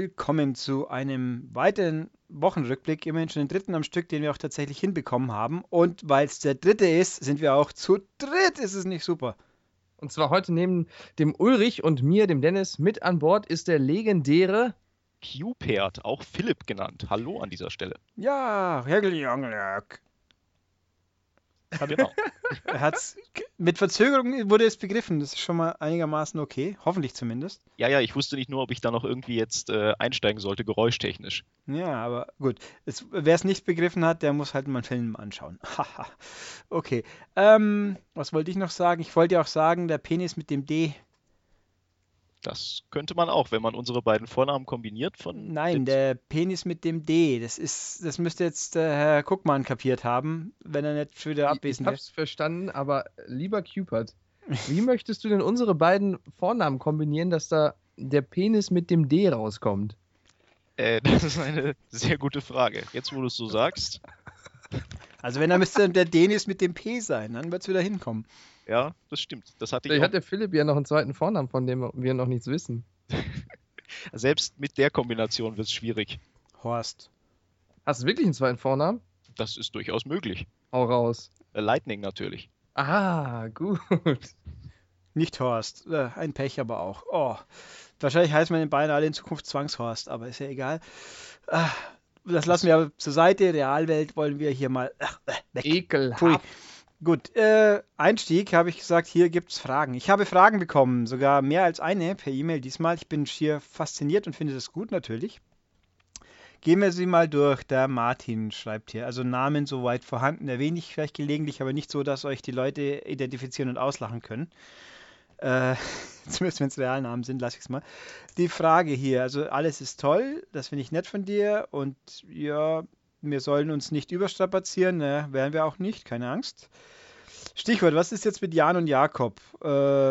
Willkommen zu einem weiteren Wochenrückblick, immerhin schon den dritten am Stück, den wir auch tatsächlich hinbekommen haben. Und weil es der dritte ist, sind wir auch zu dritt. Ist es nicht super? Und zwar heute neben dem Ulrich und mir, dem Dennis, mit an Bord ist der legendäre Q-Pert, auch Philipp genannt. Hallo an dieser Stelle. Ja, Hergeljanglerk. Genau. Er hat's mit Verzögerung wurde es begriffen. Das ist schon mal einigermaßen okay, hoffentlich zumindest. Ja, ja, ich wusste nicht nur, ob ich da noch irgendwie jetzt äh, einsteigen sollte, geräuschtechnisch. Ja, aber gut. Wer es nicht begriffen hat, der muss halt mal einen Film anschauen. Haha. okay. Ähm, was wollte ich noch sagen? Ich wollte ja auch sagen, der Penis mit dem D. Das könnte man auch, wenn man unsere beiden Vornamen kombiniert von. Nein, der Penis mit dem D. Das ist, das müsste jetzt äh, Herr Guckmann kapiert haben, wenn er nicht schon wieder Ich abwesend wäre. hab's verstanden, aber lieber Cupid, wie möchtest du denn unsere beiden Vornamen kombinieren, dass da der Penis mit dem D rauskommt? Äh, das ist eine sehr gute Frage. Jetzt, wo du es so sagst, Also wenn er müsste der Denis mit dem P sein, dann wird es wieder hinkommen. Ja, das stimmt. Das hatte ich Vielleicht auch. hat der Philipp ja noch einen zweiten Vornamen, von dem wir noch nichts wissen. Selbst mit der Kombination wird es schwierig. Horst. Hast du wirklich einen zweiten Vornamen? Das ist durchaus möglich. Hau raus. Äh, Lightning natürlich. Ah, gut. Nicht Horst. Äh, ein Pech aber auch. Oh. Wahrscheinlich heißen meine Beine alle in Zukunft Zwangshorst, aber ist ja egal. Ah, das lassen wir aber zur Seite. Realwelt wollen wir hier mal ach, äh, weg. Ekelhaft. Gut, äh, Einstieg habe ich gesagt, hier gibt's Fragen. Ich habe Fragen bekommen, sogar mehr als eine per E-Mail diesmal. Ich bin schier fasziniert und finde das gut natürlich. Gehen wir sie mal durch. Der Martin schreibt hier, also Namen soweit vorhanden, erwähne ich vielleicht gelegentlich, aber nicht so, dass euch die Leute identifizieren und auslachen können. Äh, zumindest wenn es Realnamen sind, lasse ich es mal. Die Frage hier, also alles ist toll, das finde ich nett von dir und ja, wir sollen uns nicht überstrapazieren, ne, werden wir auch nicht, keine Angst. Stichwort, was ist jetzt mit Jan und Jakob? Äh,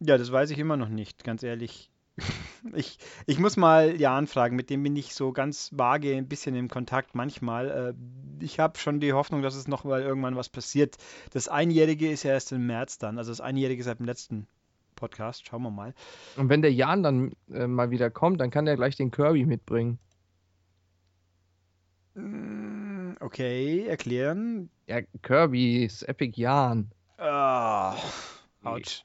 ja, das weiß ich immer noch nicht, ganz ehrlich. Ich, ich muss mal Jan fragen, mit dem bin ich so ganz vage ein bisschen im Kontakt manchmal. Äh, ich habe schon die Hoffnung, dass es noch mal irgendwann was passiert. Das Einjährige ist ja erst im März dann, also das Einjährige seit dem letzten Podcast. Schauen wir mal. Und wenn der Jan dann äh, mal wieder kommt, dann kann der gleich den Kirby mitbringen. Mm, Okay, erklären. Ja, Kirby's Epic Jan. Ah, ouch.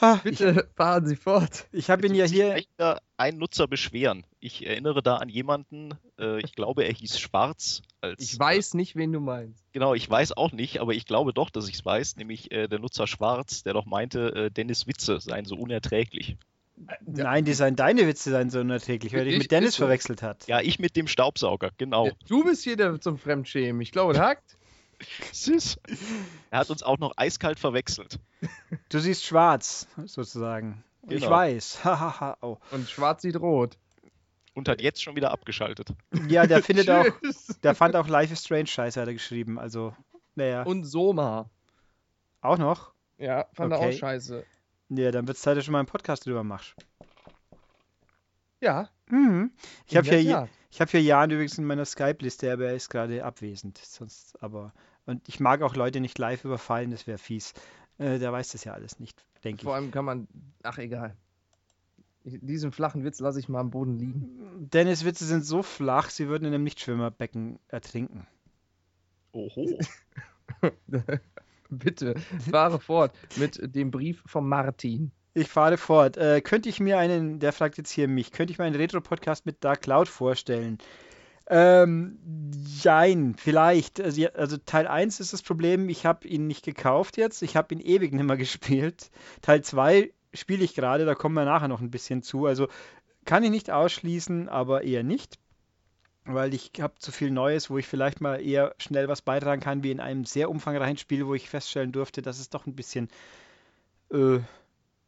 Ha, ich Bitte fahren Sie fort. ich habe ihn ja hier. gleich wieder ein Nutzer beschweren. Ich erinnere da an jemanden, äh, ich glaube, er hieß Schwarz. Als, Ich weiß nicht, wen du meinst. Genau, ich weiß auch nicht, aber ich glaube doch, dass ich es weiß, nämlich äh, der Nutzer Schwarz, der doch meinte, äh, Dennis Witze seien so unerträglich. Nein, die seien deine Witze seien so unerträglich, weil er dich Ich- mit Dennis verwechselt hat. Ja, ich mit dem Staubsauger, genau. Ja, Du bist hier der zum Fremdschämen. Ich glaube, das hackt. Sis. Er hat uns auch noch eiskalt verwechselt. Du siehst schwarz, sozusagen. Ich Genau. weiß. Hahaha. oh. Und schwarz sieht rot. Und hat jetzt schon wieder abgeschaltet. Ja, der findet auch, der fand auch Life is Strange Scheiße, hat er geschrieben. Also, naja, Und Soma. auch noch. Ja, fand er Okay. auch scheiße. Ja, dann wird es Zeit, dass du mal einen Podcast drüber machst. Ja. Mhm. Ich habe hier, ich hab hier Jan übrigens in meiner Skype-Liste, aber er ist gerade abwesend. Sonst, aber, und ich mag auch Leute nicht live überfallen, das wäre fies. Äh, der weiß das ja alles nicht, denke Vor ich. allem kann man. Ach, egal. Ich- Diesen flachen Witz lasse ich mal am Boden liegen. Dennis Witze sind so flach, sie würden in einem Nichtschwimmerbecken ertrinken. Oho. Bitte, fahre fort mit dem Brief von Martin. Ich fahre fort. Äh, könnte ich mir einen, der fragt jetzt hier mich, könnte ich mir einen Retro-Podcast mit Dark Cloud vorstellen? Ähm, jein, vielleicht. Also, also Teil 1 ist das Problem, ich habe ihn nicht gekauft jetzt. Ich habe ihn ewig nicht mehr gespielt. Teil 2 spiele ich gerade, da kommen wir nachher noch ein bisschen zu. Also kann ich nicht ausschließen, aber eher nicht. Weil ich habe zu viel Neues, wo ich vielleicht mal eher schnell was beitragen kann, wie in einem sehr umfangreichen Spiel, wo ich feststellen durfte, dass es doch ein bisschen äh,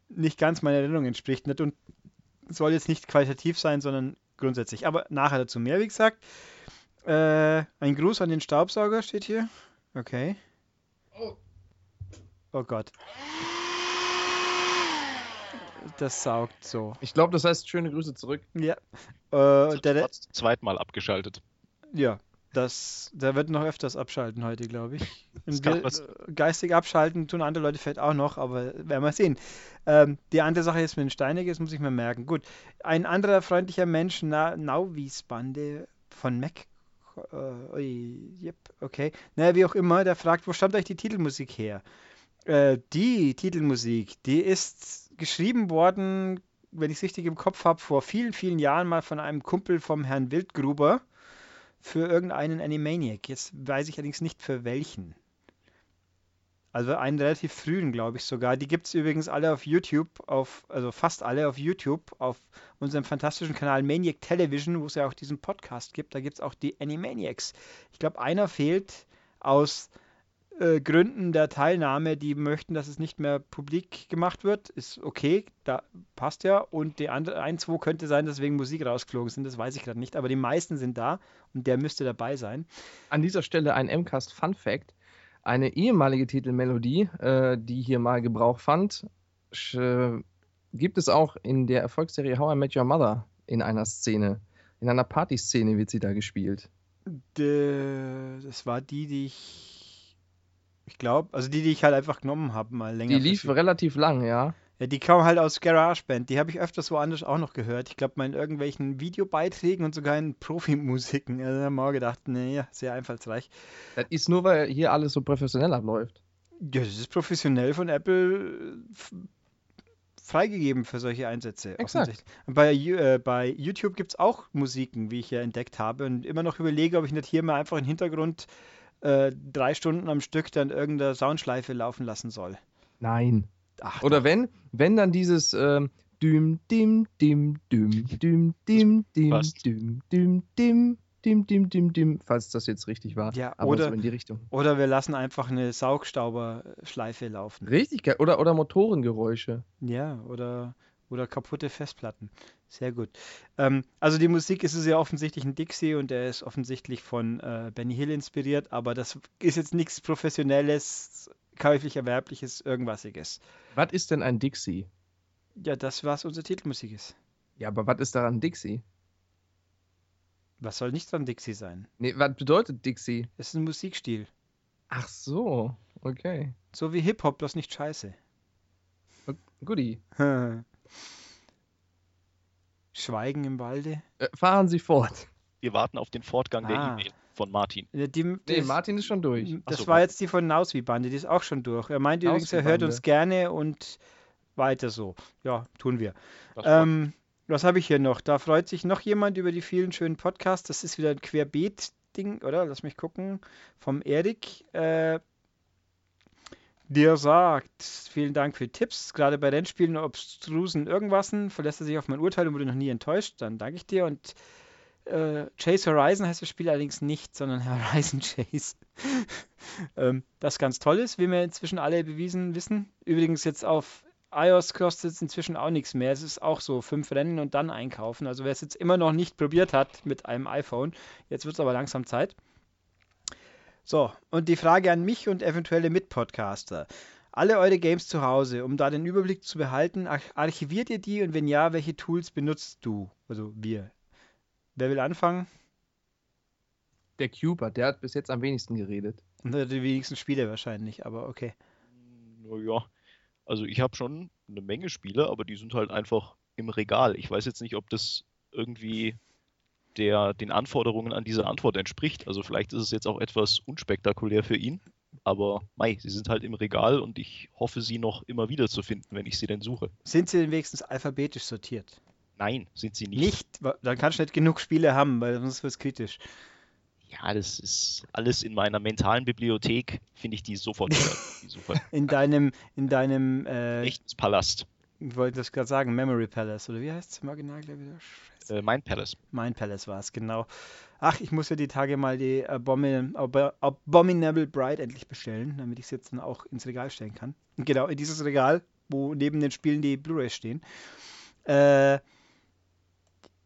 nicht ganz meiner Erinnerung entspricht. Nicht und soll jetzt nicht qualitativ sein, sondern grundsätzlich. Aber nachher dazu mehr, wie gesagt. Äh, ein Gruß an den Staubsauger steht hier. Okay. Oh. Oh Gott. Das saugt so. Ich glaube, das heißt schöne Grüße zurück. Ja. Äh, hat der, der, Schwarz zum zweiten Mal abgeschaltet. ja. Das, der wird noch öfters abschalten heute, glaube ich. Wir, was- äh, geistig abschalten tun andere Leute vielleicht auch noch, aber werden wir sehen. Ähm, die andere Sache ist mit den Steinige, das muss ich mir merken. Gut, ein anderer freundlicher Mensch, Na, Nauvis Bande von Mac. Äh, ui, yep, okay. Naja, wie auch immer, der fragt, wo stammt euch die Titelmusik her? Äh, die Titelmusik, die ist geschrieben worden, wenn ich es richtig im Kopf habe, vor vielen, vielen Jahren mal von einem Kumpel vom Herrn Wildgruber für irgendeinen Animaniac. Jetzt weiß ich allerdings nicht für welchen. Also einen relativ frühen, glaube ich sogar. Die gibt es übrigens alle auf YouTube, auf, also fast alle auf YouTube, auf unserem fantastischen Kanal Maniac Television, wo es ja auch diesen Podcast gibt. Da gibt es auch die Animaniacs. Ich glaube, einer fehlt aus äh, Gründen der Teilnahme, die möchten, dass es nicht mehr publik gemacht wird. Ist okay, da passt ja. Und die andere, ein, zwei könnte sein, dass wegen Musik rausgeflogen sind, das weiß ich gerade nicht. Aber die meisten sind da und der müsste dabei sein. An dieser Stelle ein MCAST Fun Fact. Eine ehemalige Titelmelodie, äh, die hier mal Gebrauch fand, äh, gibt es auch in der Erfolgsserie How I Met Your Mother in einer Szene. In einer Partyszene wird sie da gespielt. D- Das war die, die ich, ich glaube, also die, die ich halt einfach genommen habe, mal länger. Die lief relativ lang, ja. Ja, die kam halt aus GarageBand. Die habe ich öfters woanders auch noch gehört. Ich glaube, mal in irgendwelchen Videobeiträgen und sogar in Profimusiken. Also da haben wir auch gedacht, nee, sehr einfallsreich. Das ist nur, weil hier alles so professionell abläuft. Ja, das ist professionell von Apple freigegeben für solche Einsätze. Exakt. bei, äh, bei YouTube gibt es auch Musiken, wie ich ja entdeckt habe. Und immer noch überlege, ob ich nicht hier mal einfach im Hintergrund äh, drei Stunden am Stück dann irgendeine Soundschleife laufen lassen soll. Nein. Ach, Oder wenn, wenn dann dieses ähm, Düm, dim, dim, düm, düm, dim, dim, Passt. düm, düm, dim, dim, dim, dim, dim, falls das jetzt richtig war. Ja, Aber oder- so in die Richtung. Oder wir lassen einfach eine Saugstauberschleife laufen. Richtig. Oder, oder Motorengeräusche. Ja, oder, oder kaputte Festplatten. Sehr gut. Ähm, also die Musik ist es ja offensichtlich ein Dixie und der ist offensichtlich von äh, Benny Hill inspiriert, aber das ist jetzt nichts Professionelles, käuflich Erwerbliches, irgendwasiges. Was ist denn ein Dixie? Ja, das, was unsere Titelmusik ist. Ja, aber was ist daran Dixie? Was soll nicht dran Dixie sein? Nee, was bedeutet Dixie? Es ist ein Musikstil. Ach so, okay. So wie Hip-Hop, bloß nicht scheiße. Guti. Schweigen im Walde. Äh, fahren Sie fort. Wir warten auf den Fortgang der Ah. E-Mail von Martin. Ja, die, Nee, das- Martin ist schon durch. Das so, war gut. jetzt die von Nauswi-Bande, die ist auch schon durch. Er meint übrigens, er hört uns gerne und weiter so. Ja, tun wir. Ähm, was habe ich hier noch? Da freut sich noch jemand über die vielen schönen Podcasts. Das ist wieder ein Querbeet-Ding, oder? Lass mich gucken. Vom Erik. Äh, der sagt, vielen Dank für Tipps. Gerade bei Rennspielen obstrusen irgendwasen verlässt er sich auf mein Urteil und wurde noch nie enttäuscht. Dann danke ich dir. Und äh, Chase Horizon heißt das Spiel allerdings nicht, sondern Horizon Chase. ähm, das ganz toll ist, wie wir inzwischen alle bewiesen wissen. Übrigens jetzt auf iOS kostet es inzwischen auch nichts mehr. Es ist auch so fünf Rennen und dann einkaufen. Also wer es jetzt immer noch nicht probiert hat mit einem iPhone, jetzt wird es aber langsam Zeit. So, und die Frage an mich und eventuelle Mitpodcaster. Alle eure Games zu Hause, um da den Überblick zu behalten, arch archiviert ihr die und wenn ja, welche Tools benutzt du? Also wir. Wer will anfangen? Der Cuber, der hat bis jetzt am wenigsten geredet. Oder die wenigsten Spiele wahrscheinlich, aber okay. Naja, also ich habe schon eine Menge Spiele, aber die sind halt einfach im Regal. Ich weiß jetzt nicht, ob das irgendwie der, den Anforderungen an diese Antwort entspricht. Also vielleicht ist es jetzt auch etwas unspektakulär für ihn, aber mei, sie sind halt im Regal und ich hoffe, sie noch immer wieder zu finden, wenn ich sie denn suche. Sind sie denn wenigstens alphabetisch sortiert? Nein, sind sie nicht. Nicht? Dann kannst du nicht genug Spiele haben, weil sonst wird es kritisch. Ja, das ist alles in meiner mentalen Bibliothek, finde ich die sofort wieder. Die. In deinem, in deinem, äh, Rechtspalast, wollte das gerade sagen, Memory Palace, oder wie heißt es im Original, glaube ich? Äh, mein Palace. Mind Palace war es, genau. Ach, ich muss ja die Tage mal die Abomin Ab Abominable Bride endlich bestellen, damit ich es jetzt dann auch ins Regal stellen kann. Und genau, in dieses Regal, wo neben den Spielen die Blu-rays stehen. Äh,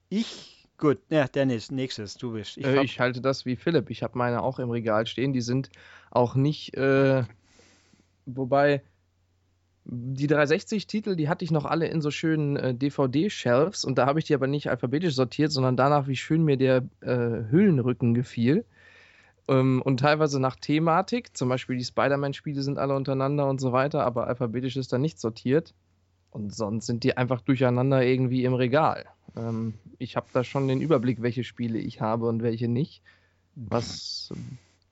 ich, gut, ja, Dennis, nächstes, du bist. Ich äh, ich halte das wie Philipp. Ich habe meine auch im Regal stehen. Die sind auch nicht, äh, wobei die 360-Titel, die hatte ich noch alle in so schönen äh, DVD-Shelves und da habe ich die aber nicht alphabetisch sortiert, sondern danach, wie schön mir der äh, Hüllenrücken gefiel. Ähm, und teilweise nach Thematik. Zum Beispiel die Spider-Man-Spiele sind alle untereinander und so weiter, aber alphabetisch ist da nicht sortiert. Und sonst sind die einfach durcheinander irgendwie im Regal. Ähm, ich habe da schon den Überblick, welche Spiele ich habe und welche nicht. Was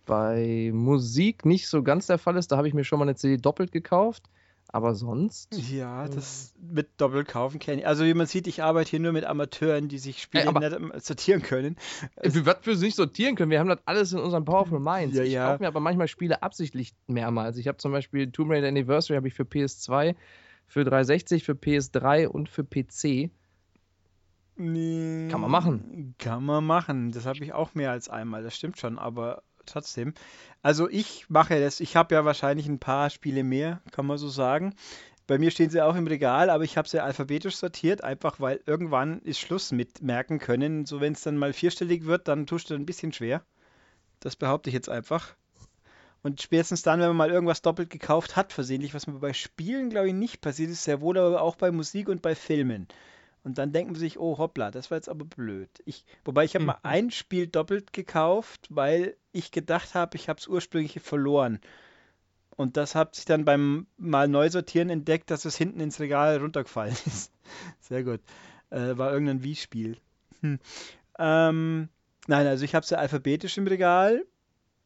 bei Musik nicht so ganz der Fall ist. Da habe ich mir schon mal eine CD doppelt gekauft. Aber sonst. Ja, das mit doppelt kaufen kenne ich. Also wie man sieht, ich arbeite hier nur mit Amateuren, die sich Spiele Ey, nicht sortieren können. Wie was wir nicht sortieren können. Wir haben das alles in unserem Powerful Minds. Ja, ich ja. kaufe mir aber manchmal Spiele absichtlich mehrmals. Ich habe zum Beispiel Tomb Raider Anniversary habe ich für PS2, für 360, für PS3 und für PC. Nee, Kann man machen. Kann man machen. Das habe ich auch mehr als einmal, das stimmt schon, aber trotzdem. Also ich mache das, ich habe ja wahrscheinlich ein paar Spiele mehr, kann man so sagen. Bei mir stehen sie auch im Regal, aber ich habe sie alphabetisch sortiert, einfach weil irgendwann ist Schluss mit merken können. So wenn es dann mal vierstellig wird, dann tust du ein bisschen schwer. Das behaupte ich jetzt einfach. Und spätestens dann, wenn man mal irgendwas doppelt gekauft hat, versehentlich, was mir bei Spielen, glaube ich, nicht passiert ist, sehr wohl aber auch bei Musik und bei Filmen. Und dann denken sie sich, oh hoppla, das war jetzt aber blöd. Ich, wobei ich habe mal Mhm. ein Spiel doppelt gekauft, weil ich gedacht habe, ich habe es ursprünglich verloren. Und das hat sich dann beim mal neu sortieren entdeckt, dass es hinten ins Regal runtergefallen ist. Sehr gut. Äh, war irgendein Wii-Spiel. Hm. Ähm, nein, also ich habe sie alphabetisch im Regal,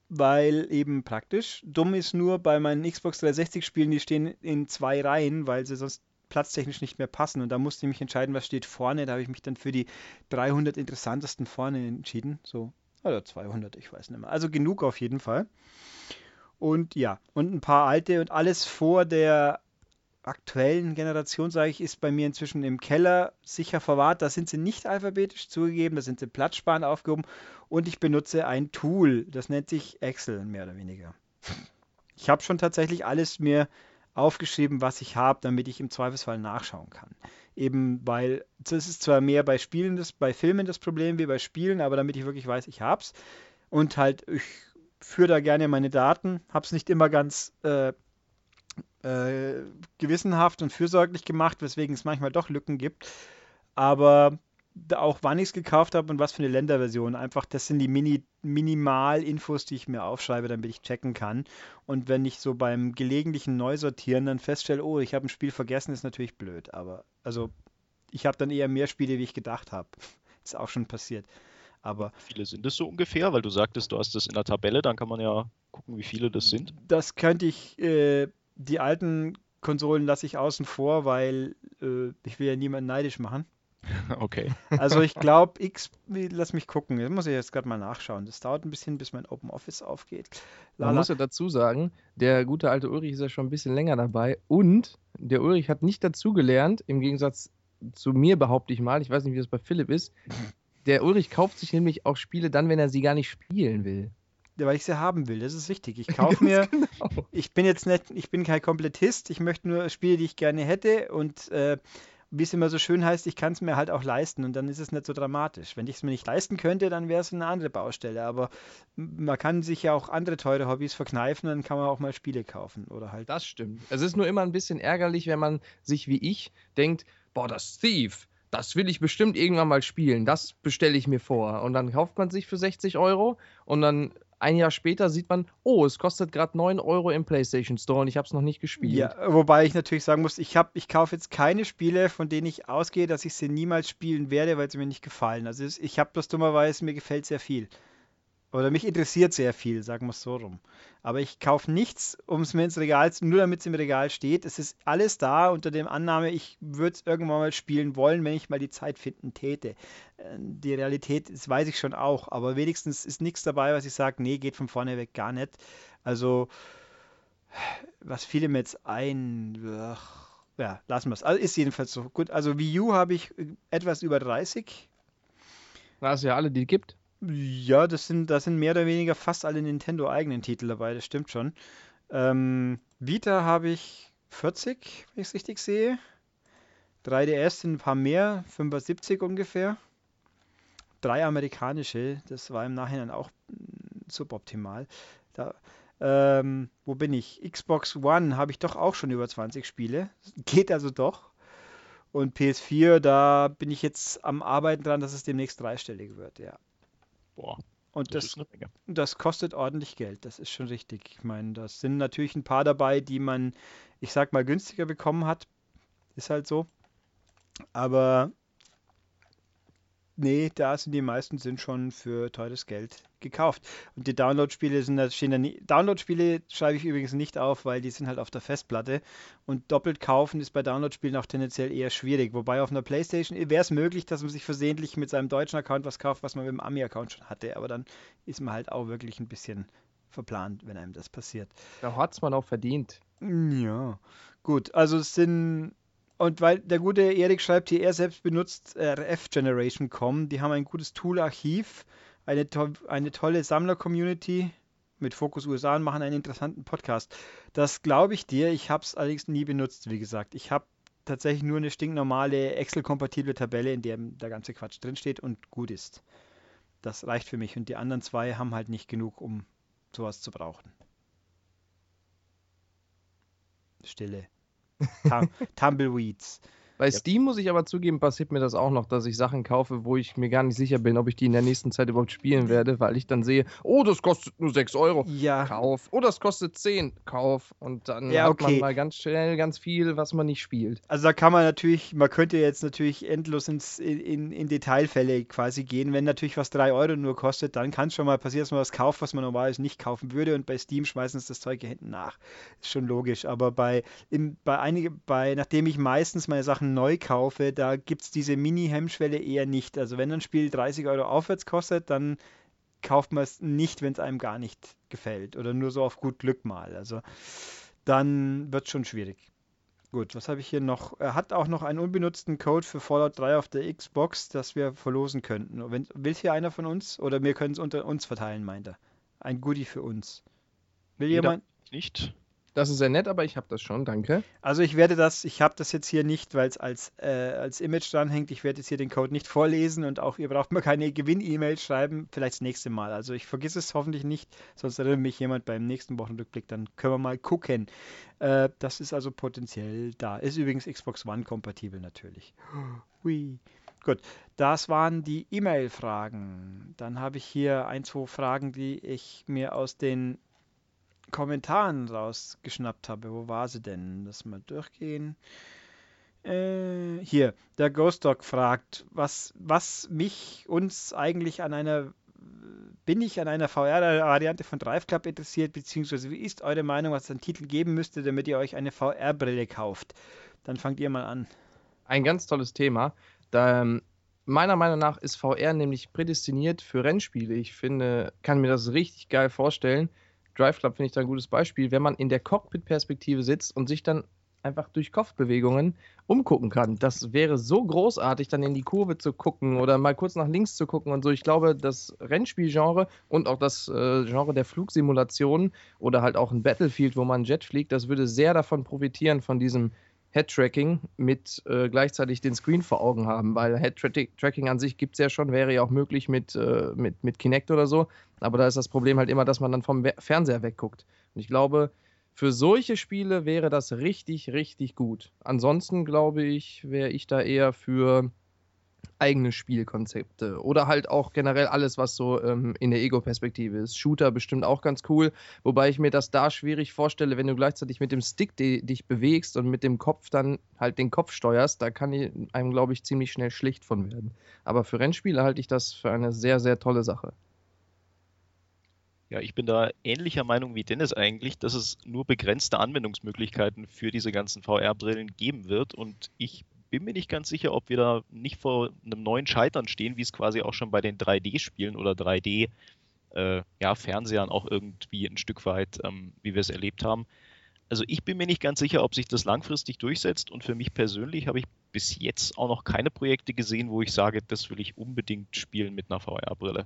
weil eben praktisch. Dumm ist nur bei meinen Xbox 360-Spielen, die stehen in zwei Reihen, weil sie sonst platztechnisch nicht mehr passen. Und da musste ich mich entscheiden, was steht vorne. Da habe ich mich dann für die 300 interessantesten vorne entschieden. So, oder 200, ich weiß nicht mehr. Also genug auf jeden Fall. Und ja, und ein paar alte und alles vor der aktuellen Generation, sage ich, ist bei mir inzwischen im Keller sicher verwahrt. Da sind sie nicht alphabetisch zugegeben, da sind sie platzsparend aufgehoben und ich benutze ein Tool, das nennt sich Excel, mehr oder weniger. Ich habe schon tatsächlich alles mir aufgeschrieben, was ich habe, damit ich im Zweifelsfall nachschauen kann. Eben weil, das ist zwar mehr bei Spielen, das, bei Filmen das Problem wie bei Spielen, aber damit ich wirklich weiß, ich hab's. Und halt, ich führe da gerne meine Daten, hab's nicht immer ganz äh, äh, gewissenhaft und fürsorglich gemacht, weswegen es manchmal doch Lücken gibt. Aber auch wann ich es gekauft habe und was für eine Länderversion. Einfach, das sind die Mini Minimal-Infos, die ich mir aufschreibe, damit ich checken kann. Und wenn ich so beim gelegentlichen Neusortieren dann feststelle, oh, ich habe ein Spiel vergessen, ist natürlich blöd. Aber also ich habe dann eher mehr Spiele, wie ich gedacht habe. Ist auch schon passiert. Aber Wie viele sind es so ungefähr? Weil du sagtest, du hast das in der Tabelle, dann kann man ja gucken, wie viele das sind. das könnte ich, äh, die alten Konsolen lasse ich außen vor, weil äh, ich will ja niemanden neidisch machen. Okay. Also ich glaube, X, wie- lass mich gucken, das muss ich jetzt gerade mal nachschauen. Das dauert ein bisschen, bis mein Open Office aufgeht. Man Lala. muss ja dazu sagen, der gute alte Ulrich ist ja schon ein bisschen länger dabei und der Ulrich hat nicht dazugelernt, im Gegensatz zu mir behaupte ich mal, ich weiß nicht, wie das bei Philipp ist, der Ulrich kauft sich nämlich auch Spiele dann, wenn er sie gar nicht spielen will. Ja, weil ich sie haben will, das ist wichtig. Ich kaufe mir, Genau. ich bin jetzt nicht, ich bin kein Komplettist, ich möchte nur Spiele, die ich gerne hätte und äh, wie es immer so schön heißt, ich kann es mir halt auch leisten und dann ist es nicht so dramatisch. Wenn ich es mir nicht leisten könnte, dann wäre es eine andere Baustelle, aber man kann sich ja auch andere teure Hobbys verkneifen, dann kann man auch mal Spiele kaufen oder halt. Das stimmt. Es ist nur immer ein bisschen ärgerlich, wenn man sich wie ich denkt, boah, das Thief, das will ich bestimmt irgendwann mal spielen, das bestelle ich mir vor. Und dann kauft man sich für 60 Euro und dann ein Jahr später sieht man, oh, es kostet gerade 9 Euro im PlayStation Store und ich habe es noch nicht gespielt. Ja, wobei ich natürlich sagen muss, ich habe, ich kaufe jetzt keine Spiele, von denen ich ausgehe, dass ich sie niemals spielen werde, weil sie mir nicht gefallen. Also ich habe das dummerweise, mir gefällt sehr viel. Oder mich interessiert sehr viel, sagen wir es so rum. Aber ich kaufe nichts, um es mir ins Regal, zu- nur damit es im Regal steht. Es ist alles da unter der Annahme, ich würde es irgendwann mal spielen wollen, wenn ich mal die Zeit finden täte. Äh, Die Realität, das weiß ich schon auch, aber wenigstens ist nichts dabei, was ich sage, nee, geht von vorne weg gar nicht. Also was fiel mir jetzt ein? Ja, lassen wir es. Also ist jedenfalls so. Gut, also Wii U habe ich äh, etwas über 30. Da es ja alle, die gibt. Ja, das sind, da sind mehr oder weniger fast alle Nintendo-eigenen Titel dabei, das stimmt schon. Ähm, Vita habe ich 40, wenn ich es richtig sehe. 3DS sind ein paar mehr, 75 ungefähr. Drei amerikanische, das war im Nachhinein auch mm, suboptimal. Da, ähm, wo bin ich? Xbox One habe ich doch auch schon über 20 Spiele. Geht also doch. Und PS4, da bin ich jetzt am Arbeiten dran, dass es demnächst dreistellig wird, ja. Boah. Und das, das, das, kostet ordentlich Geld, das ist schon richtig. Ich meine, das sind natürlich ein paar dabei, die man, ich sag mal, günstiger bekommen hat. Ist halt so. Aber nee, da sind die meisten sind schon für teures Geld gekauft. Und die Download-Spiele sind da stehen da nie. Download-Spiele schreibe ich übrigens nicht auf, weil die sind halt auf der Festplatte. Und doppelt kaufen ist bei Download-Spielen auch tendenziell eher schwierig. Wobei auf einer Playstation wäre es möglich, dass man sich versehentlich mit seinem deutschen Account was kauft, was man mit dem Ami-Account schon hatte. Aber dann ist man halt auch wirklich ein bisschen verplant, wenn einem das passiert. Da hat es man auch verdient. Ja, gut. Also es sind und weil der gute Erik schreibt hier, er selbst benutzt RF Generation.com. Die haben ein gutes Tool-Archiv, eine, to eine tolle Sammler-Community mit Fokus USA und machen einen interessanten Podcast. Das glaube ich dir. Ich habe es allerdings nie benutzt, wie gesagt. Ich habe tatsächlich nur eine stinknormale Excel-kompatible Tabelle, in der der ganze Quatsch drinsteht und gut ist. Das reicht für mich. Und die anderen zwei haben halt nicht genug, um sowas zu brauchen. Stille. Tumbleweeds. Bei Steam muss ich aber zugeben, passiert mir das auch noch, dass ich Sachen kaufe, wo ich mir gar nicht sicher bin, ob ich die in der nächsten Zeit überhaupt spielen werde, weil ich dann sehe, oh, das kostet nur 6 Euro. Ja. Kauf. Oh, das kostet 10. Kauf. Und dann ja, hat man mal ganz schnell ganz viel, was man nicht spielt. Also da kann man natürlich, man könnte jetzt natürlich endlos ins, in, in Detailfälle quasi gehen. Wenn natürlich was 3 Euro nur kostet, dann kann es schon mal passieren, dass man was kauft, was man normalerweise nicht kaufen würde. Und bei Steam schmeißen sie das Zeug hier hinten nach. Ist schon logisch. Aber bei, in, bei einige, bei, nachdem ich meistens meine Sachen neu kaufe, da gibt es diese Mini-Hemmschwelle eher nicht. Also wenn ein Spiel 30 Euro aufwärts kostet, dann kauft man es nicht, wenn es einem gar nicht gefällt oder nur so auf gut Glück mal. Also dann wird es schon schwierig. Gut, was habe ich hier noch? Er hat auch noch einen unbenutzten Code für Fallout 3 auf der Xbox, das wir verlosen könnten. Wenn, will hier einer von uns oder wir können es unter uns verteilen, meint er. Ein Goodie für uns. Will jemand? Nicht. Das ist sehr nett, aber ich habe das schon, danke. Also ich werde das, ich habe das jetzt hier nicht, weil es als, äh, als Image dranhängt. Ich werde jetzt hier den Code nicht vorlesen und auch ihr braucht mir keine Gewinn-E-Mail schreiben, vielleicht das nächste Mal. Also ich vergesse es hoffentlich nicht, sonst erinnert mich jemand beim nächsten Wochenrückblick, dann können wir mal gucken. Äh, das ist also potenziell da. Ist übrigens Xbox One kompatibel natürlich. Hui. Gut, das waren die E-Mail-Fragen. Dann habe ich hier ein, zwei Fragen, die ich mir aus den Kommentaren rausgeschnappt habe. Wo war sie denn? Lass mal durchgehen. Äh, hier, der Ghost Dog fragt, was, was mich uns eigentlich an einer bin ich an einer VR-Variante von Drive Club interessiert, beziehungsweise wie ist eure Meinung, was es einen Titel geben müsste, damit ihr euch eine VR-Brille kauft? Dann fangt ihr mal an. Ein ganz tolles Thema. Da, ähm, meiner Meinung nach ist VR nämlich prädestiniert für Rennspiele. Ich finde, kann mir das richtig geil vorstellen. Drive Club finde ich da ein gutes Beispiel, wenn man in der Cockpit-Perspektive sitzt und sich dann einfach durch Kopfbewegungen umgucken kann. Das wäre so großartig, dann in die Kurve zu gucken oder mal kurz nach links zu gucken und so. Ich glaube, das Rennspielgenre und auch das äh, Genre der Flugsimulation oder halt auch ein Battlefield, wo man Jet fliegt, das würde sehr davon profitieren, von diesem Head-Tracking mit äh, gleichzeitig den Screen vor Augen haben, weil Head-Tracking an sich gibt es ja schon, wäre ja auch möglich mit, äh, mit, mit Kinect oder so. Aber da ist das Problem halt immer, dass man dann vom Fernseher wegguckt. Und ich glaube, für solche Spiele wäre das richtig, richtig gut. Ansonsten glaube ich, wäre ich da eher für eigene Spielkonzepte oder halt auch generell alles, was so ähm, in der Ego-Perspektive ist. Shooter bestimmt auch ganz cool, wobei ich mir das da schwierig vorstelle, wenn du gleichzeitig mit dem Stick dich bewegst und mit dem Kopf dann halt den Kopf steuerst, da kann einem, glaube ich, ziemlich schnell schlicht von werden. Aber für Rennspiele halte ich das für eine sehr, sehr tolle Sache. Ja, ich bin da ähnlicher Meinung wie Dennis eigentlich, dass es nur begrenzte Anwendungsmöglichkeiten für diese ganzen VR-Brillen geben wird und ich bin mir nicht ganz sicher, ob wir da nicht vor einem neuen Scheitern stehen, wie es quasi auch schon bei den 3D-Spielen oder 3D äh, ja, Fernsehern auch irgendwie ein Stück weit, ähm, wie wir es erlebt haben. Also ich bin mir nicht ganz sicher, ob sich das langfristig durchsetzt und für mich persönlich habe ich bis jetzt auch noch keine Projekte gesehen, wo ich sage, das will ich unbedingt spielen mit einer VR-Brille.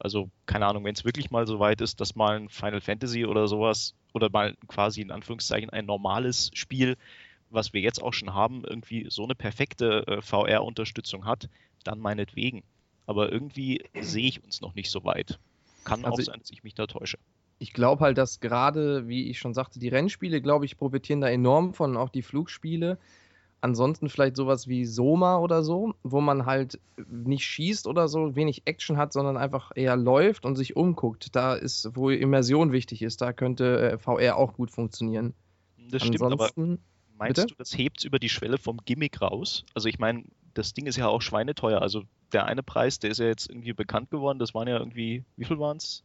Also keine Ahnung, wenn es wirklich mal so weit ist, dass mal ein Final Fantasy oder sowas oder mal quasi in Anführungszeichen ein normales Spiel was wir jetzt auch schon haben, irgendwie so eine perfekte äh, VR-Unterstützung hat, dann meinetwegen. Aber irgendwie sehe ich uns noch nicht so weit. Kann also auch sein, dass ich mich da täusche. Ich glaube halt, dass gerade, wie ich schon sagte, die Rennspiele, glaube ich, profitieren da enorm von, auch die Flugspiele. Ansonsten vielleicht sowas wie Soma oder so, wo man halt nicht schießt oder so, wenig Action hat, sondern einfach eher läuft und sich umguckt. Da ist, wo Immersion wichtig ist, da könnte äh, VR auch gut funktionieren. Das stimmt, aber meinst bitte? du, das hebt über die Schwelle vom Gimmick raus? Also ich meine, das Ding ist ja auch schweineteuer. Also der eine Preis, der ist ja jetzt irgendwie bekannt geworden, das waren ja irgendwie, wie viel waren es?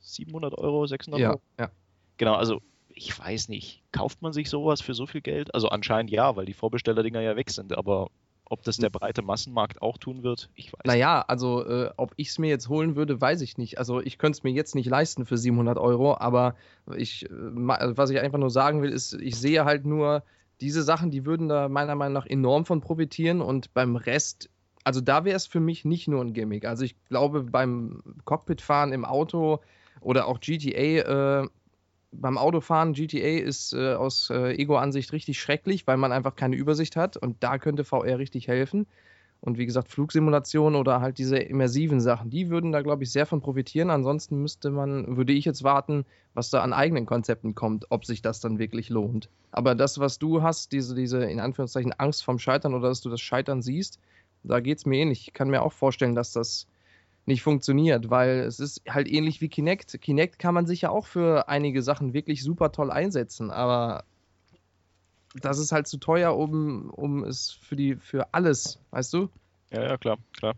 700 Euro, 600 ja, Euro? Ja, Genau, also ich weiß nicht, kauft man sich sowas für so viel Geld? Also anscheinend ja, weil die Vorbesteller-Dinger ja weg sind, aber ob das der hm. breite Massenmarkt auch tun wird, ich weiß naja, nicht. also äh, ob ich es mir jetzt holen würde, weiß ich nicht. Also ich könnte es mir jetzt nicht leisten für 700 Euro, aber ich, äh, was ich einfach nur sagen will, ist, ich sehe halt nur diese Sachen, die würden da meiner Meinung nach enorm von profitieren und beim Rest, also da wäre es für mich nicht nur ein Gimmick. Also ich glaube, beim Cockpitfahren im Auto oder auch GTA, äh, beim Autofahren, GTA ist äh, aus äh, Ego-Ansicht richtig schrecklich, weil man einfach keine Übersicht hat und da könnte VR richtig helfen. Und wie gesagt, Flugsimulation oder halt diese immersiven Sachen, die würden da, glaube ich, sehr von profitieren. Ansonsten müsste man, würde ich jetzt warten, was da an eigenen Konzepten kommt, ob sich das dann wirklich lohnt. Aber das, was du hast, diese, diese in Anführungszeichen Angst vom Scheitern oder dass du das Scheitern siehst, da geht es mir ähnlich. Ich kann mir auch vorstellen, dass das nicht funktioniert, weil es ist halt ähnlich wie Kinect. Kinect kann man sich ja auch für einige Sachen wirklich super toll einsetzen, aber das ist halt zu teuer, um, um es für die für alles, weißt du? Ja, ja, klar, klar.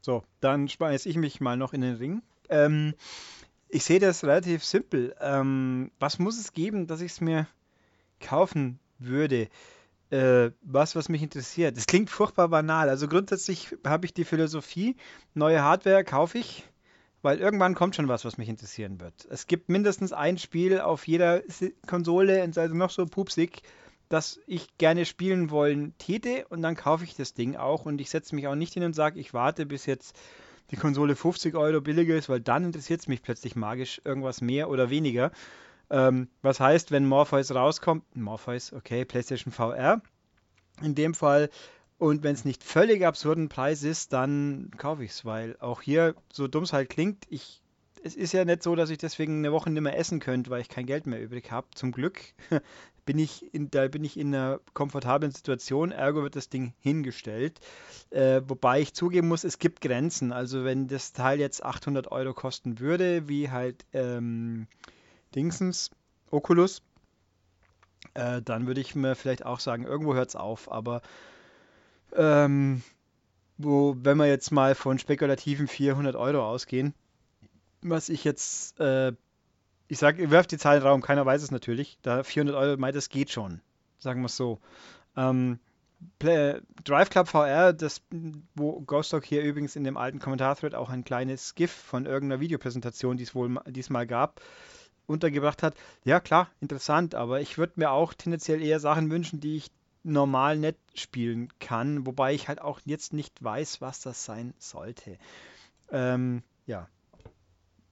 So, dann schmeiße ich mich mal noch in den Ring. Ähm, ich sehe das relativ simpel. Ähm, was muss es geben, dass ich es mir kaufen würde? äh, was, was mich interessiert. Das klingt furchtbar banal. Also grundsätzlich habe ich die Philosophie, neue Hardware kaufe ich, weil irgendwann kommt schon was, was mich interessieren wird. Es gibt mindestens ein Spiel auf jeder Konsole, also noch so pupsig, das ich gerne spielen wollen täte und dann kaufe ich das Ding auch und ich setze mich auch nicht hin und sage, ich warte bis jetzt die Konsole 50 Euro billiger ist, weil dann interessiert es mich plötzlich magisch irgendwas mehr oder weniger. Ähm, was heißt, wenn Morpheus rauskommt, Morpheus, okay, PlayStation VR in dem Fall, und wenn es nicht völlig absurden Preis ist, dann kaufe ich es, weil auch hier, so dumm es halt klingt, ich, es ist ja nicht so, dass ich deswegen eine Woche nicht mehr essen könnte, weil ich kein Geld mehr übrig habe. Zum Glück bin ich in, da bin ich in einer komfortablen Situation, ergo wird das Ding hingestellt. Äh, wobei ich zugeben muss, es gibt Grenzen. Also wenn das Teil jetzt 800 Euro kosten würde, wie halt ähm, Dingsens, Oculus, äh, dann würde ich mir vielleicht auch sagen, irgendwo hört es auf. Aber ähm, wo, wenn wir jetzt mal von spekulativen 400 Euro ausgehen, was ich jetzt, äh, ich sage, ihr werft die Zahl in den Raum, keiner weiß es natürlich. Da 400 Euro, meint, das geht schon. Sagen wir es so. Ähm, Play, Drive Club VR, das, wo Ghostok hier übrigens in dem alten Kommentarthread auch ein kleines GIF von irgendeiner Videopräsentation, die es wohl diesmal gab, untergebracht hat. Ja, klar, interessant, aber ich würde mir auch tendenziell eher Sachen wünschen, die ich normal nicht spielen kann, wobei ich halt auch jetzt nicht weiß, was das sein sollte. Ähm, ja,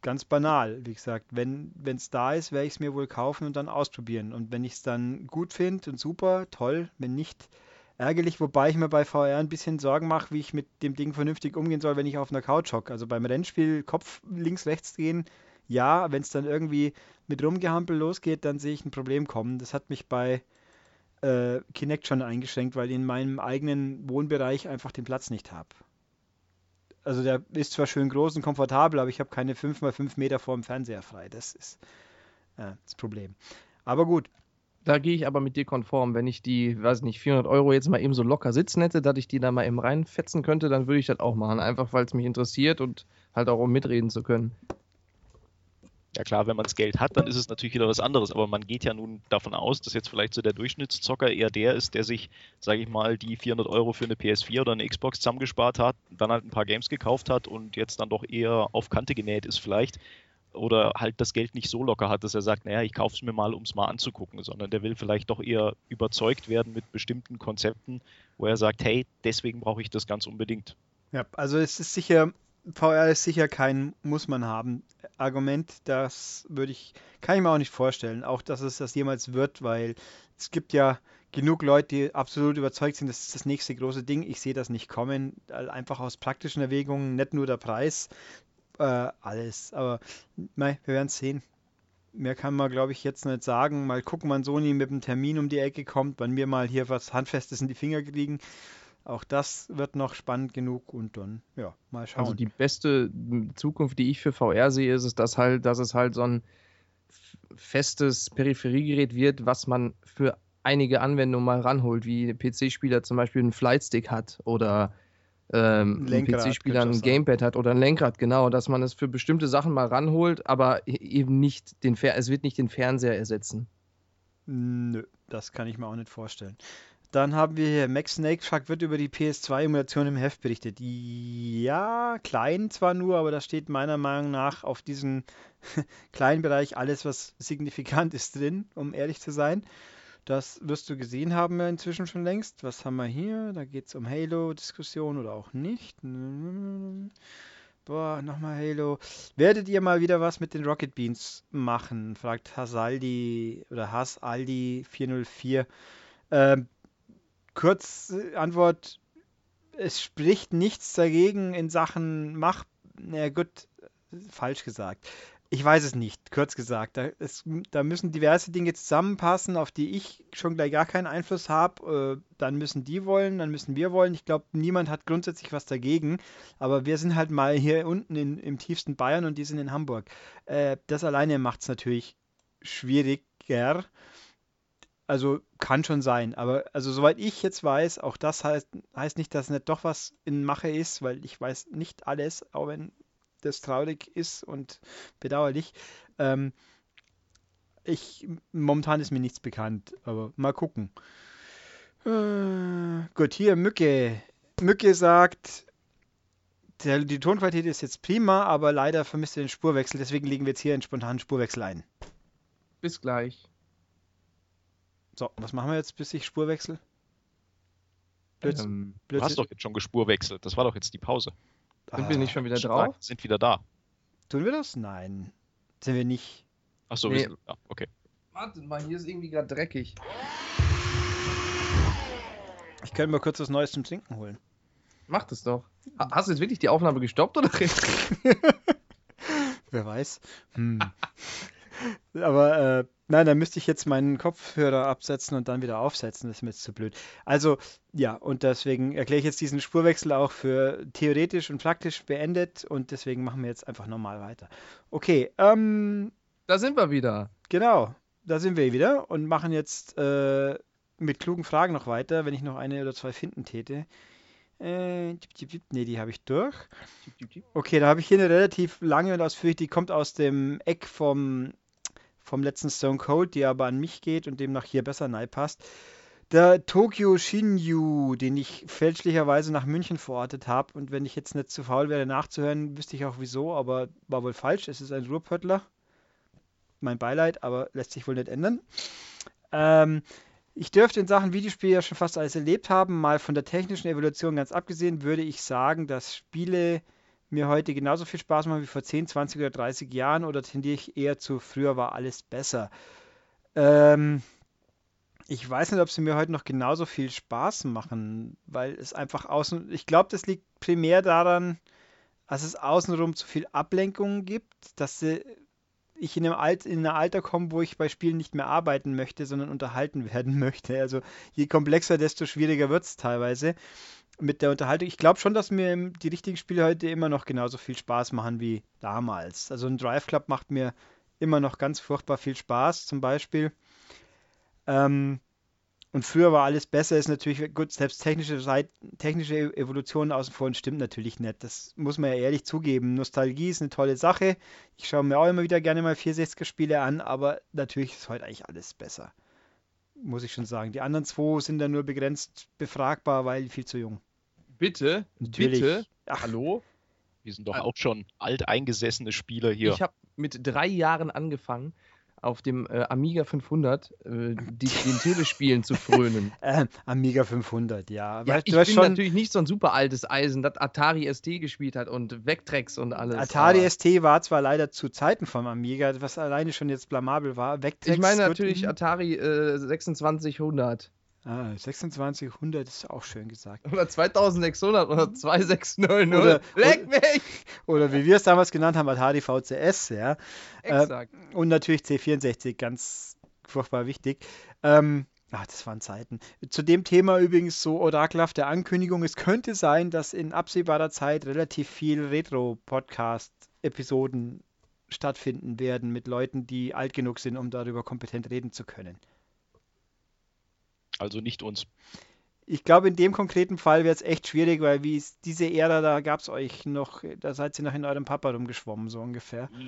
ganz banal, wie gesagt, wenn es da ist, werde ich es mir wohl kaufen und dann ausprobieren. Und wenn ich es dann gut finde und super, toll, wenn nicht, ärgerlich, wobei ich mir bei VR ein bisschen Sorgen mache, wie ich mit dem Ding vernünftig umgehen soll, wenn ich auf einer Couch hocke. Also beim Rennspiel Kopf links, rechts gehen, ja, wenn es dann irgendwie mit Rumgehampel losgeht, dann sehe ich ein Problem kommen. Das hat mich bei äh, Kinect schon eingeschränkt, weil ich in meinem eigenen Wohnbereich einfach den Platz nicht habe. Also der ist zwar schön groß und komfortabel, aber ich habe keine 5x5 Meter vor dem Fernseher frei. Das ist äh, das Problem. Aber gut. Da gehe ich aber mit dir konform. Wenn ich die, weiß nicht, 400 Euro jetzt mal eben so locker sitzen hätte, dass ich die da mal eben reinfetzen könnte, dann würde ich das auch machen. Einfach weil es mich interessiert und halt auch um mitreden zu können. Ja klar, wenn man das Geld hat, dann ist es natürlich wieder was anderes, aber man geht ja nun davon aus, dass jetzt vielleicht so der Durchschnittszocker eher der ist, der sich, sage ich mal, die 400 Euro für eine PS4 oder eine Xbox zusammengespart hat, dann halt ein paar Games gekauft hat und jetzt dann doch eher auf Kante genäht ist vielleicht oder halt das Geld nicht so locker hat, dass er sagt, naja, ich kaufe es mir mal, um es mal anzugucken, sondern der will vielleicht doch eher überzeugt werden mit bestimmten Konzepten, wo er sagt, hey, deswegen brauche ich das ganz unbedingt. Ja, also es ist sicher VR ist sicher kein muss man haben Argument. Das würde ich, kann ich mir auch nicht vorstellen. Auch, dass es das jemals wird, weil es gibt ja genug Leute, die absolut überzeugt sind, das ist das nächste große Ding. Ich sehe das nicht kommen. Einfach aus praktischen Erwägungen, nicht nur der Preis, äh, alles. Aber mei, wir werden es sehen. mehr kann man, glaube ich, jetzt nicht sagen. Mal gucken, wann Sony mit dem Termin um die Ecke kommt, wann wir mal hier was Handfestes in die Finger kriegen. Auch das wird noch spannend genug und dann, ja, mal schauen. Also die beste Zukunft, die ich für VR sehe, ist es, dass halt, dass es halt so ein festes Peripheriegerät wird, was man für einige Anwendungen mal ranholt, wie PC-Spieler zum Beispiel einen Flightstick hat oder ähm, ein PC-Spieler ein Gamepad hat oder ein Lenkrad, genau, dass man es für bestimmte Sachen mal ranholt, aber e-, eben nicht den Fer es wird nicht den Fernseher ersetzen. Nö, das kann ich mir auch nicht vorstellen. Dann haben wir hier Max Snake Shark wird über die PS2-Emulation im Heft berichtet. Ja, klein zwar nur, aber da steht meiner Meinung nach auf diesem kleinen Bereich alles, was signifikant ist drin, um ehrlich zu sein. Das wirst du gesehen haben inzwischen schon längst. Was haben wir hier? Da geht es um Halo-Diskussion oder auch nicht. Boah, nochmal Halo. Werdet ihr mal wieder was mit den Rocket Beans machen? fragt Hasaldi oder Hasaldi 404. Ähm, kurz äh, Antwort, es spricht nichts dagegen in Sachen Mach. Na gut, falsch gesagt. Ich weiß es nicht, kurz gesagt. Da, es, da, müssen diverse Dinge zusammenpassen, auf die ich schon gleich gar keinen Einfluss habe. Äh, dann müssen die wollen, dann müssen wir wollen. Ich glaube, niemand hat grundsätzlich was dagegen. Aber wir sind halt mal hier unten in, im tiefsten Bayern und die sind in Hamburg. Äh, das alleine macht es natürlich schwieriger. Also kann schon sein, aber also soweit ich jetzt weiß, auch das heißt, heißt nicht, dass nicht doch was in Mache ist, weil ich weiß nicht alles, auch wenn das traurig ist und bedauerlich. Ähm, ich, momentan ist mir nichts bekannt, aber mal gucken. Äh, gut, hier Mücke. Mücke sagt, der, die Tonqualität ist jetzt prima, aber leider vermisst ihr den Spurwechsel, deswegen legen wir jetzt hier einen spontanen Spurwechsel ein. Bis gleich. So, was machen wir jetzt, bis ich Spur wechsle? Blödsinn. Ähm, du hast doch jetzt schon gespurwechselt. Das war doch jetzt die Pause. Sind ah, wir nicht schon wieder stark. drauf? Sind wieder da. Tun wir das? Nein. Sind wir nicht. Achso, nee. wir sind. Ja, okay. Warte mal, hier ist irgendwie gerade dreckig. Ich könnte mal kurz was Neues zum Trinken holen. Mach das doch. Hast du jetzt wirklich die Aufnahme gestoppt oder? Wer weiß. Hm. Aber äh, nein, dann müsste ich jetzt meinen Kopfhörer absetzen und dann wieder aufsetzen. Das ist mir jetzt zu blöd. Also, ja, und deswegen erkläre ich jetzt diesen Spurwechsel auch für theoretisch und praktisch beendet und deswegen machen wir jetzt einfach normal weiter. Okay, ähm. Da sind wir wieder. Genau, da sind wir wieder und machen jetzt äh, mit klugen Fragen noch weiter, wenn ich noch eine oder zwei finden täte. Äh, ne, die habe ich durch. Okay, da habe ich hier eine relativ lange und ausführliche, die kommt aus dem Eck vom vom letzten Stone Cold, die aber an mich geht und demnach hier besser nahe passt. Der Tokyo Shinju, den ich fälschlicherweise nach München verortet habe. Und wenn ich jetzt nicht zu faul wäre nachzuhören, wüsste ich auch wieso, aber war wohl falsch. Es ist ein Ruhrpöttler. Mein Beileid, aber lässt sich wohl nicht ändern. Ähm, ich dürfte in Sachen Videospiele ja schon fast alles erlebt haben. Mal von der technischen Evolution ganz abgesehen, würde ich sagen, dass Spiele mir heute genauso viel Spaß machen wie vor 10, 20 oder 30 Jahren oder tendiere ich eher zu früher war alles besser? Ähm, ich weiß nicht, ob sie mir heute noch genauso viel Spaß machen, weil es einfach außen, ich glaube, das liegt primär daran, dass es außenrum zu viel Ablenkung gibt, dass sie, ich in, einem Alt, in ein Alter komme, wo ich bei Spielen nicht mehr arbeiten möchte, sondern unterhalten werden möchte. Also je komplexer, desto schwieriger wird es teilweise mit der Unterhaltung. Ich glaube schon, dass mir die richtigen Spiele heute immer noch genauso viel Spaß machen wie damals. Also ein Drive Club macht mir immer noch ganz furchtbar viel Spaß, zum Beispiel. Ähm, und früher war alles besser, ist natürlich, gut, selbst technische, technische e-, Evolution außen vor stimmt natürlich nicht. Das muss man ja ehrlich zugeben. Nostalgie ist eine tolle Sache. Ich schaue mir auch immer wieder gerne mal 460er-Spiele an, aber natürlich ist heute eigentlich alles besser muss ich schon sagen. Die anderen zwei sind dann nur begrenzt befragbar, weil viel zu jung. Bitte? Natürlich. Bitte? Ach, hallo? Wir sind doch auch schon alteingesessene Spieler hier. Ich habe mit drei Jahren angefangen auf dem äh, Amiga 500 äh, die, den Telespielen zu frönen. Äh, Amiga 500, ja. ja ich bin schon... natürlich nicht so ein super altes Eisen, das Atari ST gespielt hat und Vectrex und alles. Atari aber... ST war zwar leider zu Zeiten vom Amiga, was alleine schon jetzt blamabel war. Vectrex ich meine natürlich Atari 2600. Ah, 2600 ist auch schön gesagt. Oder 2600 oder 2600. Oder- Leck mich! Oder wie wir es damals genannt haben, Atari VCS, ja. Exakt. Und natürlich C64, ganz furchtbar wichtig. Ähm, ach, das waren Zeiten. Zu dem Thema übrigens so orakelhafte Ankündigung. Es könnte sein, dass in absehbarer Zeit relativ viel Retro-Podcast-Episoden stattfinden werden mit Leuten, die alt genug sind, um darüber kompetent reden zu können. Also nicht uns. Ich glaube, in dem konkreten Fall wäre es echt schwierig, weil wie es diese Ära, da gab es euch noch, da seid ihr noch in eurem Papa rumgeschwommen, so ungefähr.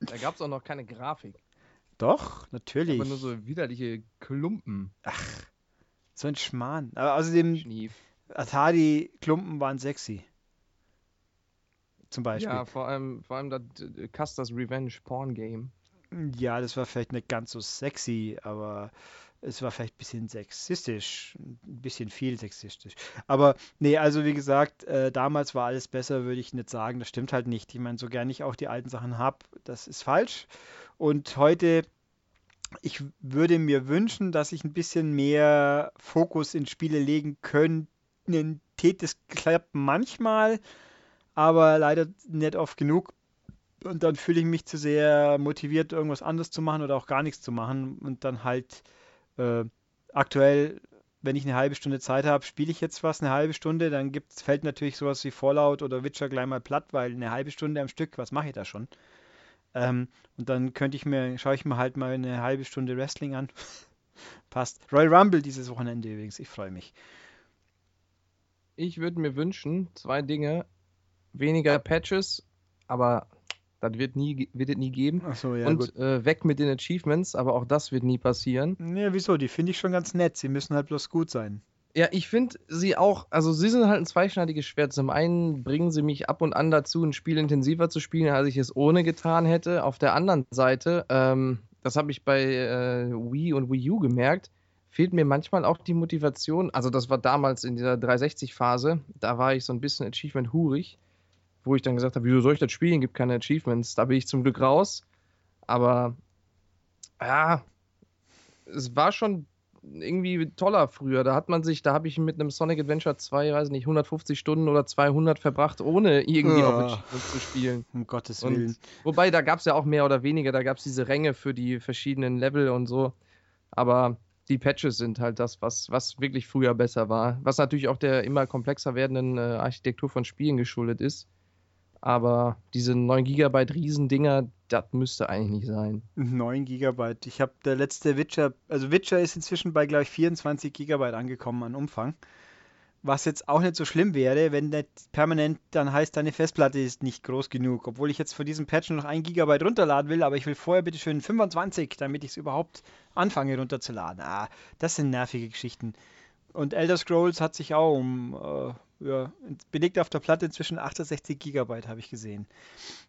Da gab es auch noch keine Grafik. Doch, natürlich. Aber nur so widerliche Klumpen. So ein Schmarrn. Aber außerdem, Schnief. Atari-Klumpen waren sexy. Zum Beispiel. Ja, vor allem, vor allem das äh, Custer's Revenge Porn Game. Ja, das war vielleicht nicht ganz so sexy, aber es war vielleicht ein bisschen sexistisch. Ein bisschen viel sexistisch. Aber nee, also wie gesagt, äh, damals war alles besser, würde ich nicht sagen. Das stimmt halt nicht. Ich meine, so gern ich auch die alten Sachen habe, das ist falsch. Und heute, ich würde mir wünschen, dass ich ein bisschen mehr Fokus in Spiele legen könnte. Das klappt manchmal, aber leider nicht oft genug. Und dann fühle ich mich zu sehr motiviert, irgendwas anderes zu machen oder auch gar nichts zu machen. Und dann halt äh, aktuell, wenn ich eine halbe Stunde Zeit habe, spiele ich jetzt was eine halbe Stunde. Dann gibt's, fällt natürlich sowas wie Fallout oder Witcher gleich mal platt, weil eine halbe Stunde am Stück, was mache ich da schon? Ähm, und dann könnte ich mir, schaue ich mir halt mal eine halbe Stunde Wrestling an. Passt. Royal Rumble dieses Wochenende übrigens, ich freue mich. Ich würde mir wünschen, zwei Dinge. Weniger Patches, aber das wird, nie, wird es nie geben. Achso, ja, Und äh, weg mit den Achievements, aber auch das wird nie passieren. Ja, wieso? Die finde ich schon ganz nett. Sie müssen halt bloß gut sein. Ja, ich finde sie auch, also sie sind halt ein zweischneidiges Schwert. Zum einen bringen sie mich ab und an dazu, ein Spiel intensiver zu spielen, als ich es ohne getan hätte. Auf der anderen Seite, ähm, das habe ich bei äh, Wii und Wii U gemerkt, fehlt mir manchmal auch die Motivation. Also das war damals in dieser 360-Phase, da war ich so ein bisschen Achievement-hurig, wo ich dann gesagt habe, wieso soll ich das spielen? Gibt keine Achievements. Da bin ich zum Glück raus. Aber ja, es war schon irgendwie toller früher. Da hat man sich, da habe ich mit einem Sonic Adventure 2, weiß nicht, 150 Stunden oder 200 verbracht, ohne irgendwie auf Ja. Achievements zu spielen. Um Gottes Und, Willen. wobei, da gab es ja auch mehr oder weniger, da gab es diese Ränge für die verschiedenen Level und so. Aber die Patches sind halt das, was, was wirklich früher besser war. Was natürlich auch der immer komplexer werdenden äh, Architektur von Spielen geschuldet ist. Aber diese 9 GB Riesendinger, das müsste eigentlich nicht sein. 9 Gigabyte. Ich habe der letzte Witcher, also Witcher ist inzwischen bei, glaube ich, 24 Gigabyte angekommen an Umfang. Was jetzt auch nicht so schlimm wäre, wenn nicht permanent dann heißt, deine Festplatte ist nicht groß genug. Obwohl ich jetzt von diesem Patch noch 1 Gigabyte runterladen will, aber ich will vorher bitte schön 25, damit ich es überhaupt anfange runterzuladen. Ah, das sind nervige Geschichten. Und Elder Scrolls hat sich auch um, äh, ja, belegt auf der Platte inzwischen 68 Gigabyte, habe ich gesehen.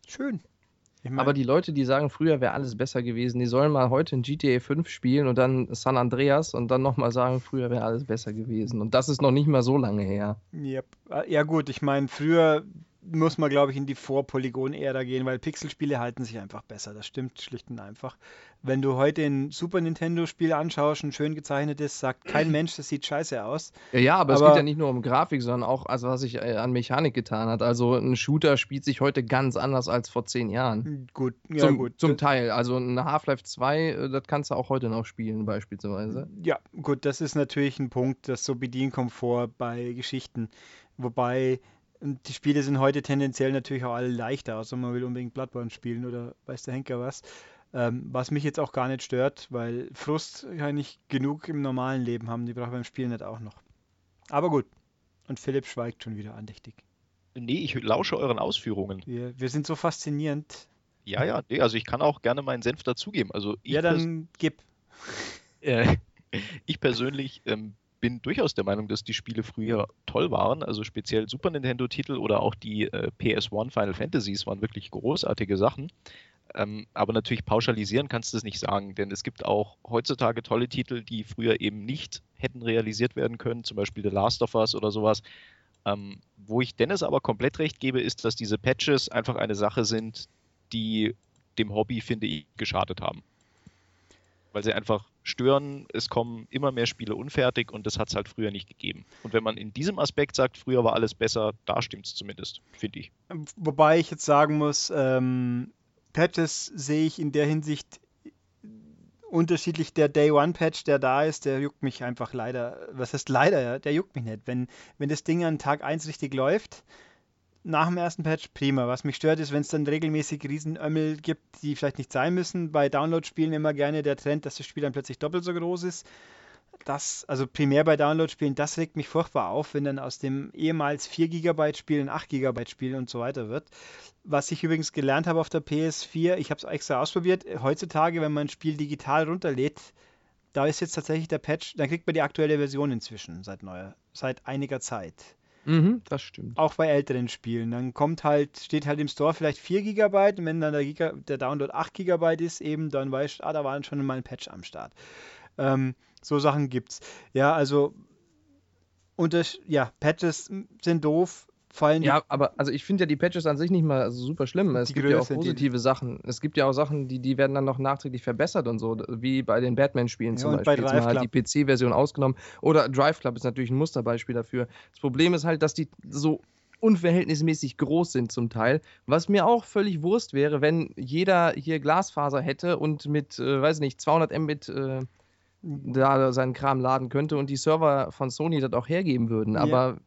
Schön. Ich mein- Aber die Leute, die sagen, früher wäre alles besser gewesen, die sollen mal heute in GTA 5 spielen und dann San Andreas und dann nochmal sagen, früher wäre alles besser gewesen. Und das ist noch nicht mal so lange her. Yep. Äh, Ja gut, ich meine, früher muss man, glaube ich, in die Vor-Polygon-Ära gehen, weil Pixelspiele halten sich einfach besser. Das stimmt schlicht und einfach. Wenn du heute ein Super Nintendo-Spiel anschaust, ein schön gezeichnetes, sagt kein Mensch, das sieht scheiße aus. Ja, ja aber, es Aber- geht ja nicht nur um Grafik, sondern auch, also was sich äh, an Mechanik getan hat. Also ein Shooter spielt sich heute ganz anders als vor zehn Jahren. Gut, ja zum, gut. zum Teil. Also ein Half-Life 2, äh, das kannst du auch heute noch spielen, beispielsweise. Ja, gut, das ist natürlich ein Punkt, das so Bedienkomfort bei Geschichten. Wobei und die Spiele sind heute tendenziell natürlich auch alle leichter, außer man will unbedingt Bloodborne spielen oder weiß der Henker was. Ähm, was mich jetzt auch gar nicht stört, weil Frust kann ich genug im normalen Leben haben, die braucht beim Spielen nicht auch noch. Aber gut. Und Philipp schweigt schon wieder andächtig. Nee, ich lausche euren Ausführungen. Wir, wir sind so faszinierend. Ja, ja, nee, also ich kann auch gerne meinen Senf dazugeben. Also ich, ja, dann gib. äh, ich persönlich ähm, bin durchaus der Meinung, dass die Spiele früher toll waren. Also speziell Super Nintendo-Titel oder auch die äh, PS1 Final Fantasies waren wirklich großartige Sachen. Ähm, aber natürlich pauschalisieren kannst du es nicht sagen, denn es gibt auch heutzutage tolle Titel, die früher eben nicht hätten realisiert werden können, zum Beispiel The Last of Us oder sowas. Ähm, wo ich Dennis aber komplett recht gebe, ist, dass diese Patches einfach eine Sache sind, die dem Hobby, finde ich, geschadet haben. Weil sie einfach stören. Es kommen immer mehr Spiele unfertig und das hat es halt früher nicht gegeben. Und wenn man in diesem Aspekt sagt, früher war alles besser, da stimmt es zumindest, finde ich. Wobei ich jetzt sagen muss, ähm, Patches sehe ich in der Hinsicht unterschiedlich. Der Day One Patch, der da ist, der juckt mich einfach leider. Was heißt leider? Der juckt mich nicht. Wenn, wenn das Ding an Tag 1 richtig läuft, nach dem ersten Patch prima. Was mich stört, ist, wenn es dann regelmäßig Riesenömmel gibt, die vielleicht nicht sein müssen. Bei Download-Spielen immer gerne der Trend, dass das Spiel dann plötzlich doppelt so groß ist. Das, also primär bei Download-Spielen, das regt mich furchtbar auf, wenn dann aus dem ehemals 4 GB Spiel ein 8 GB Spiel und so weiter wird. Was ich übrigens gelernt habe auf der PS4, ich habe es extra ausprobiert, heutzutage, wenn man ein Spiel digital runterlädt, da ist jetzt tatsächlich der Patch, dann kriegt man die aktuelle Version inzwischen seit neuer, seit einiger Zeit. Mhm, das stimmt. Auch bei älteren Spielen. Dann kommt halt, steht halt im Store vielleicht 4 GB und wenn dann der, Giga, der Download 8 GB ist, eben, dann weißt du, ah, da war schon mal ein Patch am Start. Ähm, so Sachen gibt's. Ja, also unter, ja, Patches sind doof, fallen Ja, aber also ich finde ja die Patches an sich nicht mal super schlimm. Es Die gibt ja auch die- positive Sachen. Es gibt ja auch Sachen, die, die werden dann noch nachträglich verbessert und so, wie bei den Batman-Spielen Ja, zum bei Beispiel. Jetzt mal Drive halt die PC-Version ausgenommen. Oder Drive Club ist natürlich ein Musterbeispiel dafür. Das Problem ist halt, dass die so unverhältnismäßig groß sind zum Teil, was mir auch völlig Wurst wäre, wenn jeder hier Glasfaser hätte und mit, äh, weiß nicht, 200 Mbit äh, da seinen Kram laden könnte und die Server von Sony das auch hergeben würden. Ja. Aber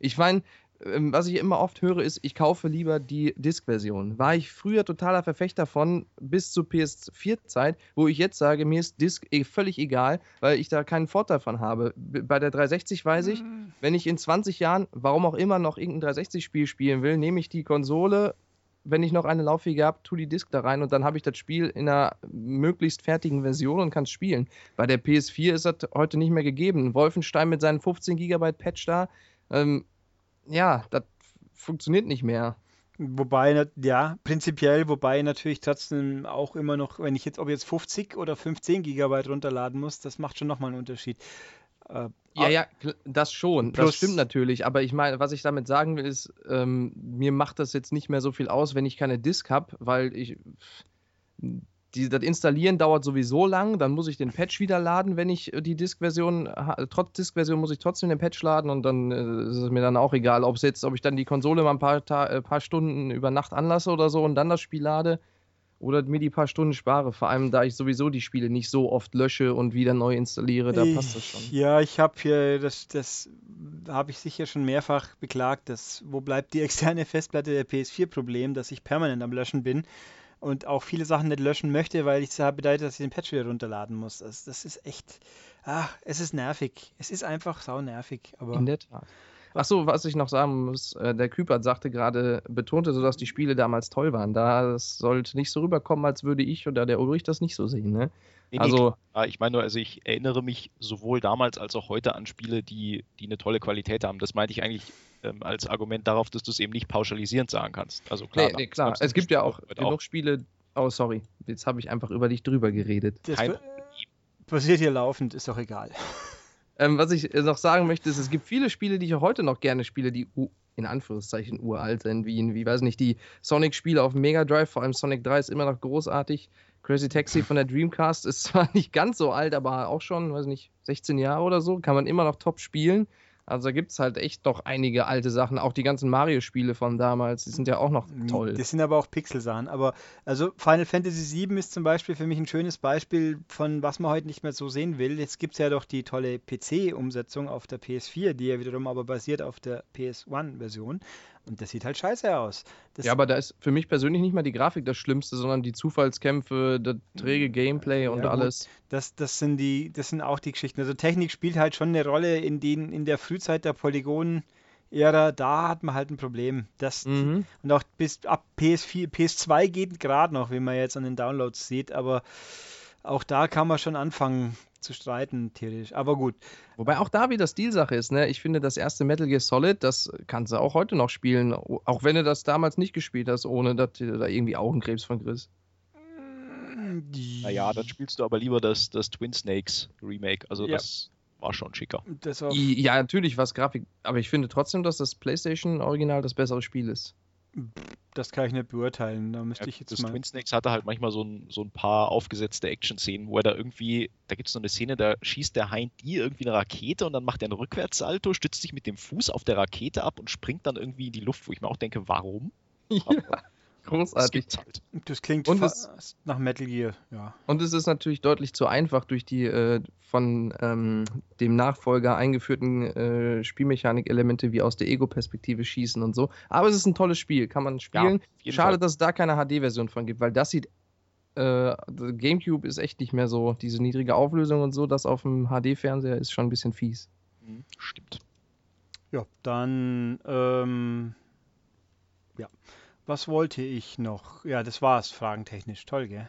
ich meine, was ich immer oft höre, ist, ich kaufe lieber die Disk-Version. War ich früher totaler Verfechter von bis zur PS4-Zeit, wo ich jetzt sage, mir ist Disk eh völlig egal, weil ich da keinen Vorteil von habe. Bei der 360 weiß ich, wenn ich in 20 Jahren, warum auch immer, noch irgendein 360-Spiel spielen will, nehme ich die Konsole, wenn ich noch eine lauffähige habe, tue die Disk da rein und dann habe ich das Spiel in einer möglichst fertigen Version und kann es spielen. Bei der PS4 ist das heute nicht mehr gegeben. Wolfenstein mit seinen 15 GB Patch da, ähm, ja, das funktioniert nicht mehr. Wobei, ja, prinzipiell, wobei natürlich trotzdem auch immer noch, wenn ich jetzt, ob jetzt 50 oder 15 Gigabyte runterladen muss, das macht schon nochmal einen Unterschied. Äh, Ja, ja, das schon. Plus- das stimmt natürlich. Aber ich meine, was ich damit sagen will, ist, ähm, mir macht das jetzt nicht mehr so viel aus, wenn ich keine Disk habe, weil ich. Die, das Installieren dauert sowieso lang, dann muss ich den Patch wieder laden, wenn ich äh, die Disk-Version, trotz Disk-Version muss ich trotzdem den Patch laden und dann äh, ist es mir dann auch egal, ob jetzt, ob ich dann die Konsole mal ein paar, Ta äh, paar Stunden über Nacht anlasse oder so und dann das Spiel lade oder mir die paar Stunden spare. Vor allem, da ich sowieso die Spiele nicht so oft lösche und wieder neu installiere, da passt das schon. Ja, ich habe hier, das, das habe ich sicher schon mehrfach beklagt, dass, wo bleibt die externe Festplatte der PS4-Problem, dass ich permanent am Löschen bin und auch viele Sachen nicht löschen möchte, weil ich habe bedeutet, dass ich den Patch wieder runterladen muss. Das, das ist echt, ach, es ist nervig. Es ist einfach sau nervig, aber In der Tat. Ach so, was ich noch sagen muss, äh, der Küpert sagte gerade, betonte so, dass die Spiele damals toll waren. Da sollte nicht so rüberkommen, als würde ich oder der Ulrich das nicht so sehen. Ne? Nee, nee, Also, klar. ich meine nur, also ich erinnere mich sowohl damals als auch heute an Spiele, die, die eine tolle Qualität haben. Das meinte ich eigentlich ähm, als Argument darauf, dass du es eben nicht pauschalisierend sagen kannst. Also klar, nee, nee, klar. Es gibt ja auch genug Spiele. Oh, sorry. Jetzt habe ich einfach über dich drüber geredet. das Kein pa- passiert hier laufend, ist doch egal. Ähm, was ich äh, noch sagen möchte, ist, es gibt viele Spiele, die ich auch heute noch gerne spiele, die in Anführungszeichen uralt sind, wie, wie weiß nicht, die Sonic-Spiele auf Mega Drive, vor allem Sonic 3 ist immer noch großartig. Crazy Taxi von der Dreamcast ist zwar nicht ganz so alt, aber auch schon, weiß nicht, 16 Jahre oder so, kann man immer noch top spielen. Also da gibt es halt echt doch einige alte Sachen. Auch die ganzen Mario-Spiele von damals, die sind ja auch noch toll. Das sind aber auch Pixelsachen. Aber also Final Fantasy VII ist zum Beispiel für mich ein schönes Beispiel von was man heute nicht mehr so sehen will. Jetzt gibt es ja doch die tolle PC-Umsetzung auf der PS4, die ja wiederum aber basiert auf der PS1-Version. Und das sieht halt scheiße aus. Das, Ja, aber da ist für mich persönlich nicht mal die Grafik das Schlimmste, sondern die Zufallskämpfe, das träge Gameplay und Ja, alles. Das, das sind die, das sind auch die Geschichten. Also Technik spielt halt schon eine Rolle in den, in der Frühzeit der Polygon-Ära, da hat man halt ein Problem. Das, Mhm. Und auch bis ab PS4, PS2 geht gerade noch, wie man jetzt an den Downloads sieht, aber auch da kann man schon anfangen zu streiten, theoretisch. Aber gut. Wobei auch da wieder Stilsache ist, ne? Ich finde, das erste Metal Gear Solid, das kannst du auch heute noch spielen, auch wenn du das damals nicht gespielt hast, ohne dass du da irgendwie Augenkrebs von kriegst. Naja, dann spielst du aber lieber das, das Twin Snakes Remake. Also Ja. das war schon schicker. I- Ja, natürlich was Grafik, aber ich finde trotzdem, dass das PlayStation Original das bessere Spiel ist. Das kann ich nicht beurteilen. Da müsste Ja, ich jetzt das mal. Twin Snakes hatte halt manchmal so ein, so ein paar aufgesetzte Action-Szenen, wo er da irgendwie, da gibt es so eine Szene, da schießt der Hind die irgendwie eine Rakete und dann macht er einen Rückwärtssalto, stützt sich mit dem Fuß auf der Rakete ab und springt dann irgendwie in die Luft, wo ich mir auch denke, warum? Aber das Großartig. gibt's halt. Das klingt Und fast nach Metal Gear, ja. Und es ist natürlich deutlich zu einfach durch die äh, von ähm, dem Nachfolger eingeführten äh, Spielmechanik-Elemente wie aus der Ego-Perspektive schießen und so. Aber es ist ein tolles Spiel, kann man spielen. jeden Schade, Fall. dass es da keine HD-Version von gibt, weil das sieht. Äh, GameCube ist echt nicht mehr so, diese niedrige Auflösung und so, das auf dem HD-Fernseher ist schon ein bisschen fies. Hm, Stimmt. Ja, dann, ähm, ja. Was wollte ich noch? Ja, das war's, fragentechnisch. Toll, gell?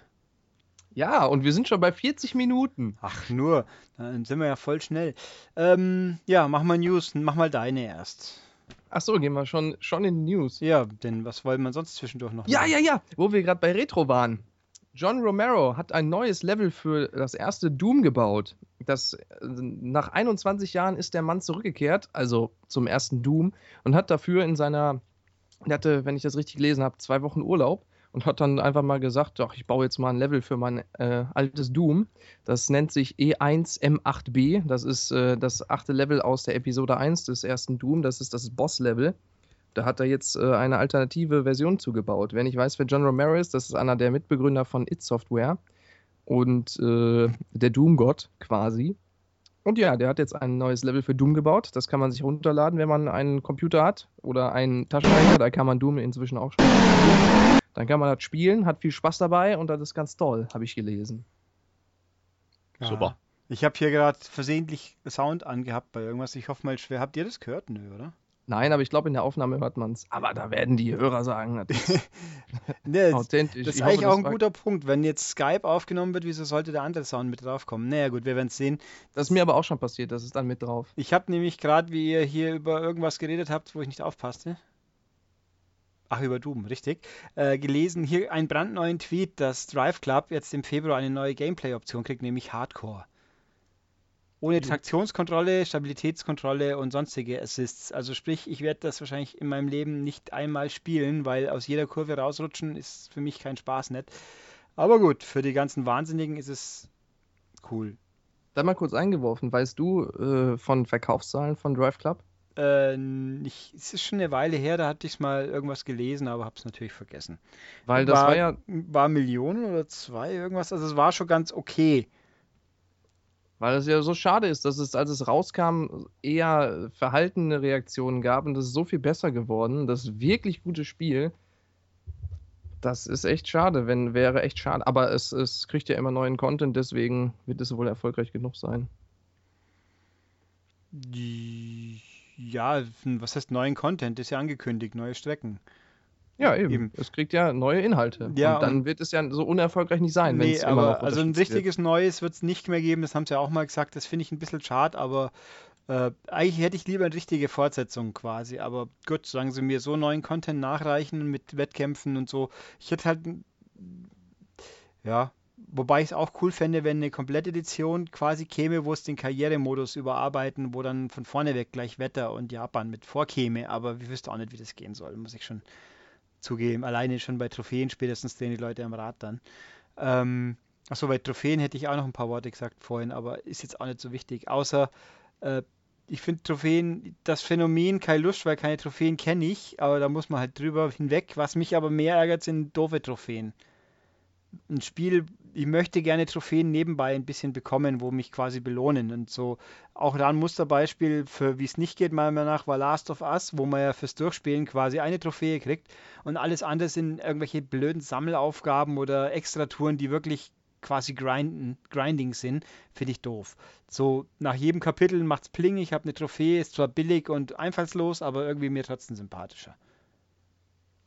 Ja, und wir sind schon bei 40 Minuten. Ach, nur, dann sind wir ja voll schnell. Ähm, ja, mach mal News, mach mal deine erst. Achso, gehen wir schon, schon in News. Ja, denn was wollen wir sonst zwischendurch noch Ja, machen? ja, ja, wo wir gerade bei Retro waren. John Romero hat ein neues Level für das erste Doom gebaut. Das, nach 21 Jahren ist der Mann zurückgekehrt, also zum ersten Doom, und hat dafür in seiner, er hatte, wenn ich das richtig gelesen habe, zwei Wochen Urlaub und hat dann einfach mal gesagt, ach, ich baue jetzt mal ein Level für mein äh, altes Doom. Das nennt sich E E1M8B. Das ist äh, das achte Level aus der Episode 1 des ersten Doom. Das ist das Boss-Level. Da hat er jetzt äh, eine alternative Version zugebaut. Wer nicht weiß, wer John Romero ist, das ist einer der Mitbegründer von It Software und äh, der Doom-Gott quasi. Und ja, der hat jetzt ein neues Level für Doom gebaut. Das kann man sich runterladen, wenn man einen Computer hat oder einen Taschenrechner. Da kann man Doom inzwischen auch spielen. Dann kann man das spielen, hat viel Spaß dabei und das ist ganz toll, habe ich gelesen. Ja. Super. Ich habe hier gerade versehentlich Sound angehabt bei irgendwas. Ich hoffe mal schwer. Habt ihr das gehört? Nö, oder? Nein, aber ich glaube, in der Aufnahme hört man es. Aber da werden die Hörer sagen, das das, authentisch. das ist Ich hoffe, eigentlich auch ein guter Punkt. Wenn jetzt Skype aufgenommen wird, wieso sollte der andere Sound mit draufkommen? Naja, gut, wir werden es sehen. Das ist mir aber auch schon passiert, das ist dann mit drauf. Ich habe nämlich gerade, wie ihr hier über irgendwas geredet habt, wo ich nicht aufpasste. Ach, über Doom, richtig. Äh, gelesen, hier einen brandneuen Tweet, dass Drive Club jetzt im Februar eine neue Gameplay-Option kriegt, nämlich Hardcore. Ohne Traktionskontrolle, Stabilitätskontrolle und sonstige Assists. Also sprich, ich werde das wahrscheinlich in meinem Leben nicht einmal spielen, weil aus jeder Kurve rausrutschen ist für mich kein Spaß nicht. Aber gut, für die ganzen Wahnsinnigen ist es cool. Da mal kurz eingeworfen, weißt du äh, von Verkaufszahlen von Drive Club? Äh, ich, es ist schon eine Weile her, da hatte ich mal irgendwas gelesen, aber habe es natürlich vergessen. Weil das war, ja, war Millionen oder zwei irgendwas, also es war schon ganz okay. weil es ja so schade ist, dass es, als es rauskam, eher verhaltene Reaktionen gab und das ist so viel besser geworden. Das wirklich gute Spiel. Das ist echt schade, wenn wäre echt schade. Aber es, es kriegt ja immer neuen Content, deswegen wird es wohl erfolgreich genug sein. Die, ja, was heißt neuen Content? Ist ja angekündigt, neue Strecken. Ja, eben. Eben. Es kriegt ja neue Inhalte. Ja, und dann und- wird es ja so unerfolgreich nicht sein, Nee, aber also ein unterstützt wird. richtiges Neues wird es nicht mehr geben, das haben sie ja auch mal gesagt, das finde ich ein bisschen schade, aber äh, eigentlich hätte ich lieber eine richtige Fortsetzung quasi, aber gut, solange sie mir so neuen Content nachreichen mit Wettkämpfen und so, ich hätte halt, ja, wobei ich es auch cool fände, wenn eine Komplettedition quasi käme, wo es den Karrieremodus überarbeiten, wo dann von vorne weg gleich Wetter und Japan mit vorkäme, aber ich wüsste auch nicht, wie das gehen soll, muss ich schon zugeben, alleine schon bei Trophäen spätestens drehen die Leute am Rad dann. Ähm, Achso, bei Trophäen hätte ich auch noch ein paar Worte gesagt vorhin, aber ist jetzt auch nicht so wichtig. Außer, äh, ich finde Trophäen, das Phänomen, keine Lust, weil keine Trophäen kenne ich, aber da muss man halt drüber hinweg. Was mich aber mehr ärgert, sind doofe Trophäen. Ein Spiel, ich möchte gerne Trophäen nebenbei ein bisschen bekommen, wo mich quasi belohnen und so. Auch da ein Musterbeispiel für wie es nicht geht, meiner Meinung nach, war Last of Us, wo man ja fürs Durchspielen quasi eine Trophäe kriegt und alles andere sind irgendwelche blöden Sammelaufgaben oder Extratouren, die wirklich quasi grinden, grinding sind, finde ich doof. So nach jedem Kapitel macht's Pling, ich habe eine Trophäe, ist zwar billig und einfallslos, aber irgendwie mir trotzdem sympathischer.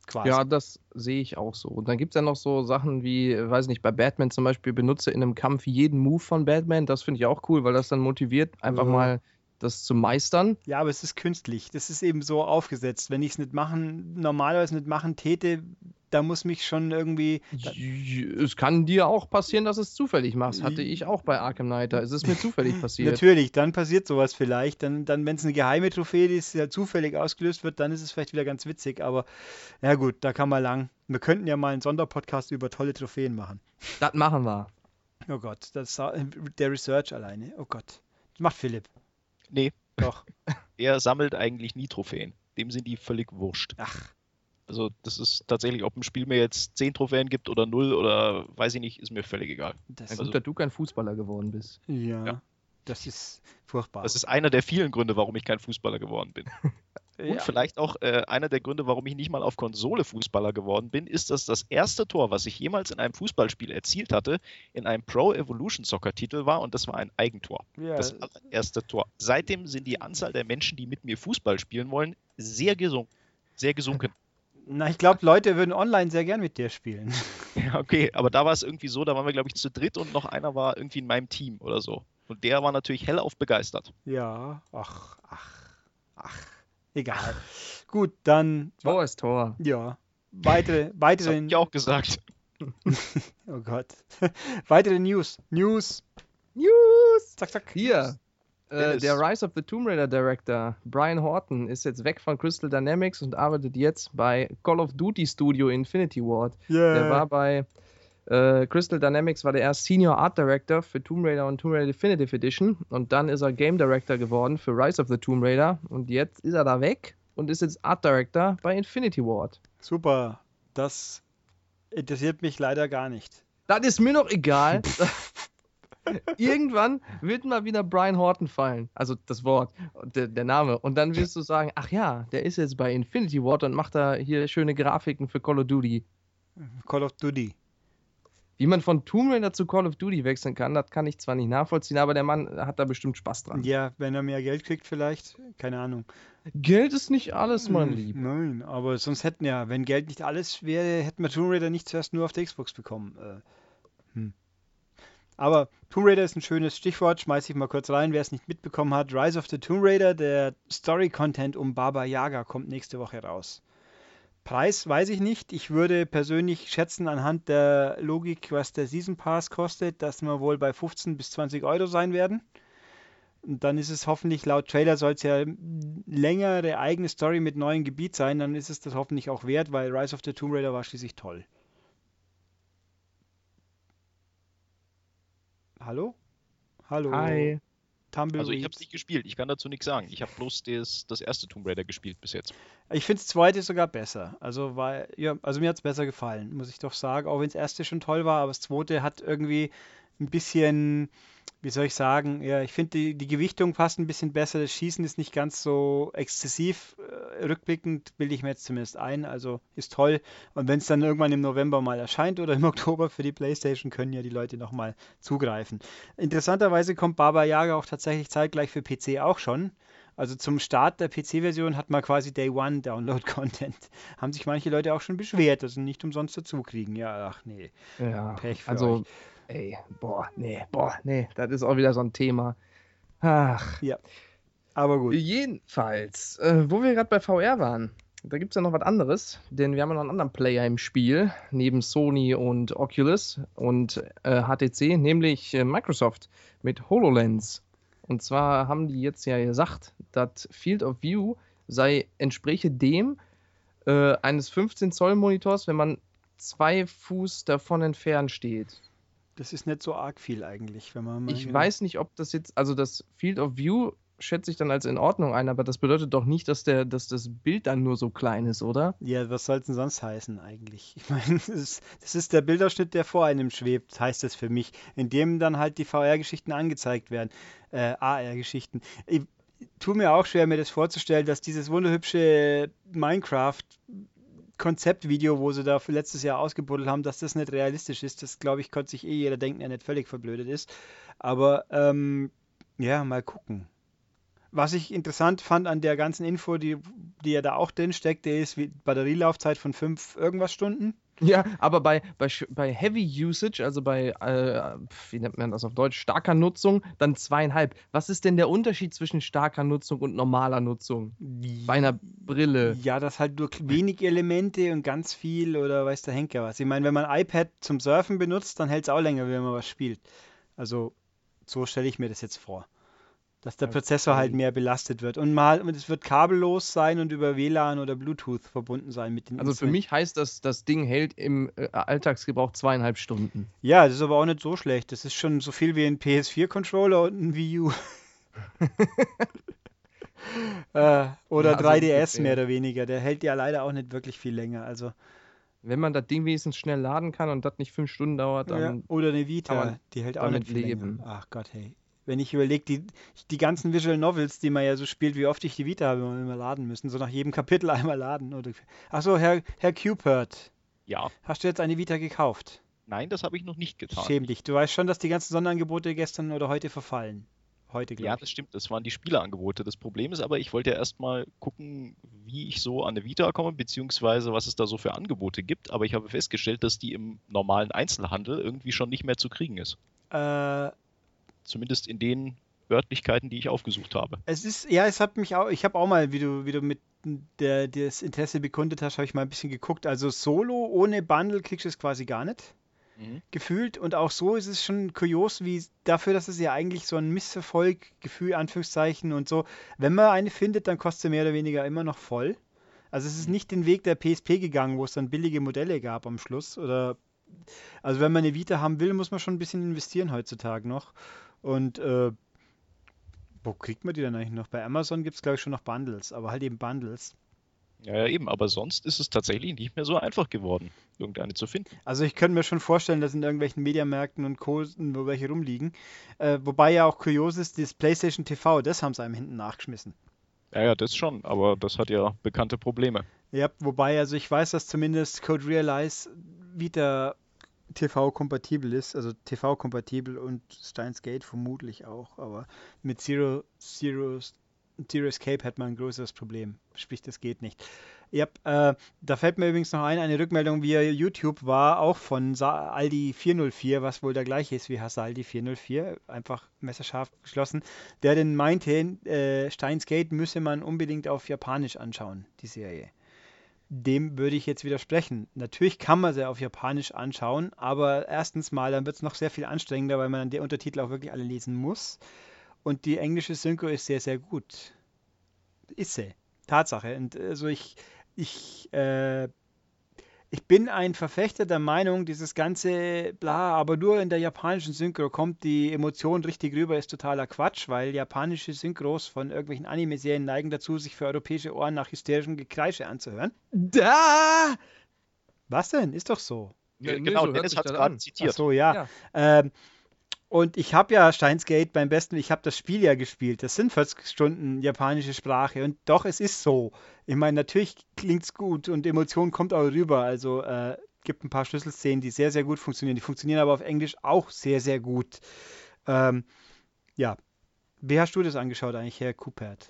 Quasi. Ja, das sehe ich auch so. Und dann gibt es ja noch so Sachen wie, weiß nicht, bei Batman zum Beispiel benutze in einem Kampf jeden Move von Batman. Das finde ich auch cool, weil das dann motiviert, einfach Ja. mal das zu meistern. Ja, aber es ist künstlich. Das ist eben so aufgesetzt. Wenn ich es nicht machen, normalerweise nicht machen täte, da muss mich schon irgendwie. Es kann dir auch passieren, dass es zufällig machst. Hatte ich auch bei Arkham Knight. Da ist es mir zufällig passiert. Natürlich, dann passiert sowas vielleicht. Dann, dann wenn es eine geheime Trophäe ist, die ja zufällig ausgelöst wird, dann ist es vielleicht wieder ganz witzig. Aber ja gut, da kann man lang. Wir könnten ja mal einen Sonderpodcast über tolle Trophäen machen. Das machen wir. Oh Gott, das der Research alleine. Oh Gott. Das macht Philipp. Nee. Doch. er sammelt eigentlich nie Trophäen. Dem sind die völlig wurscht. Ach. Also das ist tatsächlich, ob ein Spiel mir jetzt 10 Trophäen gibt oder 0 oder weiß ich nicht, ist mir völlig egal. Das also, gut, dass du kein Fußballer geworden bist. Ja, ja, das ist furchtbar. Das ist einer der vielen Gründe, warum ich kein Fußballer geworden bin. Und ja. vielleicht auch äh, einer der Gründe, warum ich nicht mal auf Konsole Fußballer geworden bin, ist, dass das erste Tor, was ich jemals in einem Fußballspiel erzielt hatte, in einem Pro Evolution Soccer Titel war und das war ein Eigentor. Ja. Das erste Tor. Seitdem sind die Anzahl der Menschen, die mit mir Fußball spielen wollen, sehr gesunken. Sehr gesunken. Na, ich glaube, Leute würden online sehr gern mit dir spielen. Ja, okay, aber da war es irgendwie so, da waren wir, glaube ich, zu dritt und noch einer war irgendwie in meinem Team oder so. Und der war natürlich hellauf begeistert. Ja, ach, ach, ach. Egal. Gut, dann. Tor ist Tor. Ja. Weitere, weitere. Das ich auch gesagt. oh Gott. weitere News. News. News. Zack, zack. Hier. Äh, der Rise of the Tomb Raider Director, Brian Horton, ist jetzt weg von Crystal Dynamics und arbeitet jetzt bei Call of Duty Studio Infinity Ward. Yeah. Der war bei äh, Crystal Dynamics war der erst Senior Art Director für Tomb Raider und Tomb Raider Definitive Edition und dann ist er Game Director geworden für Rise of the Tomb Raider und jetzt ist er da weg und ist jetzt Art Director bei Infinity Ward. Super, das interessiert mich leider gar nicht. Das ist mir noch egal. Irgendwann wird mal wieder Brian Horton fallen, also das Wort, der, der, Name. Und dann wirst du sagen, ach ja, der ist jetzt bei Infinity Ward und macht da hier schöne Grafiken für Call of Duty. Call of Duty. Wie man von Tomb Raider zu Call of Duty wechseln kann, das kann ich zwar nicht nachvollziehen, aber der Mann hat da bestimmt Spaß dran. Ja, wenn er mehr Geld kriegt vielleicht, keine Ahnung. Geld ist nicht alles, mein hm, Lieb. Nein, aber sonst hätten ja, wenn Geld nicht alles wäre, hätten wir Tomb Raider nicht zuerst nur auf der Xbox bekommen. Äh, hm. Aber Tomb Raider ist ein schönes Stichwort, schmeiße ich mal kurz rein, wer es nicht mitbekommen hat. Rise of the Tomb Raider, der Story-Content um Baba Yaga kommt nächste Woche raus. Preis weiß ich nicht. Ich würde persönlich schätzen anhand der Logik, was der Season Pass kostet, dass wir wohl bei 15 bis 20 Euro sein werden. Und dann ist es hoffentlich, laut Trailer soll es ja längere eigene Story mit neuem Gebiet sein. Dann ist es das hoffentlich auch wert, weil Rise of the Tomb Raider war schließlich toll. Hallo? Hallo? Hi. Tumbleweed. Also ich habe es nicht gespielt, ich kann dazu nichts sagen. Ich habe bloß das, das erste Tomb Raider gespielt bis jetzt. Ich finde das zweite sogar besser. Also, weil, ja, also mir hat es besser gefallen, muss ich doch sagen. Auch wenn das erste schon toll war, aber das zweite hat irgendwie ein bisschen, wie soll ich sagen, ja, ich finde die, die Gewichtung passt ein bisschen besser. Das Schießen ist nicht ganz so exzessiv. Äh, rückblickend bilde ich mir jetzt zumindest ein. Also ist toll. Und wenn es dann irgendwann im November mal erscheint oder im Oktober für die Playstation, können ja die Leute nochmal zugreifen. Interessanterweise kommt Baba Yaga auch tatsächlich zeitgleich für PC auch schon. Also zum Start der PC-Version hat man quasi Day One Download-Content. Haben sich manche Leute auch schon beschwert, dass sie nicht umsonst dazu kriegen. Ja, ach nee. Ja, Pech für also euch. Ey, boah, nee, boah, nee, das ist auch wieder so ein Thema. Ach. Ja. Aber gut. Jedenfalls, äh, wo wir gerade bei VR waren, da gibt es ja noch was anderes, denn wir haben noch einen anderen Player im Spiel, neben Sony und Oculus und äh, HTC, nämlich äh, Microsoft mit HoloLens. Und zwar haben die jetzt ja gesagt, dass Field of View sei entspräche dem äh, eines 15 Zoll Monitors, wenn man zwei Fuß davon entfernt steht. Das ist nicht so arg viel eigentlich, wenn man. ich weiß nicht, ob das jetzt, also das Field of View schätze ich dann als in Ordnung ein, aber das bedeutet doch nicht, dass, der, dass das Bild dann nur so klein ist, oder? Ja, was soll es denn sonst heißen eigentlich? Ich meine, das ist, das ist der Bildausschnitt, der vor einem schwebt, heißt das für mich, in dem dann halt die VR-Geschichten angezeigt werden, äh, AR-Geschichten. Ich tue mir auch schwer, mir das vorzustellen, dass dieses wunderhübsche Minecraft Konzeptvideo, wo sie da für letztes Jahr ausgebuddelt haben, dass das nicht realistisch ist. Das, glaube ich, konnte sich eh jeder denken, der nicht völlig verblödet ist. Aber ähm, ja, mal gucken. Was ich interessant fand an der ganzen Info, die, die ja da auch drin steckte, ist wie Batterielaufzeit von 5 irgendwas Stunden. Ja, aber bei, bei, bei Heavy Usage, also bei, äh, wie nennt man das auf Deutsch, starker Nutzung, dann zweieinhalb. Was ist denn der Unterschied zwischen starker Nutzung und normaler Nutzung? Bei einer Brille. Ja, das halt nur wenig Elemente und ganz viel oder weiß der Henker was. Ich meine, wenn man iPad zum Surfen benutzt, dann hält es auch länger, wenn man was spielt. Also so stelle ich mir das jetzt vor. Dass der Prozessor halt mehr belastet wird. Und mal, es wird kabellos sein und über WLAN oder Bluetooth verbunden sein mit den Also für mich heißt das, das Ding hält im äh, Alltagsgebrauch zweieinhalb Stunden. Ja, das ist aber auch nicht so schlecht. Das ist schon so viel wie ein PS4-Controller und ein Wii U. äh, oder ja, also 3DS mehr oder weniger. Der hält ja leider auch nicht wirklich viel länger. Also wenn man das Ding wenigstens schnell laden kann und das nicht fünf Stunden dauert, dann. Ja, oder eine Vita, die hält auch nicht viel leben. Länger. Ach Gott, hey wenn ich überlege, die, die ganzen Visual Novels, die man ja so spielt, wie oft ich die Vita habe immer laden müssen, so nach jedem Kapitel einmal laden. Achso, Herr, Herr Cupert. Ja. Hast du jetzt eine Vita gekauft? Nein, das habe ich noch nicht getan. Schäm dich. Du weißt schon, dass die ganzen Sonderangebote gestern oder heute verfallen. Heute, glaube ich. Ja, das stimmt. Das waren die Spieleangebote. Das Problem ist aber, ich wollte ja erstmal gucken, wie ich so an eine Vita komme, beziehungsweise was es da so für Angebote gibt. Aber ich habe festgestellt, dass die im normalen Einzelhandel irgendwie schon nicht mehr zu kriegen ist. Äh, Zumindest in den Örtlichkeiten, die ich aufgesucht habe. Es ist, ja, es hat mich auch, ich habe auch mal, wie du, wie du mit der, das Interesse bekundet hast, habe ich mal ein bisschen geguckt. Also Solo ohne Bundle kriegst du es quasi gar nicht. Mhm. Gefühlt. Und auch so ist es schon kurios, wie dafür, dass es ja eigentlich so ein Misserfolg, Gefühl, Anführungszeichen und so. Wenn man eine findet, dann kostet sie mehr oder weniger immer noch voll. Also es ist mhm. nicht den Weg der PSP gegangen, wo es dann billige Modelle gab am Schluss. Oder also wenn man eine Vita haben will, muss man schon ein bisschen investieren heutzutage noch. Und äh, wo kriegt man die denn eigentlich noch? Bei Amazon gibt es, glaube ich, schon noch Bundles, aber halt eben Bundles. Ja, ja, eben, aber sonst ist es tatsächlich nicht mehr so einfach geworden, irgendeine zu finden. Also ich könnte mir schon vorstellen, dass in irgendwelchen Mediamärkten und Co. wo welche rumliegen. Äh, wobei ja auch kurios ist, das PlayStation TV, das haben sie einem hinten nachgeschmissen. Ja, ja, das schon, aber das hat ja bekannte Probleme. Ja, wobei, also ich weiß, dass zumindest Code Realize wieder TV-kompatibel ist, also TV-kompatibel und Steins Gate vermutlich auch, aber mit Zero, Zero, Zero Escape hat man ein größeres Problem. Sprich, das geht nicht. Ja, äh, da fällt mir übrigens noch ein, eine Rückmeldung via YouTube war auch von Sa Aldi 404, was wohl der gleiche ist wie Hasaldi 404, einfach messerscharf geschlossen, der denn meinte, äh, Steins Gate müsse man unbedingt auf Japanisch anschauen, die Serie dem würde ich jetzt widersprechen. Natürlich kann man sie auf Japanisch anschauen, aber erstens mal, dann wird es noch sehr viel anstrengender, weil man dann die Untertitel auch wirklich alle lesen muss. Und die englische Synchro ist sehr, sehr gut. Ist sie. Tatsache. Und also ich, ich äh, ich bin ein Verfechter der Meinung, dieses ganze bla, aber nur in der japanischen Synchro kommt die Emotion richtig rüber, ist totaler Quatsch, weil japanische Synchros von irgendwelchen Anime-Serien neigen dazu, sich für europäische Ohren nach hysterischem Gekreische anzuhören. Da! Was denn? Ist doch so. Ja, genau, so Dennis hat es gerade zitiert. Ach so, ja. ja. Ähm, und ich habe ja Steins Gate beim besten, ich habe das Spiel ja gespielt. Das sind 40 Stunden japanische Sprache und doch, es ist so. Ich meine, natürlich klingt es gut und Emotion kommt auch rüber. Also äh, gibt ein paar Schlüsselszenen, die sehr, sehr gut funktionieren. Die funktionieren aber auf Englisch auch sehr, sehr gut. Ähm, ja. Wie hast du das angeschaut eigentlich, Herr Kupert?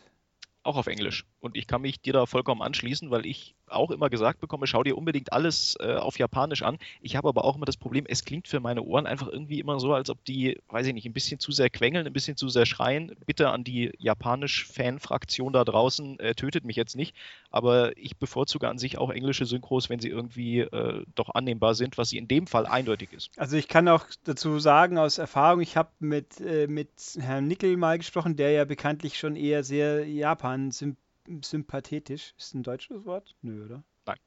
Auch auf Englisch. Und ich kann mich dir da vollkommen anschließen, weil ich auch immer gesagt bekomme, schau dir unbedingt alles äh, auf Japanisch an. Ich habe aber auch immer das Problem, es klingt für meine Ohren einfach irgendwie immer so, als ob die, weiß ich nicht, ein bisschen zu sehr quengeln, ein bisschen zu sehr schreien. Bitte an die japanisch-Fan-Fraktion da draußen, äh, tötet mich jetzt nicht. Aber ich bevorzuge an sich auch englische Synchros, wenn sie irgendwie äh, doch annehmbar sind, was sie in dem Fall eindeutig ist. Also ich kann auch dazu sagen, aus Erfahrung, ich habe mit, äh, mit Herrn Nickel mal gesprochen, der ja bekanntlich schon eher sehr Japan-sympathisch sympathetisch. Ist ein deutsches Wort? Nö, oder? Nein.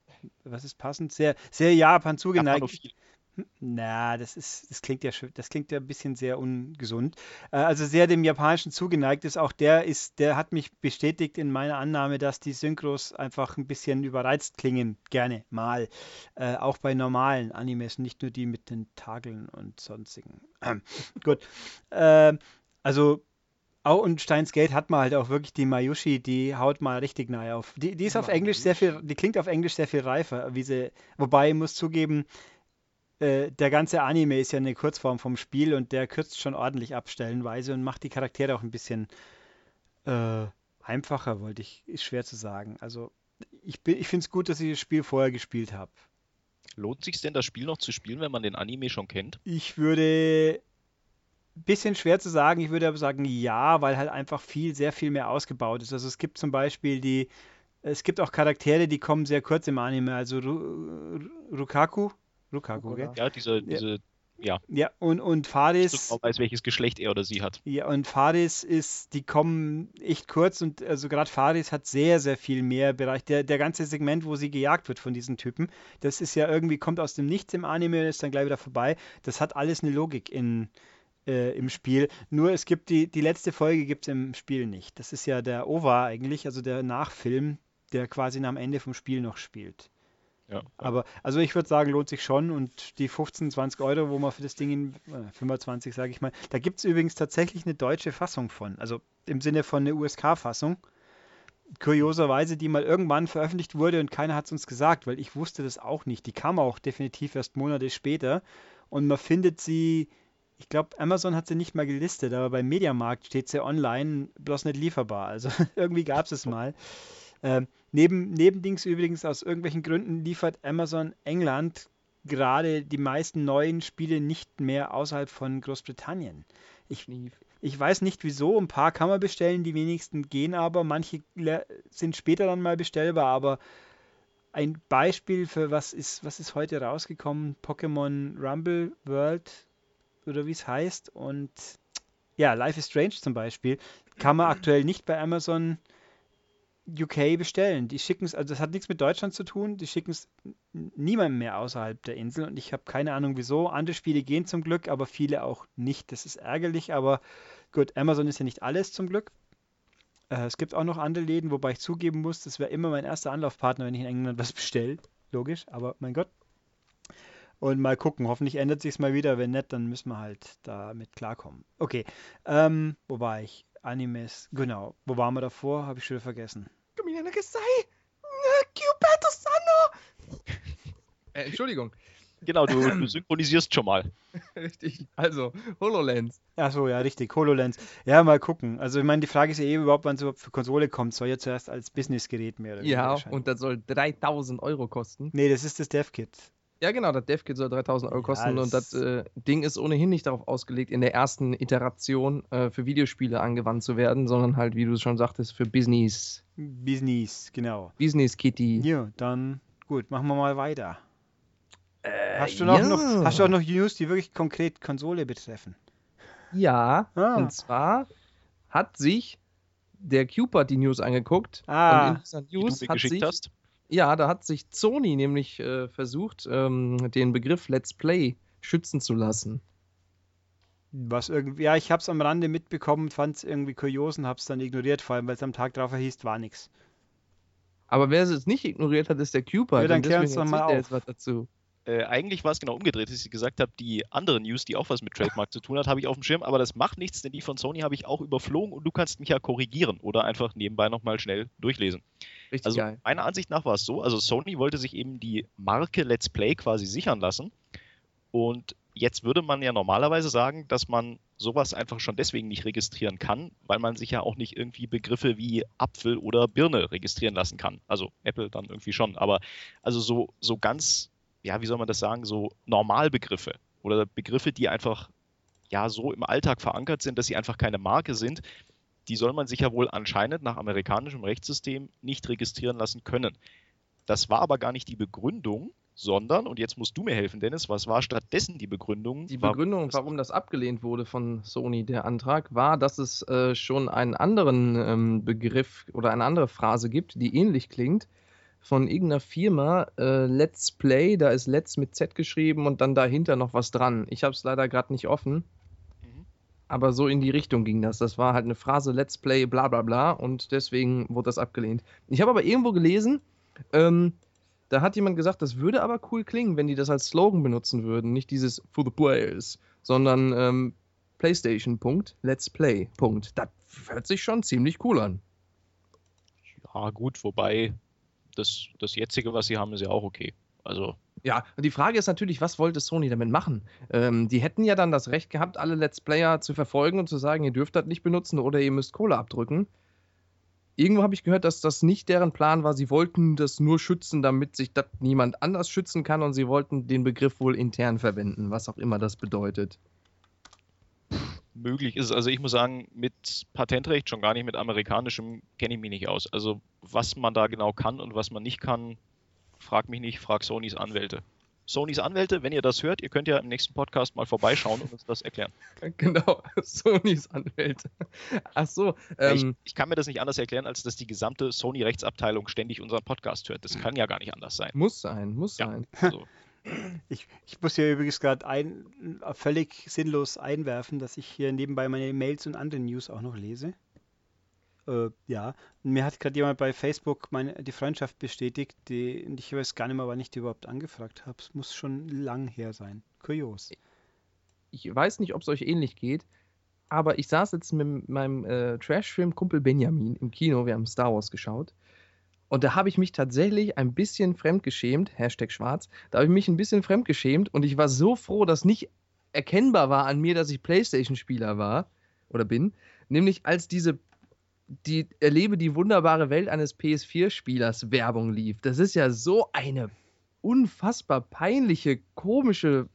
Was ist passend? Sehr, sehr Japan zugeneigt. Hm? Na, das ist, das klingt ja das klingt ja ein bisschen sehr ungesund. Äh, also sehr dem Japanischen zugeneigt ist. Auch der ist, der hat mich bestätigt in meiner Annahme, dass die Synchros einfach ein bisschen überreizt klingen, gerne mal. Äh, auch bei normalen Animes, nicht nur die mit den Tageln und sonstigen. Gut. Äh, also Oh, und Steins Gate hat man halt auch wirklich die Mayushi, die haut mal richtig nahe auf. Die, die ist auf Englisch sehr viel, die klingt auf Englisch sehr viel reifer, wie sie, wobei ich muss zugeben, äh, der ganze Anime ist ja eine Kurzform vom Spiel und der kürzt schon ordentlich ab stellenweise und macht die Charaktere auch ein bisschen äh, einfacher, wollte ich, ist schwer zu sagen. Also ich, ich finde es gut, dass ich das Spiel vorher gespielt habe. Lohnt sich denn das Spiel noch zu spielen, wenn man den Anime schon kennt? Ich würde bisschen schwer zu sagen, ich würde aber sagen ja, weil halt einfach viel, sehr viel mehr ausgebaut ist. Also es gibt zum Beispiel die, es gibt auch Charaktere, die kommen sehr kurz im Anime, also Ru, Rukaku, Rukaku, gell? Ja, diese, diese ja. Ja, und, und Faris. Genau weiß, welches Geschlecht er oder sie hat. Ja, und Faris ist, die kommen echt kurz und also gerade Faris hat sehr, sehr viel mehr Bereich. Der, der ganze Segment, wo sie gejagt wird von diesen Typen, das ist ja irgendwie, kommt aus dem Nichts im Anime und ist dann gleich wieder vorbei. Das hat alles eine Logik in, äh, im Spiel. Nur es gibt die, die letzte Folge gibt es im Spiel nicht. Das ist ja der OVA eigentlich, also der Nachfilm, der quasi am Ende vom Spiel noch spielt. Ja, Aber also ich würde sagen, lohnt sich schon und die 15, 20 Euro, wo man für das Ding in äh, 25, sage ich mal, da gibt es übrigens tatsächlich eine deutsche Fassung von, also im Sinne von eine USK-Fassung. Kurioserweise, die mal irgendwann veröffentlicht wurde und keiner hat es uns gesagt, weil ich wusste das auch nicht. Die kam auch definitiv erst Monate später und man findet sie, ich glaube, Amazon hat sie nicht mal gelistet, aber beim Mediamarkt steht sie online, bloß nicht lieferbar. Also irgendwie gab es es mal. Ähm, neben, Dings übrigens, aus irgendwelchen Gründen liefert Amazon England gerade die meisten neuen Spiele nicht mehr außerhalb von Großbritannien. Ich, ich weiß nicht wieso, ein paar kann man bestellen, die wenigsten gehen aber, manche sind später dann mal bestellbar, aber ein Beispiel für was ist, was ist heute rausgekommen? Pokémon Rumble World oder wie es heißt und ja, Life is Strange zum Beispiel, kann man aktuell nicht bei Amazon UK bestellen. Die schicken es, also das hat nichts mit Deutschland zu tun, die schicken es niemandem mehr außerhalb der Insel und ich habe keine Ahnung wieso. Andere Spiele gehen zum Glück, aber viele auch nicht. Das ist ärgerlich, aber gut, Amazon ist ja nicht alles zum Glück. Äh, es gibt auch noch andere Läden, wobei ich zugeben muss, das wäre immer mein erster Anlaufpartner, wenn ich in England was bestelle. Logisch, aber mein Gott. Und mal gucken, hoffentlich ändert sich es mal wieder. Wenn nicht, dann müssen wir halt damit klarkommen. Okay, ähm, wo war ich? Animes. Genau. Wo waren wir davor? Habe ich schon vergessen. Äh, Entschuldigung. Genau, du, du, synchronisierst schon mal. richtig. Also, HoloLens. Achso, ja, richtig. HoloLens. Ja, mal gucken. Also, ich meine, die Frage ist ja eh überhaupt, wann es überhaupt für Konsole kommt. Soll ja zuerst als Businessgerät mehr oder weniger Ja, und das soll 3000 Euro kosten. Nee, das ist das DevKit. Ja, genau, das DevKit soll 3000 Euro kosten ja, und das äh, Ding ist ohnehin nicht darauf ausgelegt, in der ersten Iteration äh, für Videospiele angewandt zu werden, sondern halt, wie du schon sagtest, für Business. Business, genau. Business Kitty. Ja, dann gut, machen wir mal weiter. Äh, hast, du noch, ja. noch, hast du auch noch News, die wirklich konkret Konsole betreffen? Ja, ah. und zwar hat sich der Cupid die News angeguckt. Ah, und in dieser News die du mir geschickt sich, hast. Ja, da hat sich Sony nämlich äh, versucht, ähm, den Begriff Let's Play schützen zu lassen. Was irgendwie, ja, ich habe es am Rande mitbekommen, fand es irgendwie kurios und habe es dann ignoriert, vor allem weil es am Tag drauf hieß, war nichts. Aber wer es nicht ignoriert hat, ist der Cooper. Ja, dann klär uns doch mal auf. Was dazu. Äh, eigentlich war es genau umgedreht, dass ich gesagt habe, die andere News, die auch was mit Trademark zu tun hat, habe ich auf dem Schirm, aber das macht nichts, denn die von Sony habe ich auch überflogen und du kannst mich ja korrigieren oder einfach nebenbei nochmal schnell durchlesen. Richtig also geil. meiner Ansicht nach war es so, also Sony wollte sich eben die Marke Let's Play quasi sichern lassen und jetzt würde man ja normalerweise sagen, dass man sowas einfach schon deswegen nicht registrieren kann, weil man sich ja auch nicht irgendwie Begriffe wie Apfel oder Birne registrieren lassen kann. Also Apple dann irgendwie schon, aber also so, so ganz ja, wie soll man das sagen, so Normalbegriffe oder Begriffe, die einfach ja so im Alltag verankert sind, dass sie einfach keine Marke sind, die soll man sich ja wohl anscheinend nach amerikanischem Rechtssystem nicht registrieren lassen können. Das war aber gar nicht die Begründung, sondern, und jetzt musst du mir helfen, Dennis, was war stattdessen die Begründung? Die Begründung, warum das abgelehnt wurde von Sony, der Antrag, war, dass es äh, schon einen anderen ähm, Begriff oder eine andere Phrase gibt, die ähnlich klingt, von irgendeiner Firma, äh, Let's Play, da ist Let's mit Z geschrieben und dann dahinter noch was dran. Ich habe es leider gerade nicht offen. Mhm. Aber so in die Richtung ging das. Das war halt eine Phrase Let's Play, bla bla bla und deswegen wurde das abgelehnt. Ich habe aber irgendwo gelesen, ähm, da hat jemand gesagt, das würde aber cool klingen, wenn die das als Slogan benutzen würden. Nicht dieses For the Players, sondern ähm, PlayStation. Let's Play. Das hört sich schon ziemlich cool an. Ja, gut, wobei das, das jetzige, was sie haben, ist ja auch okay. Also. Ja, und die Frage ist natürlich, was wollte Sony damit machen? Ähm, die hätten ja dann das Recht gehabt, alle Let's Player zu verfolgen und zu sagen, ihr dürft das nicht benutzen oder ihr müsst Kohle abdrücken. irgendwo habe ich gehört, dass das nicht deren Plan war. Sie wollten das nur schützen, damit sich das niemand anders schützen kann und sie wollten den Begriff wohl intern verwenden, was auch immer das bedeutet. Möglich ist. Also ich muss sagen, mit Patentrecht, schon gar nicht mit amerikanischem, kenne ich mich nicht aus. Also was man da genau kann und was man nicht kann, frag mich nicht, frag Sonys Anwälte. Sonys Anwälte, wenn ihr das hört, ihr könnt ja im nächsten Podcast mal vorbeischauen und uns das erklären. Genau, Sonys Anwälte. Ach so. Ähm, ich, ich, kann mir das nicht anders erklären, als dass die gesamte Sony-Rechtsabteilung ständig unseren Podcast hört. Das kann ja gar nicht anders sein. Muss sein, muss ja, sein. Also. Ich, ich, muss hier übrigens gerade ein, völlig sinnlos einwerfen, dass ich hier nebenbei meine Mails und andere News auch noch lese. Äh, ja, mir hat gerade jemand bei Facebook meine, die Freundschaft bestätigt, die ich weiß gar nicht mehr, wann ich die überhaupt angefragt habe. Es muss schon lang her sein. Kurios. Ich weiß nicht, ob es euch ähnlich geht, aber ich saß jetzt mit meinem äh, Trash-Film-Kumpel Benjamin im Kino, wir haben Star Wars geschaut. Und da habe ich mich tatsächlich ein bisschen fremdgeschämt, Hashtag schwarz, da habe ich mich ein bisschen fremdgeschämt und ich war so froh, dass nicht erkennbar war an mir, dass ich Playstation-Spieler war oder bin. Nämlich als diese die erlebe die wunderbare Welt eines PS4-Spielers Werbung lief. Das ist ja so eine unfassbar peinliche, komische.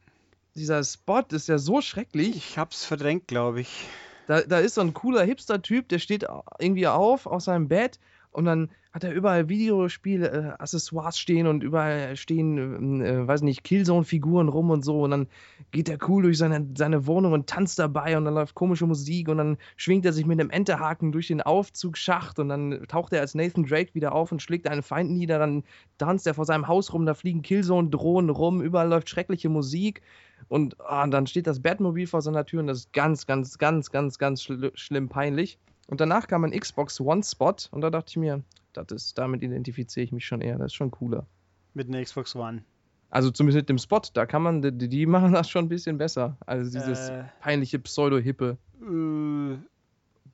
Dieser Spot ist ja so schrecklich. Ich hab's verdrängt, glaube ich. Da, da ist so ein cooler Hipster-Typ, der steht irgendwie auf aus seinem Bett und dann hat er überall Videospiel-Accessoires äh, stehen und überall stehen, äh, weiß nicht, Killzone-Figuren rum und so. Und dann geht er cool durch seine, seine Wohnung und tanzt dabei und dann läuft komische Musik und dann schwingt er sich mit einem Enterhaken durch den Aufzugsschacht und dann taucht er als Nathan Drake wieder auf und schlägt einen Feind nieder. Dann tanzt er vor seinem Haus rum, da fliegen Killzone-Drohnen rum, überall läuft schreckliche Musik. Und, oh, und dann steht das Batmobil vor seiner Tür und das ist ganz, ganz, ganz, ganz, ganz schl schlimm peinlich. Und danach kam ein Xbox One Spot und da dachte ich mir, das ist, damit identifiziere ich mich schon eher. Das ist schon cooler. Mit einer Xbox One. Also zumindest mit dem Spot, da kann man, die, die machen das schon ein bisschen besser. Also dieses äh, peinliche Pseudo-Hippe. Äh,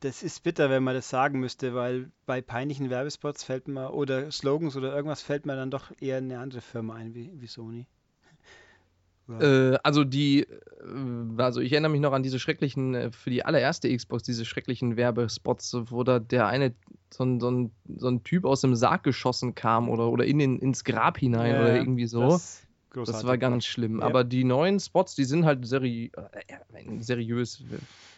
das ist bitter, wenn man das sagen müsste, weil bei peinlichen Werbespots fällt mir, oder Slogans oder irgendwas fällt mir dann doch eher eine andere Firma ein wie, wie Sony. Äh, also die, äh, also ich erinnere mich noch an diese schrecklichen, äh, für die allererste Xbox, diese schrecklichen Werbespots, wo da der eine, so ein, so ein, so ein Typ aus dem Sarg geschossen kam oder, oder in den, ins Grab hinein ja, oder irgendwie so. Das, das war ganz schlimm. Ja. Aber die neuen Spots, die sind halt seri seriös.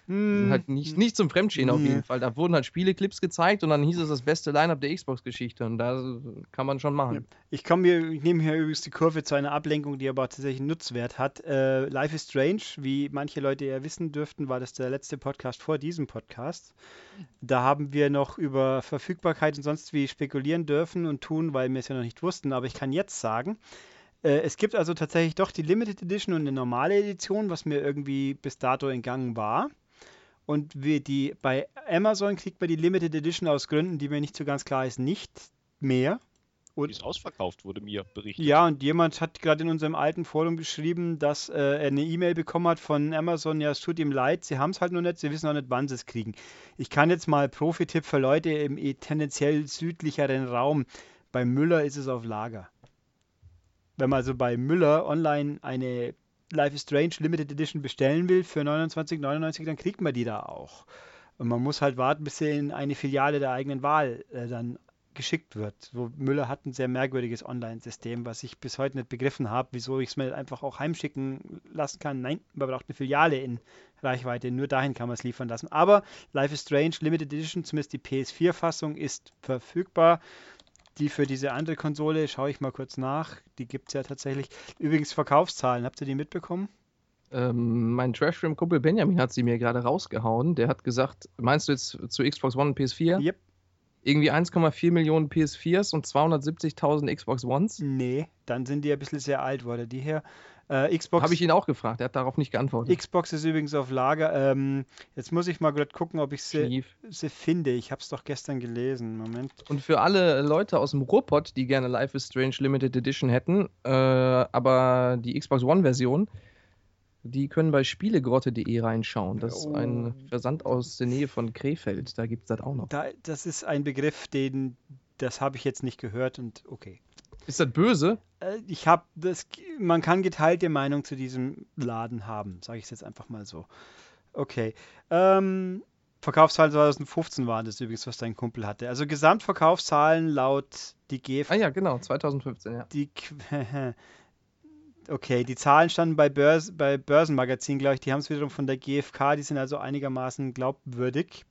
Hm. Halt nicht, nicht zum Fremdschehen auf jeden Fall. Da wurden halt Spieleclips gezeigt und dann hieß es das beste Line-Up der Xbox-Geschichte und da kann man schon machen. Ich komme hier, ich nehme hier übrigens die Kurve zu einer Ablenkung, die aber tatsächlich einen Nutzwert hat. Äh, Life is Strange, wie manche Leute ja wissen dürften, war das der letzte Podcast vor diesem Podcast. Da haben wir noch über Verfügbarkeit und sonst wie spekulieren dürfen und tun, weil wir es ja noch nicht wussten. Aber ich kann jetzt sagen, äh, es gibt also tatsächlich doch die Limited Edition und eine normale Edition, was mir irgendwie bis dato entgangen war. Und wie die, bei Amazon kriegt man die Limited Edition aus Gründen, die mir nicht so ganz klar ist, nicht mehr. Und, die ist ausverkauft, wurde mir berichtet. Ja, und jemand hat gerade in unserem alten Forum geschrieben, dass äh, er eine E-Mail bekommen hat von Amazon, ja, es tut ihm leid, sie haben es halt noch nicht, sie wissen auch nicht, wann sie es kriegen. Ich kann jetzt mal Profi-Tipp für Leute im eh tendenziell südlicheren Raum. Bei Müller ist es auf Lager. Wenn man also bei Müller online eine Life is Strange Limited Edition bestellen will für 29,99, dann kriegt man die da auch. Und man muss halt warten, bis sie in eine Filiale der eigenen Wahl äh, dann geschickt wird. So, Müller hat ein sehr merkwürdiges Online-System, was ich bis heute nicht begriffen habe, wieso ich es mir einfach auch heimschicken lassen kann. Nein, man braucht eine Filiale in Reichweite, nur dahin kann man es liefern lassen. Aber Life is Strange Limited Edition, zumindest die PS4-Fassung, ist verfügbar die für diese andere Konsole, schaue ich mal kurz nach, die gibt es ja tatsächlich. Übrigens Verkaufszahlen, habt ihr die mitbekommen? Ähm, mein Trashroom-Kumpel Benjamin hat sie mir gerade rausgehauen. Der hat gesagt, meinst du jetzt zu Xbox One und PS4? Yep. Irgendwie 1,4 Millionen PS4s und 270.000 Xbox Ones? Nee, dann sind die ein bisschen sehr alt, wurde die hier. Äh, Xbox. Habe ich ihn auch gefragt, er hat darauf nicht geantwortet. Xbox ist übrigens auf Lager. Ähm, jetzt muss ich mal gerade gucken, ob ich sie, sie finde. Ich habe es doch gestern gelesen. Moment. Und für alle Leute aus dem Ruhrpott, die gerne Life is Strange Limited Edition hätten, äh, aber die Xbox One-Version, die können bei spielegrotte.de reinschauen. Das ist oh. ein Versand aus der Nähe von Krefeld. Da gibt es das auch noch. Da, das ist ein Begriff, den das habe ich jetzt nicht gehört und okay. Ist das böse? Äh, ich habe das, man kann geteilte Meinung zu diesem Laden haben, sage ich es jetzt einfach mal so. Okay. Ähm, Verkaufszahlen 2015 waren das übrigens, was dein Kumpel hatte. Also Gesamtverkaufszahlen laut die GF. Ah ja, genau, 2015, ja. Die, okay, die Zahlen standen bei, Börs, bei Börsenmagazin, glaube ich. Die haben es wiederum von der GfK. Die sind also einigermaßen glaubwürdig.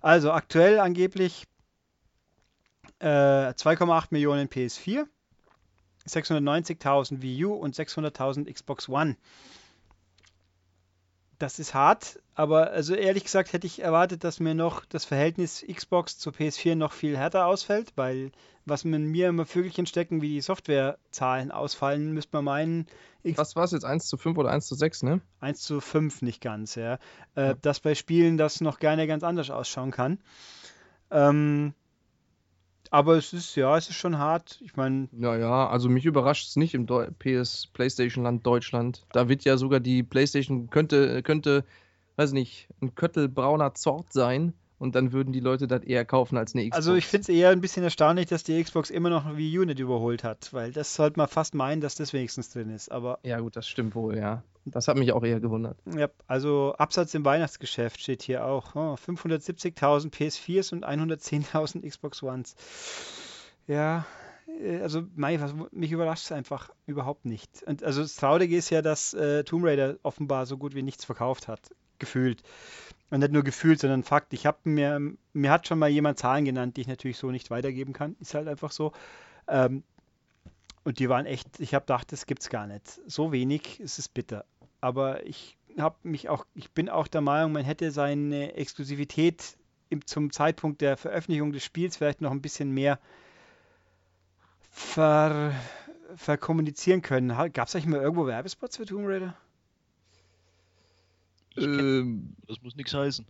Also aktuell angeblich äh, 2,8 Millionen PS4, 690.000 Wii U und 600.000 Xbox One. Das ist hart, aber also ehrlich gesagt hätte ich erwartet, dass mir noch das Verhältnis Xbox zu PS4 noch viel härter ausfällt, weil was man mir immer Vögelchen stecken, wie die Softwarezahlen ausfallen, müsste man meinen. X was war es jetzt? 1 zu 5 oder 1 zu 6, ne? 1 zu 5 nicht ganz, ja. Äh, ja. Dass bei Spielen das noch gerne ganz anders ausschauen kann. Ähm, aber es ist, ja, es ist schon hart. Ich meine. Ja, ja, also mich überrascht es nicht im Deu PS PlayStation-Land Deutschland. Da wird ja sogar die PlayStation, könnte, könnte, weiß nicht, ein Köttel brauner Zort sein und dann würden die Leute das eher kaufen als eine Xbox. Also ich finde es eher ein bisschen erstaunlich, dass die Xbox immer noch Wii U nicht überholt hat, weil das sollte man fast meinen, dass das wenigstens drin ist. Aber ja gut, das stimmt wohl, ja. Das hat mich auch eher gewundert. Ja, also Absatz im Weihnachtsgeschäft steht hier auch. Oh, 570.000 PS4s und 110.000 Xbox Ones. Ja, äh, also Mai, was, mich überrascht es einfach überhaupt nicht. Und also das Traurige ist ja, dass äh, Tomb Raider offenbar so gut wie nichts verkauft hat, gefühlt. Und nicht nur gefühlt, sondern Fakt. Ich habe mir, mir hat schon mal jemand Zahlen genannt, die ich natürlich so nicht weitergeben kann. Ist halt einfach so. Ähm, und die waren echt, ich habe gedacht, das gibt's gar nicht. So wenig, es ist bitter. Aber ich habe mich auch, ich bin auch der Meinung, man hätte seine Exklusivität im, zum Zeitpunkt der Veröffentlichung des Spiels vielleicht noch ein bisschen mehr ver, verkommunizieren können. Gab es eigentlich mal irgendwo Werbespots für Tomb Raider? Ähm, das muss nichts heißen.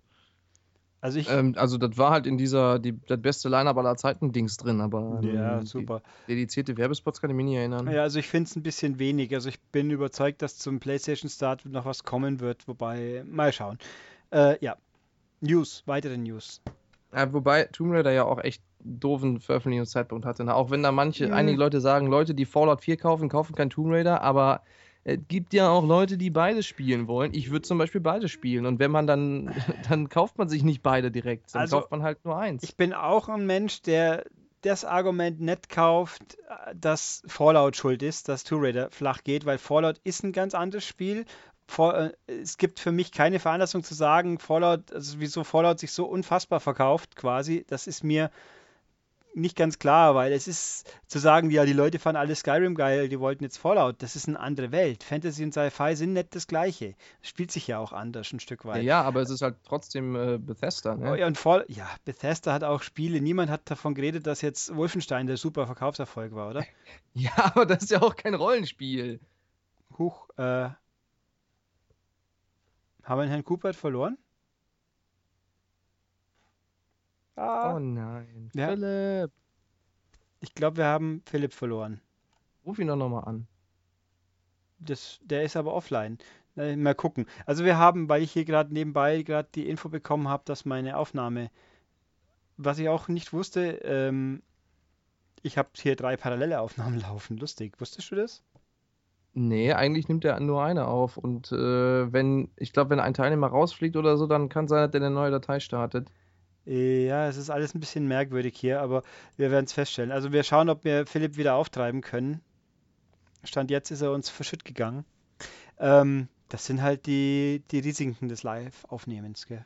Also, ich, ähm, also das war halt in dieser, die, das beste Line-Up aller Zeiten Dings drin, aber ähm, ja, super. dedizierte Werbespots kann ich mich nicht erinnern. Ja, also ich finde es ein bisschen wenig. Also ich bin überzeugt, dass zum PlayStation Start noch was kommen wird, wobei, mal schauen. Äh, ja, News, weitere News. Ja, wobei Tomb Raider ja auch echt doofen Veröffentlichungszeitpunkt hatte. Ne? Auch wenn da manche, mhm. einige Leute sagen, Leute, die Fallout 4 kaufen, kaufen kein Tomb Raider, aber es gibt ja auch Leute, die beide spielen wollen. Ich würde zum Beispiel beide spielen. Und wenn man dann, dann kauft man sich nicht beide direkt, dann also, kauft man halt nur eins. Ich bin auch ein Mensch, der das Argument nicht kauft, dass Fallout schuld ist, dass Tomb Raider flach geht, weil Fallout ist ein ganz anderes Spiel. Äh, es gibt für mich keine Veranlassung zu sagen, Fallout, also wieso Fallout sich so unfassbar verkauft, quasi. Das ist mir nicht ganz klar, weil es ist zu sagen, ja, die Leute fanden alle Skyrim geil, die wollten jetzt Fallout. Das ist eine andere Welt. Fantasy und Sci-Fi sind nicht das Gleiche. Es spielt sich ja auch anders ein Stück weit. Ja, aber es ist halt trotzdem äh, Bethesda, ne? Oh, ja, und Fall, ja, Bethesda hat auch Spiele. Niemand hat davon geredet, dass jetzt Wolfenstein der super Verkaufserfolg war, oder? ja, aber das ist ja auch kein Rollenspiel. Huch, äh. Haben wir Herrn Cooper verloren? Ah. Oh nein. Ja. Philipp. Ich glaube, wir haben Philipp verloren. Ruf ihn doch nochmal an. Das, der ist aber offline. Mal gucken. Also wir haben, weil ich hier gerade nebenbei gerade die Info bekommen habe, dass meine Aufnahme, was ich auch nicht wusste, ähm, ich habe hier drei parallele Aufnahmen laufen. Lustig. Wusstest du das? Nee, eigentlich nimmt er nur eine auf. Und äh, wenn, ich glaube, wenn ein Teilnehmer rausfliegt oder so, dann kann sein, dass der eine neue Datei startet. Ja, es ist alles ein bisschen merkwürdig hier, aber wir werden es feststellen. Also wir schauen, ob wir Philipp wieder auftreiben können. Stand jetzt ist er uns verschütt gegangen. Ähm, das sind halt die, die Risiken des Live-Aufnehmens, gell?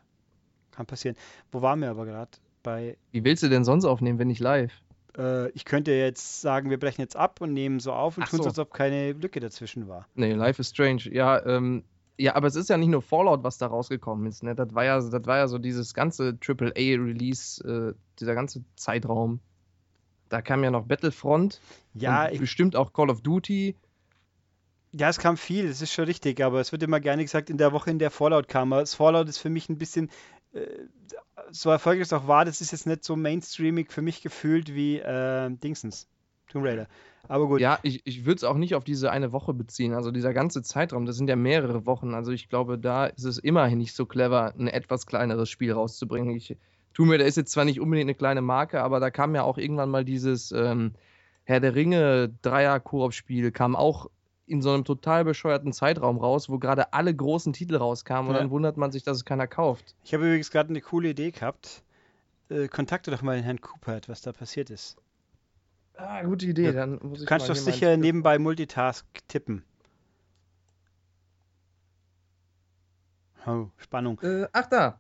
Kann passieren. Wo waren wir aber gerade? Bei. Wie willst du denn sonst aufnehmen, wenn nicht live? Äh, ich könnte jetzt sagen, wir brechen jetzt ab und nehmen so auf und tun so, als ob keine Lücke dazwischen war. Nee, live ist strange. Ja, ähm, ja, aber es ist ja nicht nur Fallout, was da rausgekommen ist. Ne? Das, war ja, das war ja so dieses ganze AAA-Release, äh, dieser ganze Zeitraum. Da kam ja noch Battlefront. Ja. bestimmt auch Call of Duty. Ja, es kam viel, das ist schon richtig, aber es wird immer gerne gesagt, in der Woche, in der Fallout kam. Das Fallout ist für mich ein bisschen, äh, so erfolgreich es auch war, das ist jetzt nicht so mainstreamig für mich gefühlt wie äh, Dingsens, Tomb Raider. Aber gut. Ja, ich, ich würde es auch nicht auf diese eine Woche beziehen. Also dieser ganze Zeitraum, das sind ja mehrere Wochen. Also ich glaube, da ist es immerhin nicht so clever, ein etwas kleineres Spiel rauszubringen. Ich tue mir, da ist jetzt zwar nicht unbedingt eine kleine Marke, aber da kam ja auch irgendwann mal dieses ähm, Herr der Ringe Dreier-Koop-Spiel, kam auch in so einem total bescheuerten Zeitraum raus, wo gerade alle großen Titel rauskamen und Ja. dann wundert man sich, dass es keiner kauft. Ich habe übrigens gerade eine coole Idee gehabt. Äh, kontakte doch mal den Herrn Coopert, was da passiert ist. Ah, gute Idee. Dann muss Du ich kannst doch sicher nebenbei Multitask tippen. Oh, Spannung. Äh, ach da.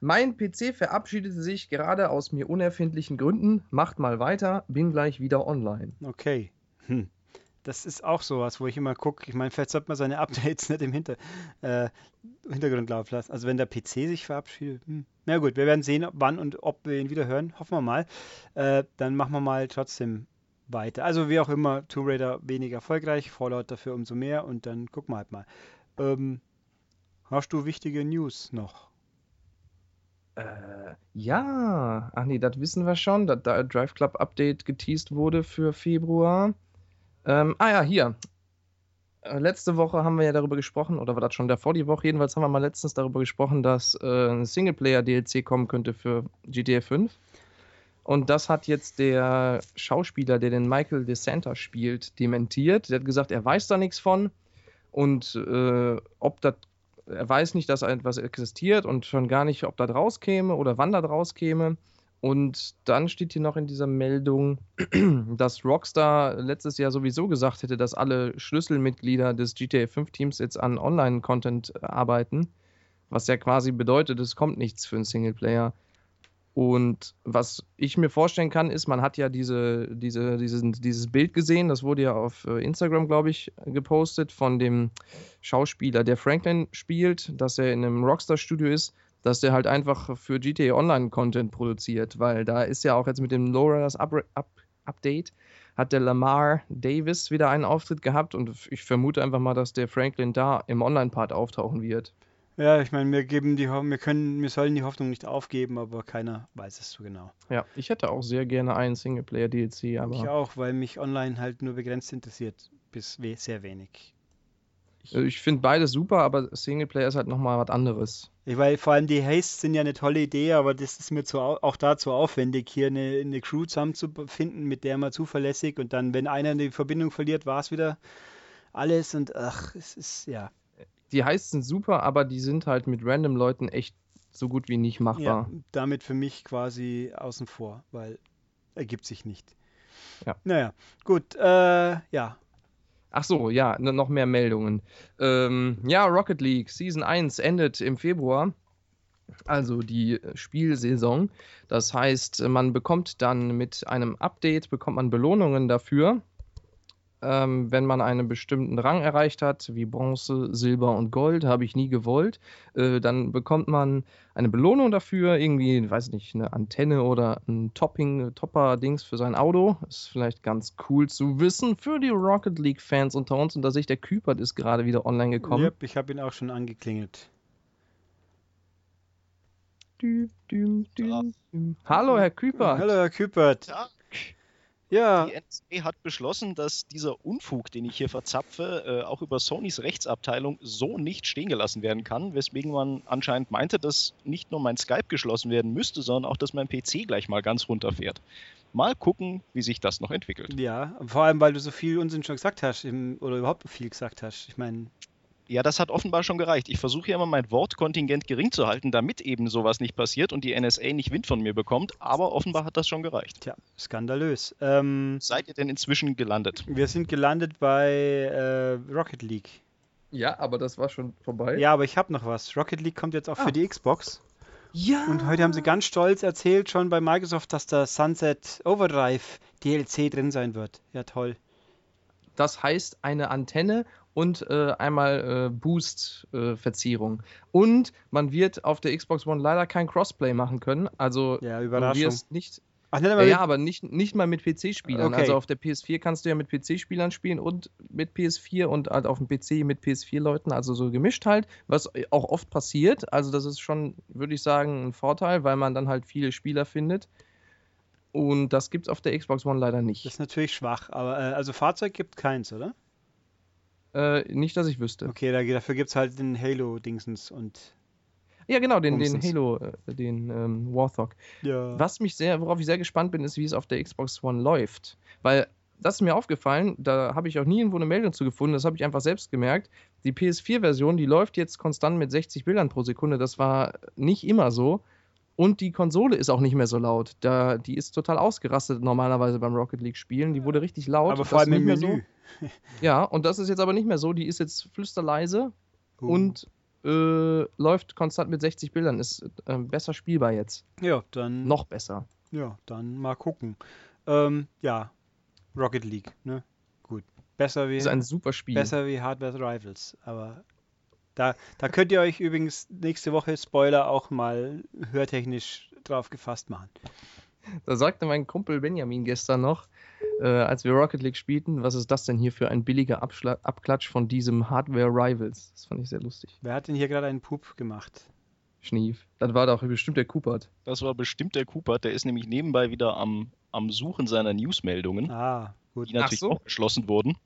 Mein PC verabschiedete sich gerade aus mir unerfindlichen Gründen. Macht mal weiter, bin gleich wieder online. Okay. Hm. Das ist auch sowas, wo ich immer gucke. Ich meine, vielleicht sollte man seine Updates nicht im Hinter äh, Hintergrund laufen lassen. Also wenn der PC sich verabschiedet. Hm. Na gut, wir werden sehen, wann und ob wir ihn wieder hören. Hoffen wir mal. Äh, dann machen wir mal trotzdem weiter. Also wie auch immer, Tomb Raider weniger erfolgreich, Fallout dafür umso mehr und dann gucken wir halt mal. Ähm, hast du wichtige News noch? Äh, ja. Ach nee, das wissen wir schon, dass da Drive Club Update geteased wurde für Februar. Ähm, ah ja, hier. Äh, Letzte Woche haben wir ja darüber gesprochen, oder war das schon davor die Woche? Jedenfalls haben wir mal letztens darüber gesprochen, dass äh, ein Singleplayer-DLC kommen könnte für GTA 5. Und das hat jetzt der Schauspieler, der den Michael DeSanta spielt, dementiert. Der hat gesagt, er weiß da nichts von. Und äh, ob das, er weiß nicht, dass etwas existiert und schon gar nicht, ob das rauskäme oder wann das rauskäme. Und dann steht hier noch in dieser Meldung, dass Rockstar letztes Jahr sowieso gesagt hätte, dass alle Schlüsselmitglieder des GTA 5 Teams jetzt an Online-Content äh, arbeiten. Was ja quasi bedeutet, es kommt nichts für einen Singleplayer. Und was ich mir vorstellen kann, ist, man hat ja diese, diese, diesen, dieses Bild gesehen, das wurde ja auf äh, Instagram, glaube ich, gepostet von dem Schauspieler, der Franklin spielt, dass er in einem Rockstar-Studio ist, dass der halt einfach für GTA Online Content produziert, weil da ist ja auch jetzt mit dem Lowriders Up Up Update hat der Lamar Davis wieder einen Auftritt gehabt und ich vermute einfach mal, dass der Franklin da im Online-Part auftauchen wird. Ja, ich meine, wir geben die wir können, wir sollen die Hoffnung nicht aufgeben, aber keiner weiß es so genau. Ja, ich hätte auch sehr gerne einen Singleplayer-DLC, Ich aber auch, weil mich online halt nur begrenzt interessiert, bis sehr wenig. Ich finde beides super, aber Singleplayer ist halt nochmal was anderes. Ich, weil vor allem die Hastes sind ja eine tolle Idee, aber das ist mir zu, au- auch da zu aufwendig, hier eine, eine Crew zusammenzufinden, mit der man zuverlässig und dann, wenn einer die Verbindung verliert, war es wieder alles und ach, es ist, ja, Die Heists sind super, aber die sind halt mit random Leuten echt so gut wie nicht ja, machbar. damit für mich quasi außen vor, weil ergibt sich nicht. Ja. Naja, gut, äh, ja, Ach so, ja, noch mehr Meldungen. Ähm, ja, Rocket League Season 1 endet im Februar. Also die Spielsaison. Das heißt, man bekommt dann mit einem Update, bekommt man Belohnungen dafür, ähm, wenn man einen bestimmten Rang erreicht hat, wie Bronze, Silber und Gold, habe ich nie gewollt. Äh, dann bekommt man eine Belohnung dafür, irgendwie, weiß nicht, eine Antenne oder ein Topping, Topper-Dings für sein Auto. Ist vielleicht ganz cool zu wissen für die Rocket League-Fans unter uns. Und da sehe ich, der Küpert ist gerade wieder online gekommen. Yep, ich habe ihn auch schon angeklingelt. Dü, dü, dü, dü. Hallo, Herr Küpert. Hallo, Herr Küpert. Ja, Ja, die NSA hat beschlossen, dass dieser Unfug, den ich hier verzapfe, äh, auch über Sonys Rechtsabteilung so nicht stehen gelassen werden kann, weswegen man anscheinend meinte, dass nicht nur mein Skype geschlossen werden müsste, sondern auch, dass mein PC gleich mal ganz runterfährt. Mal gucken, wie sich das noch entwickelt. ja, vor allem, weil du so viel Unsinn schon gesagt hast im, oder überhaupt viel gesagt hast. Ich meine, Ja, das hat offenbar schon gereicht. Ich versuche ja immer mein Wortkontingent gering zu halten, damit eben sowas nicht passiert und die NSA nicht Wind von mir bekommt, aber offenbar hat das schon gereicht. tja, skandalös. Ähm, Seid ihr denn inzwischen gelandet? wir sind gelandet bei äh, Rocket League. Ja, aber das war schon vorbei. Ja, aber ich habe noch was. Rocket League kommt jetzt auch Ah. für die Xbox. ja. Und heute haben sie ganz stolz erzählt schon bei Microsoft, dass da Sunset Overdrive DLC drin sein wird. Ja, toll. Das heißt eine Antenne und äh, einmal äh, Boost-Verzierung. und man wird auf der Xbox One leider kein Crossplay machen können. Also Ja, du wirst nicht. Ach, Ja, einmal ja, aber nicht, nicht mal mit PC-Spielern. Okay. Also auf der PS4 kannst du ja mit PC-Spielern spielen und mit PS4 und halt auf dem PC mit PS4-Leuten, also so gemischt halt, was auch oft passiert. Also das ist schon, würde ich sagen, ein Vorteil, weil man dann halt viele Spieler findet. Und das gibt's auf der Xbox One leider Das nicht. ist natürlich schwach, aber äh, also Fahrzeug gibt keins, oder? Äh, nicht, dass ich wüsste. Okay, da, dafür gibt es halt den Halo-Dingsens und Ja, genau, den, den. Halo, äh, den ähm, Warthog. ja. Was mich sehr, worauf ich sehr gespannt bin, ist, wie es auf der Xbox One läuft. Weil das ist mir aufgefallen, da habe ich auch nie irgendwo eine Meldung zu gefunden, das habe ich einfach selbst gemerkt. Die PS4-Version, die läuft jetzt konstant mit 60 Bildern pro Sekunde, das war nicht immer so. Und die Konsole ist auch nicht mehr so laut. Da, die ist total ausgerastet normalerweise beim Rocket League Spielen. Die wurde richtig laut. Aber vor allem im Menü. So. Ja, und das ist jetzt aber nicht mehr so. Die ist jetzt flüsterleise uh. und äh, läuft konstant mit 60 Bildern. Ist äh, besser spielbar jetzt. Ja, dann. Noch besser. Ja, dann mal gucken. Ähm, ja, Rocket League, ne? Gut. Besser wie. Ist ein super Spiel. Besser wie Hardware Rivals. Aber da, da könnt ihr euch übrigens nächste Woche, Spoiler, auch mal hörtechnisch drauf gefasst machen. Da sagte mein Kumpel Benjamin gestern noch, äh, als wir Rocket League spielten, was ist das denn hier für ein billiger Abschla Abklatsch von diesem Hardware Rivals? Das fand ich sehr lustig. Wer hat denn hier gerade einen Pup gemacht? Schnief. Das war doch bestimmt der Coopert. Das war bestimmt der Coopert. Der ist nämlich nebenbei wieder am, am Suchen seiner Newsmeldungen. Ah, gut. Die natürlich so. auch geschlossen wurden.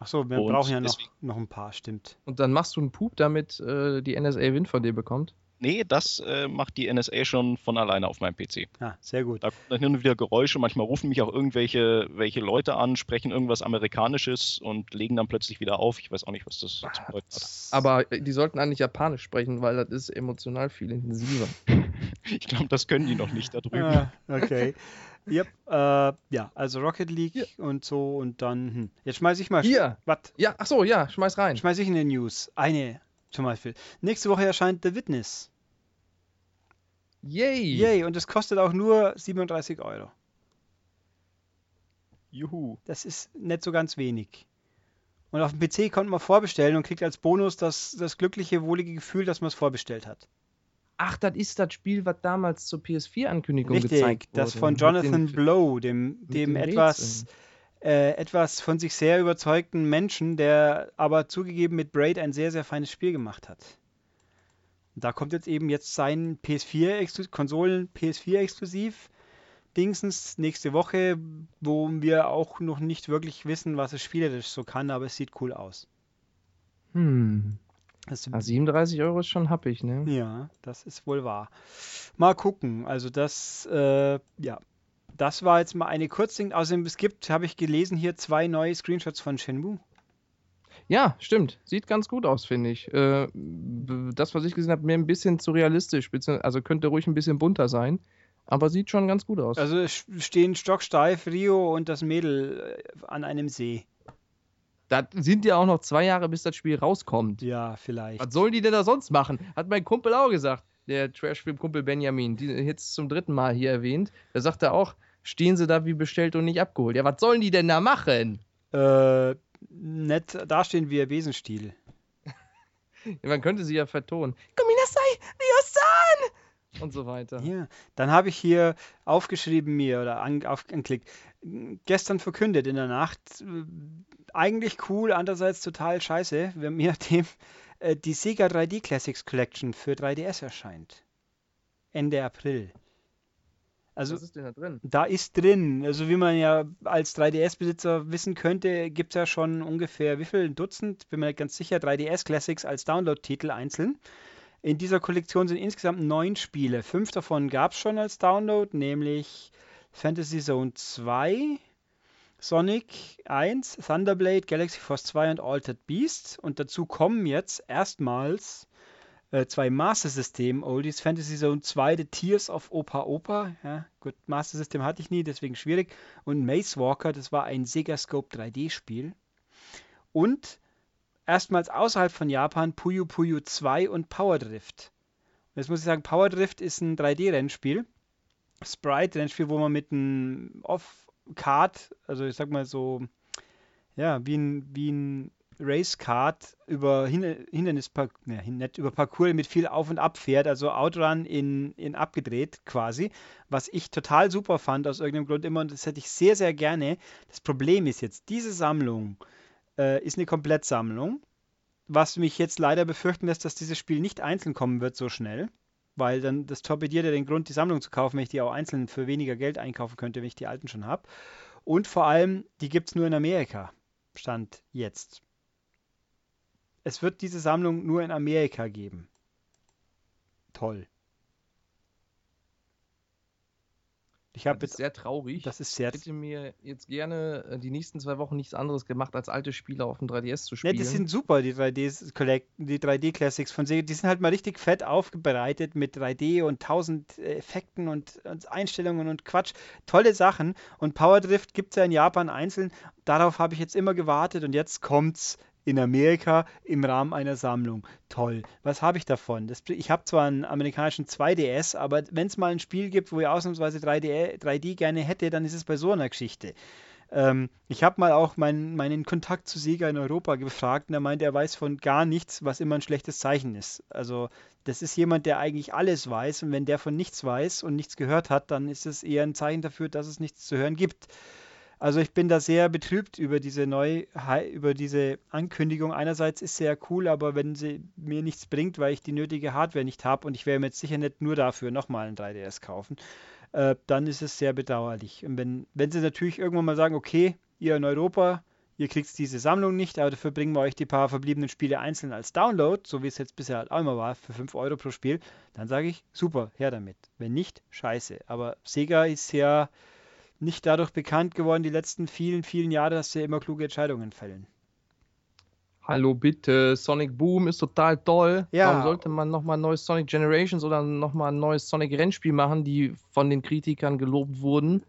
Ach so, wir und brauchen ja noch, noch ein paar, stimmt. Und dann machst du einen Pup, damit äh, die NSA Wind von dir bekommt? Nee, das äh, macht die NSA schon von alleine auf meinem PC. Ja, sehr gut. Da kommen dann hin und wieder Geräusche. Manchmal rufen mich auch irgendwelche welche Leute an, sprechen irgendwas Amerikanisches und legen dann plötzlich wieder auf. Ich weiß auch nicht, was das zu bedeuten hat. Aber äh, die sollten eigentlich Japanisch sprechen, weil das ist emotional viel intensiver. ich glaube, das können die noch nicht da drüben. Ah, okay. Yep, äh, ja, also Rocket League Hier. und so und dann. Hm. Jetzt schmeiß ich mal. Hier. Was? Ja, ach so, ja, schmeiß rein. Schmeiß ich in den News. Eine zum Beispiel. Nächste Woche erscheint The Witness. Yay! Yay, und es kostet auch nur 37 Euro. Juhu. Das ist nicht so ganz wenig. Und auf dem PC konnte man vorbestellen und kriegt als Bonus das, das glückliche, wohlige Gefühl, dass man es vorbestellt hat. Ach, das ist das Spiel, was damals zur PS4-Ankündigung gezeigt wurde. das von Jonathan den, Blow, dem, dem etwas, äh, etwas von sich sehr überzeugten Menschen, der aber zugegeben mit Braid ein sehr, sehr feines Spiel gemacht hat. Da kommt jetzt eben jetzt sein PS4 Konsolen PS4 exklusiv Dingsens nächste Woche, wo wir auch noch nicht wirklich wissen, was es spielerisch so kann, aber es sieht cool aus. Hm. Das, ah, 37 Euro ist schon happig, ne? Ja, das ist wohl wahr. Mal gucken. Also das, äh, ja, das war jetzt mal eine Kurzding. Außerdem, es gibt, habe ich gelesen, hier zwei neue Screenshots von Shenmue. Ja, stimmt. Sieht ganz gut aus, finde ich. Äh, das, was ich gesehen habe, mir ein bisschen zu realistisch. Also könnte ruhig ein bisschen bunter sein. Aber sieht schon ganz gut aus. Also es stehen stocksteif Rio und das Mädel äh, an einem See. Da sind ja auch noch zwei Jahre, bis das Spiel rauskommt. Ja, vielleicht. Was sollen die denn da sonst machen? Hat mein Kumpel auch gesagt. Der Trashfilm-Kumpel Benjamin, die jetzt zum dritten Mal hier erwähnt. Da sagt er auch, stehen sie da wie bestellt und nicht abgeholt. Ja, was sollen die denn da machen? Äh, nett dastehen wie ein Besenstiel. man könnte sie ja vertonen. Kominasai, Ryosan! Und so weiter. Ja, dann habe ich hier aufgeschrieben mir oder an, angeklickt. Gestern verkündet in der Nacht. Eigentlich cool, andererseits total scheiße, wenn mir dem äh, die Sega 3D Classics Collection für 3DS erscheint. Ende April. Also, Was ist denn da drin? Da ist drin, also wie man ja als 3DS-Besitzer wissen könnte, gibt es ja schon ungefähr wie viel Dutzend, bin mir nicht ganz sicher, 3DS Classics als Download-Titel einzeln. In dieser Kollektion sind insgesamt neun Spiele. Fünf davon gab es schon als Download, nämlich Fantasy Zone 2, Sonic 1, Thunderblade, Galaxy Force 2 und Altered Beast. Und dazu kommen jetzt erstmals äh, zwei Master System Oldies, Fantasy Zone 2, The Tears of Opa Opa. Ja, gut, Master System hatte ich nie, deswegen schwierig. Und Maze Walker, das war ein Sega Scope 3D-Spiel. Und erstmals außerhalb von Japan Puyo Puyo 2 und Power Drift. Jetzt muss ich sagen, Power Drift ist ein 3D-Rennspiel. Sprite-Rennspiel, wo man mit einem Off-Card, also ich sag mal so, ja, wie ein, wie ein Racecard über Hindernis, ne, nicht über Parcours mit viel Auf und Ab fährt, also Outrun in, in abgedreht quasi, was ich total super fand aus irgendeinem Grund immer und das hätte ich sehr, sehr gerne. Das Problem ist jetzt, diese Sammlung äh, ist eine Komplettsammlung, was mich jetzt leider befürchten lässt, dass dieses Spiel nicht einzeln kommen wird so schnell, weil dann das torpediert ja den Grund, die Sammlung zu kaufen, wenn ich die auch einzeln für weniger Geld einkaufen könnte, wenn ich die alten schon habe. Und vor allem, die gibt es nur in Amerika. Stand jetzt es wird diese Sammlung nur in Amerika geben. Toll. Ich habe Das ist jetzt, sehr traurig. das ist sehr. Ich hätte mir jetzt gerne äh, die nächsten zwei Wochen nichts anderes gemacht, als alte Spiele auf dem 3DS zu Ne, spielen. die sind super, die 3D Collect, die 3D Classics von Sega. Die sind halt mal richtig fett aufbereitet mit 3D und 1000 Effekten und, und Einstellungen und Quatsch. Tolle Sachen. Und Power Drift gibt es ja in Japan einzeln. Darauf habe ich jetzt immer gewartet und jetzt kommt's in Amerika im Rahmen einer Sammlung. Toll. Was habe ich davon? Das, ich habe zwar einen amerikanischen 2DS, aber wenn es mal ein Spiel gibt, wo ich ausnahmsweise 3D, 3D gerne hätte, dann ist es bei so einer Geschichte. Ähm, ich habe mal auch meinen, meinen Kontakt zu Sega in Europa gefragt und er meinte, er weiß von gar nichts, was immer ein schlechtes Zeichen ist. Also das ist jemand, der eigentlich alles weiß und wenn der von nichts weiß und nichts gehört hat, dann ist es eher ein Zeichen dafür, dass es nichts zu hören gibt. Also ich bin da sehr betrübt über diese neu über diese Ankündigung. Einerseits ist sie ja cool, aber wenn sie mir nichts bringt, weil ich die nötige Hardware nicht habe und ich werde mir jetzt sicher nicht nur dafür nochmal ein 3DS kaufen, äh, dann ist es sehr bedauerlich. Und wenn, wenn sie natürlich irgendwann mal sagen, okay, ihr in Europa, ihr kriegt diese Sammlung nicht, aber dafür bringen wir euch die paar verbliebenen Spiele einzeln als Download, so wie es jetzt bisher halt auch immer war, für 5 Euro pro Spiel, dann sage ich, super, her damit. Wenn nicht, scheiße. Aber Sega ist ja nicht dadurch bekannt geworden, die letzten vielen, vielen Jahre, dass sie immer kluge Entscheidungen fällen. Hallo bitte, Sonic Boom ist total toll. Ja. Warum sollte man nochmal ein neues Sonic Generations oder nochmal ein neues Sonic Rennspiel machen, die von den Kritikern gelobt wurden?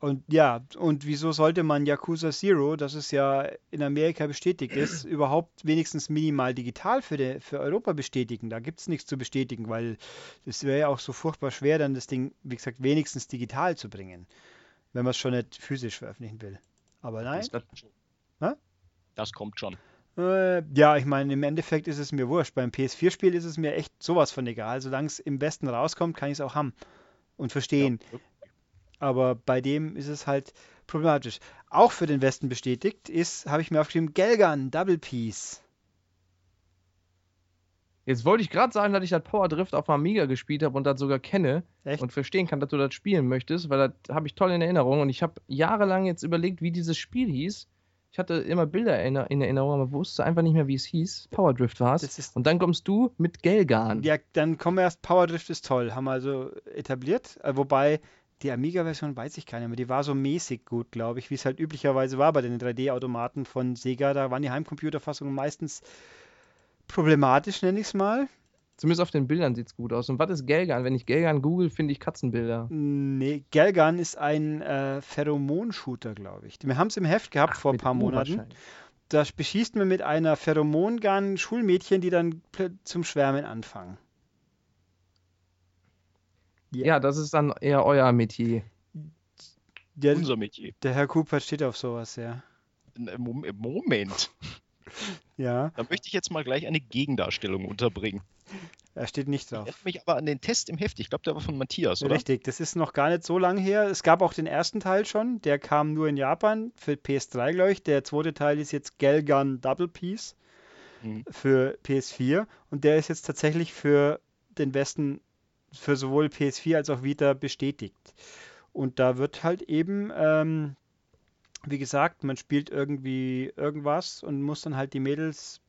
Und ja, und wieso sollte man Yakuza Zero, das es ja in Amerika bestätigt ist, überhaupt wenigstens minimal digital für, die, für Europa bestätigen? Da gibt es nichts zu bestätigen, weil es wäre ja auch so furchtbar schwer, dann das Ding, wie gesagt, wenigstens digital zu bringen, wenn man es schon nicht physisch veröffentlichen will. Aber nein. Das, kommt schon. Hä? das kommt schon. Äh, ja, ich meine, im Endeffekt ist es mir wurscht. Beim PS4-Spiel ist es mir echt sowas von egal. Solange es im Westen rauskommt, kann ich es auch haben und verstehen. Ja. Aber bei dem ist es halt problematisch. Auch für den Westen bestätigt ist, habe ich mir aufgeschrieben, Gelgan Double Piece. Jetzt wollte ich gerade sagen, dass ich das Power Drift auf Amiga gespielt habe und das sogar kenne Echt? und verstehen kann, dass du das spielen möchtest, weil das habe ich toll in Erinnerung und ich habe jahrelang jetzt überlegt, wie dieses Spiel hieß. Ich hatte immer Bilder in in Erinnerung, aber wusste einfach nicht mehr, wie es hieß. Power Drift war es. Und dann kommst du mit Gelgan. Ja, dann kommen wir erst, Power Drift ist toll, haben wir also etabliert. Äh, wobei die Amiga-Version weiß ich gar nicht mehr. Die war so mäßig gut, glaube ich, wie es halt üblicherweise war bei den 3D-Automaten von Sega. Da waren die Heimcomputerfassungen meistens problematisch, nenne ich es mal. Zumindest auf den Bildern sieht es gut aus. Und was ist Gelgan? Wenn ich Gelgan google, finde ich Katzenbilder. Nee, Gelgan ist ein äh, Pheromon-Shooter, glaube ich. Wir haben es im Heft gehabt vor ein paar Monaten. Da beschießt man mit einer Pheromongun Schulmädchen, die dann zum Schwärmen anfangen. Ja. Ja, das ist dann eher euer Metier. Der, Unser Metier. der Herr Cooper steht auf sowas, ja. Mom- Moment. Ja, Da möchte ich jetzt mal gleich eine Gegendarstellung unterbringen. er steht nicht Ich drauf. erinnere mich aber an den Test im Heft. Ich glaube, der war von Matthias, oder? Richtig, das ist noch gar nicht so lange her. Es gab auch den ersten Teil schon, der kam nur in Japan für PS3, glaube ich. Der zweite Teil ist jetzt Gelgun Double Piece Mhm. für PS4 und der ist jetzt tatsächlich für den Westen, für sowohl PS4 als auch Vita bestätigt. Und da wird halt eben, ähm, wie gesagt, man spielt irgendwie irgendwas und muss dann halt die Mädels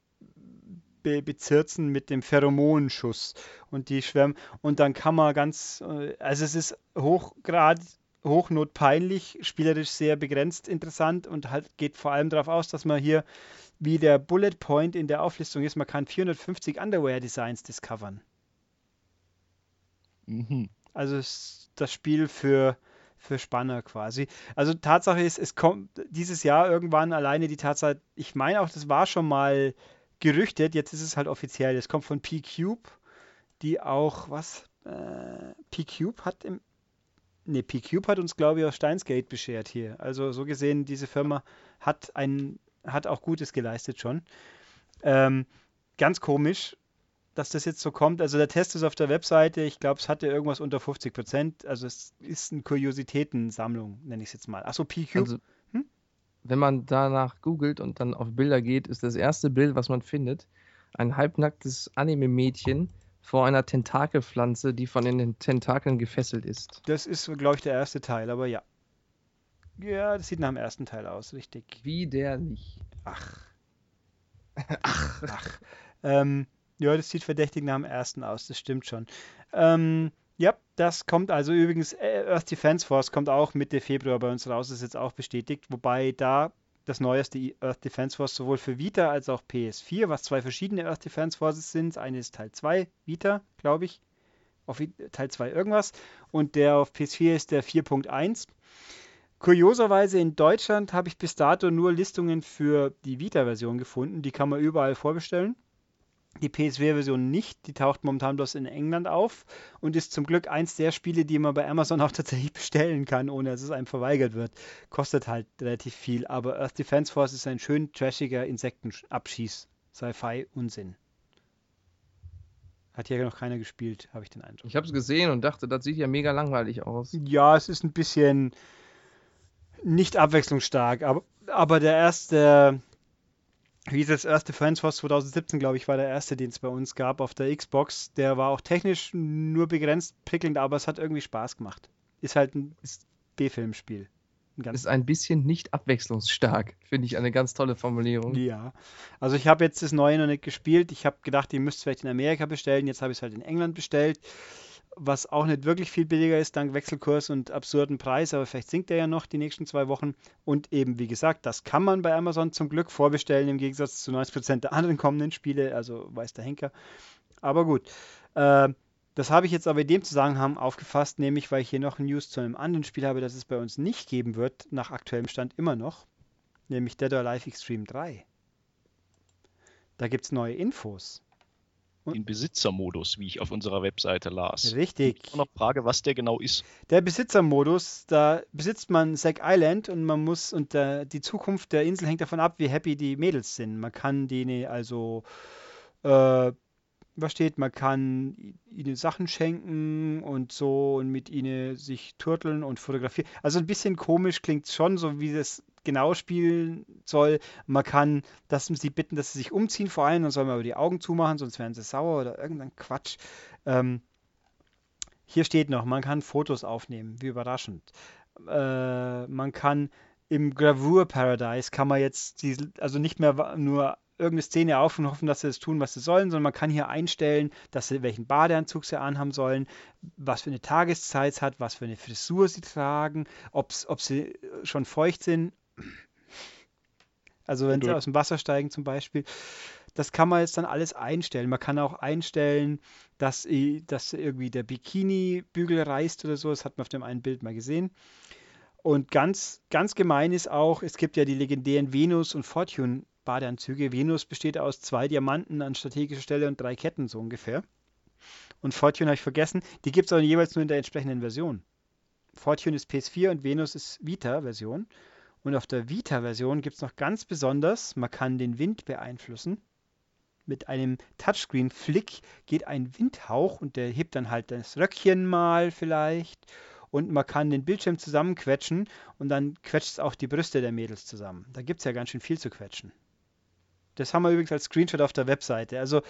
be bezirzen mit dem Pheromonschuss und die schwärmen und dann kann man ganz, äh, also es ist hochgrad, hochnotpeinlich, spielerisch sehr begrenzt interessant und halt geht vor allem darauf aus, dass man hier, wie der Bullet Point in der Auflistung ist, man kann 450 Underwear-Designs discovern. Mhm. Also ist das Spiel für, für Spanner quasi. Also Tatsache ist, es kommt dieses Jahr irgendwann alleine die Tatsache, ich meine auch, das war schon mal gerüchtet, jetzt ist es halt offiziell. Es kommt von P-Cube, die auch, was? Äh, P-Cube hat im. Ne, P-Cube hat uns, glaube ich, aus Steinsgate beschert hier. Also so gesehen, diese Firma hat ein, hat auch Gutes geleistet schon. Ähm, ganz komisch, dass das jetzt so kommt. Also der Test ist auf der Webseite, ich glaube, es hatte irgendwas unter 50 Prozent. Also es ist eine Kuriositätensammlung, nenne ich es jetzt mal. Achso, P-Cube. Also, Hm? wenn man danach googelt und dann auf Bilder geht, ist das erste Bild, was man findet, ein halbnacktes Anime-Mädchen vor einer Tentakelpflanze, die von den Tentakeln gefesselt ist. Das ist, glaube ich, der erste Teil, aber ja. Ja, das sieht nach dem ersten Teil aus, richtig. Widerlich. Ach. Ach. Ach. Ähm, ja, das sieht verdächtig nach dem ersten aus, das stimmt schon. Ähm, Ja, das kommt also übrigens, äh, Earth Defense Force kommt auch Mitte Februar bei uns raus, ist jetzt auch bestätigt, wobei da das neueste Earth Defense Force sowohl für Vita als auch PS4, was zwei verschiedene Earth Defense Forces sind. Eine ist Teil 2 Vita, glaube ich, auf Teil 2 irgendwas und der auf PS4 ist der 4.1. Kurioserweise in Deutschland habe ich bis dato nur Listungen für die Vita-Version gefunden. Die kann man überall vorbestellen. Die PSV-Version nicht, die taucht momentan bloß in England auf und ist zum Glück eins der Spiele, die man bei Amazon auch tatsächlich bestellen kann, ohne dass es einem verweigert wird. Kostet halt relativ viel, aber Earth Defense Force ist ein schön trashiger Insektenabschieß. Sci-Fi-Unsinn. Hat hier noch keiner gespielt, habe ich den Eindruck. Ich habe es gesehen und dachte, das sieht ja mega langweilig aus. Ja, es ist ein bisschen nicht abwechslungsstark, aber, aber der erste wie ist das erste Defense Force 2017, glaube ich, war der erste, den es bei uns gab auf der Xbox. Der war auch technisch nur begrenzt prickelnd, aber es hat irgendwie Spaß gemacht. Ist halt ein B-Filmspiel. Ist ein bisschen nicht abwechslungsstark, finde ich eine ganz tolle Formulierung. Ja, also ich habe jetzt das Neue noch nicht gespielt. Ich habe gedacht, ihr müsst es vielleicht in Amerika bestellen. Jetzt habe ich es halt in England bestellt was auch nicht wirklich viel billiger ist, dank Wechselkurs und absurden Preis, aber vielleicht sinkt er ja noch die nächsten zwei Wochen. Und eben, wie gesagt, das kann man bei Amazon zum Glück vorbestellen, im Gegensatz zu 90% der anderen kommenden Spiele, also weiß der Henker. Aber gut. Äh, das habe ich jetzt aber in dem Zusammenhang aufgefasst, nämlich weil ich hier noch News zu einem anderen Spiel habe, das es bei uns nicht geben wird, nach aktuellem Stand immer noch, nämlich Dead or Alive Extreme 3. Da gibt es neue Infos den Besitzermodus, wie ich auf unserer Webseite las. Richtig. Ich noch Frage, was der genau ist. Der Besitzermodus, da besitzt man Zack Island und man muss, und der, die Zukunft der Insel hängt davon ab, wie happy die Mädels sind. Man kann denen also, äh, was steht, man kann ihnen Sachen schenken und so und mit ihnen sich turteln und fotografieren. Also ein bisschen komisch klingt schon, so wie das genau spielen soll. Man kann dass sie bitten, dass sie sich umziehen, vor allem, dann soll man aber die Augen zumachen, sonst werden sie sauer oder irgendein Quatsch. Ähm, hier steht noch, man kann Fotos aufnehmen, wie überraschend. Äh, man kann im Gravure Paradise kann man jetzt die, also nicht mehr nur irgendeine Szene auf und hoffen, dass sie das tun, was sie sollen, sondern man kann hier einstellen, dass sie welchen Badeanzug sie anhaben sollen, was für eine Tageszeit es hat, was für eine Frisur sie tragen, ob sie schon feucht sind also wenn sie aus dem Wasser steigen zum Beispiel. Das kann man jetzt dann alles einstellen. Man kann auch einstellen, dass, dass irgendwie der Bikini-Bügel reißt oder so. Das hat man auf dem einen Bild mal gesehen. Und ganz, ganz gemein ist auch, es gibt ja die legendären Venus- und Fortune-Badeanzüge. Venus besteht aus zwei Diamanten an strategischer Stelle und drei Ketten so ungefähr. Und Fortune habe ich vergessen. Die gibt es auch jeweils nur in der entsprechenden Version. Fortune ist PS4 und Venus ist Vita-Version. Und auf der Vita-Version gibt es noch ganz besonders, man kann den Wind beeinflussen. Mit einem Touchscreen-Flick geht ein Windhauch und der hebt dann halt das Röckchen mal vielleicht. Und man kann den Bildschirm zusammenquetschen und dann quetscht es auch die Brüste der Mädels zusammen. Da gibt es ja ganz schön viel zu quetschen. Das haben wir übrigens als Screenshot auf der Webseite. Also,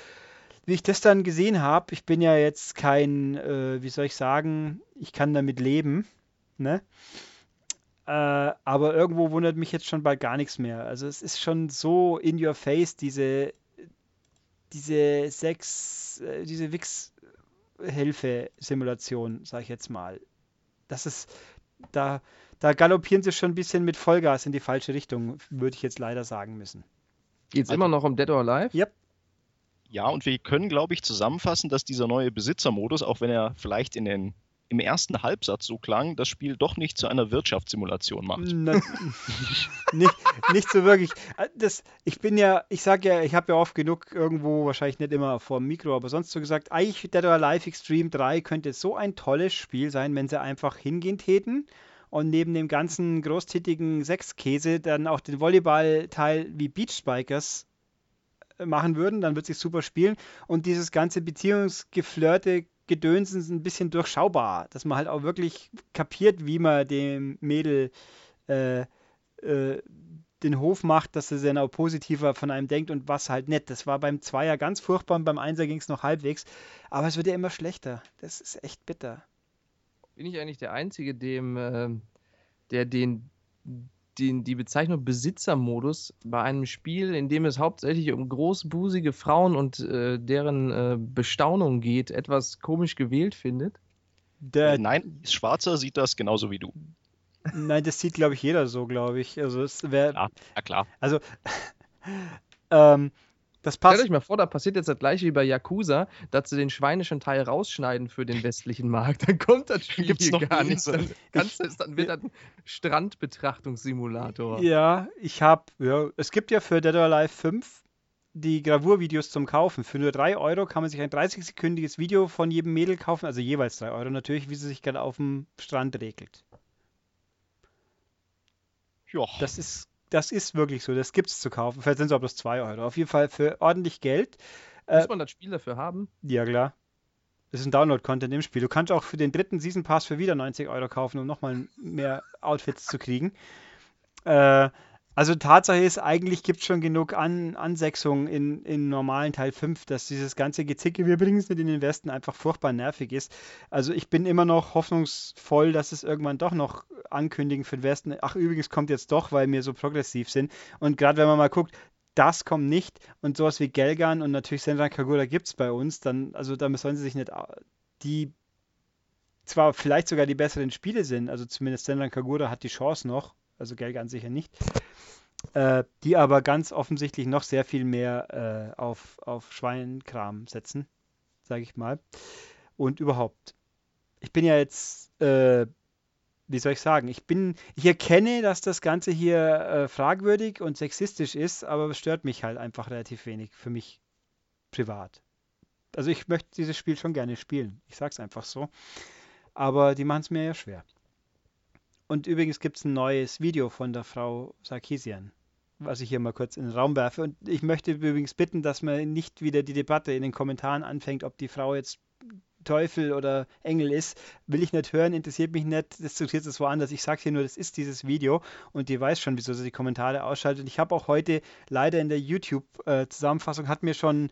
wie ich das dann gesehen habe, ich bin ja jetzt kein, äh, wie soll ich sagen, ich kann damit leben. Ne? Äh, aber irgendwo wundert mich jetzt schon bald gar nichts mehr. Also es ist schon so in your face, diese, diese Sex, äh, diese Wix-Hilfe-Simulation, sag ich jetzt mal. Das ist, da, da galoppieren sie schon ein bisschen mit Vollgas in die falsche Richtung, würde ich jetzt leider sagen müssen. Geht es also, immer noch um Dead or Alive? Yep. Ja, und wir können, glaube ich, zusammenfassen, dass dieser neue Besitzermodus, auch wenn er vielleicht in den im ersten Halbsatz so klang, das Spiel doch nicht zu einer Wirtschaftssimulation macht. Na, nicht, nicht so wirklich. Äh, das, ich bin ja, ich sage ja, ich habe ja oft genug irgendwo, wahrscheinlich nicht immer vor dem Mikro, aber sonst so gesagt, eigentlich Dead or Alive Extreme 3 könnte so ein tolles Spiel sein, wenn sie einfach hingehen täten und neben dem ganzen großtätigen Sechskäse dann auch den Volleyballteil wie Beach Spikers äh, machen würden, dann wird sich super spielen und dieses ganze Beziehungsgeflirte Gedöns ein bisschen durchschaubar, dass man halt auch wirklich kapiert, wie man dem Mädel äh, äh, den Hof macht, dass er dann auch positiver von einem denkt und was halt nett. Das war beim Zweier ganz furchtbar und beim Einser ging es noch halbwegs. Aber es wird ja immer schlechter. Das ist echt bitter. Bin ich eigentlich der Einzige, dem, äh, der den den, die Bezeichnung Besitzermodus bei einem Spiel, in dem es hauptsächlich um großbusige Frauen und äh, deren äh, Bestaunung geht, etwas komisch gewählt findet? Der, Nein, Schwarzer sieht das genauso wie du. nein, das sieht, glaube ich, jeder so, glaube ich. Also es wäre, Ja, ja klar. also ähm, das Stellt passt. euch mal vor, da passiert jetzt das gleiche wie bei Yakuza, dass sie den schweinischen Teil rausschneiden für den westlichen Markt. Dann kommt das Spiel Gibt's hier noch gar nicht. Dann, kannst es, dann wird das ein Strandbetrachtungssimulator. Ja, ich habe, ja, es gibt ja für Dead or Alive 5 die Gravurvideos zum Kaufen. Für nur 3 Euro kann man sich ein 30-sekündiges Video von jedem Mädel kaufen, also jeweils 3 Euro natürlich, wie sie sich gerade auf dem Strand regelt. Ja, Das ist, das ist wirklich so, das gibt's zu kaufen. Vielleicht sind es auch bloß 2 Euro. Auf jeden Fall für ordentlich Geld. Äh, Muss man das Spiel dafür haben? ja, klar. Das ist ein Download-Content im Spiel. Du kannst auch für den dritten Season Pass für wieder 90 Euro kaufen, um nochmal mehr Outfits zu kriegen. Äh, also Tatsache ist, eigentlich gibt es schon genug An Ansetzungen in, in normalen Teil 5, dass dieses ganze Gezicke, wir bringen es nicht in den Westen, einfach furchtbar nervig ist. Also ich bin immer noch hoffnungsvoll, dass es irgendwann doch noch ankündigen für den Westen. Ach, übrigens kommt jetzt doch, weil wir so progressiv sind. Und gerade wenn man mal guckt, das kommt nicht und sowas wie Gelgan und natürlich Senran Kagura gibt es bei uns, dann, also da sollen sie sich nicht, die zwar vielleicht sogar die besseren Spiele sind, also zumindest Senran Kagura hat die Chance noch, also Gelgan sicher nicht, äh, die aber ganz offensichtlich noch sehr viel mehr äh, auf, auf Schweinkram setzen, sage ich mal. Und überhaupt, ich bin ja jetzt, äh, wie soll ich sagen, ich bin, ich erkenne, dass das Ganze hier äh, fragwürdig und sexistisch ist, aber es stört mich halt einfach relativ wenig für mich privat. Also ich möchte dieses Spiel schon gerne spielen. Ich sag's einfach so. Aber die machen es mir ja schwer. Und übrigens gibt es ein neues Video von der Frau Sarkisian, was ich hier mal kurz in den Raum werfe. Und ich möchte übrigens bitten, dass man nicht wieder die Debatte in den Kommentaren anfängt, ob die Frau jetzt Teufel oder Engel ist, will ich nicht hören, interessiert mich nicht, diskutiert es woanders. Ich sage hier nur, das ist dieses Video und die weiß schon, wieso sie die Kommentare ausschaltet. Ich habe auch heute leider in der YouTube-Zusammenfassung, hat mir schon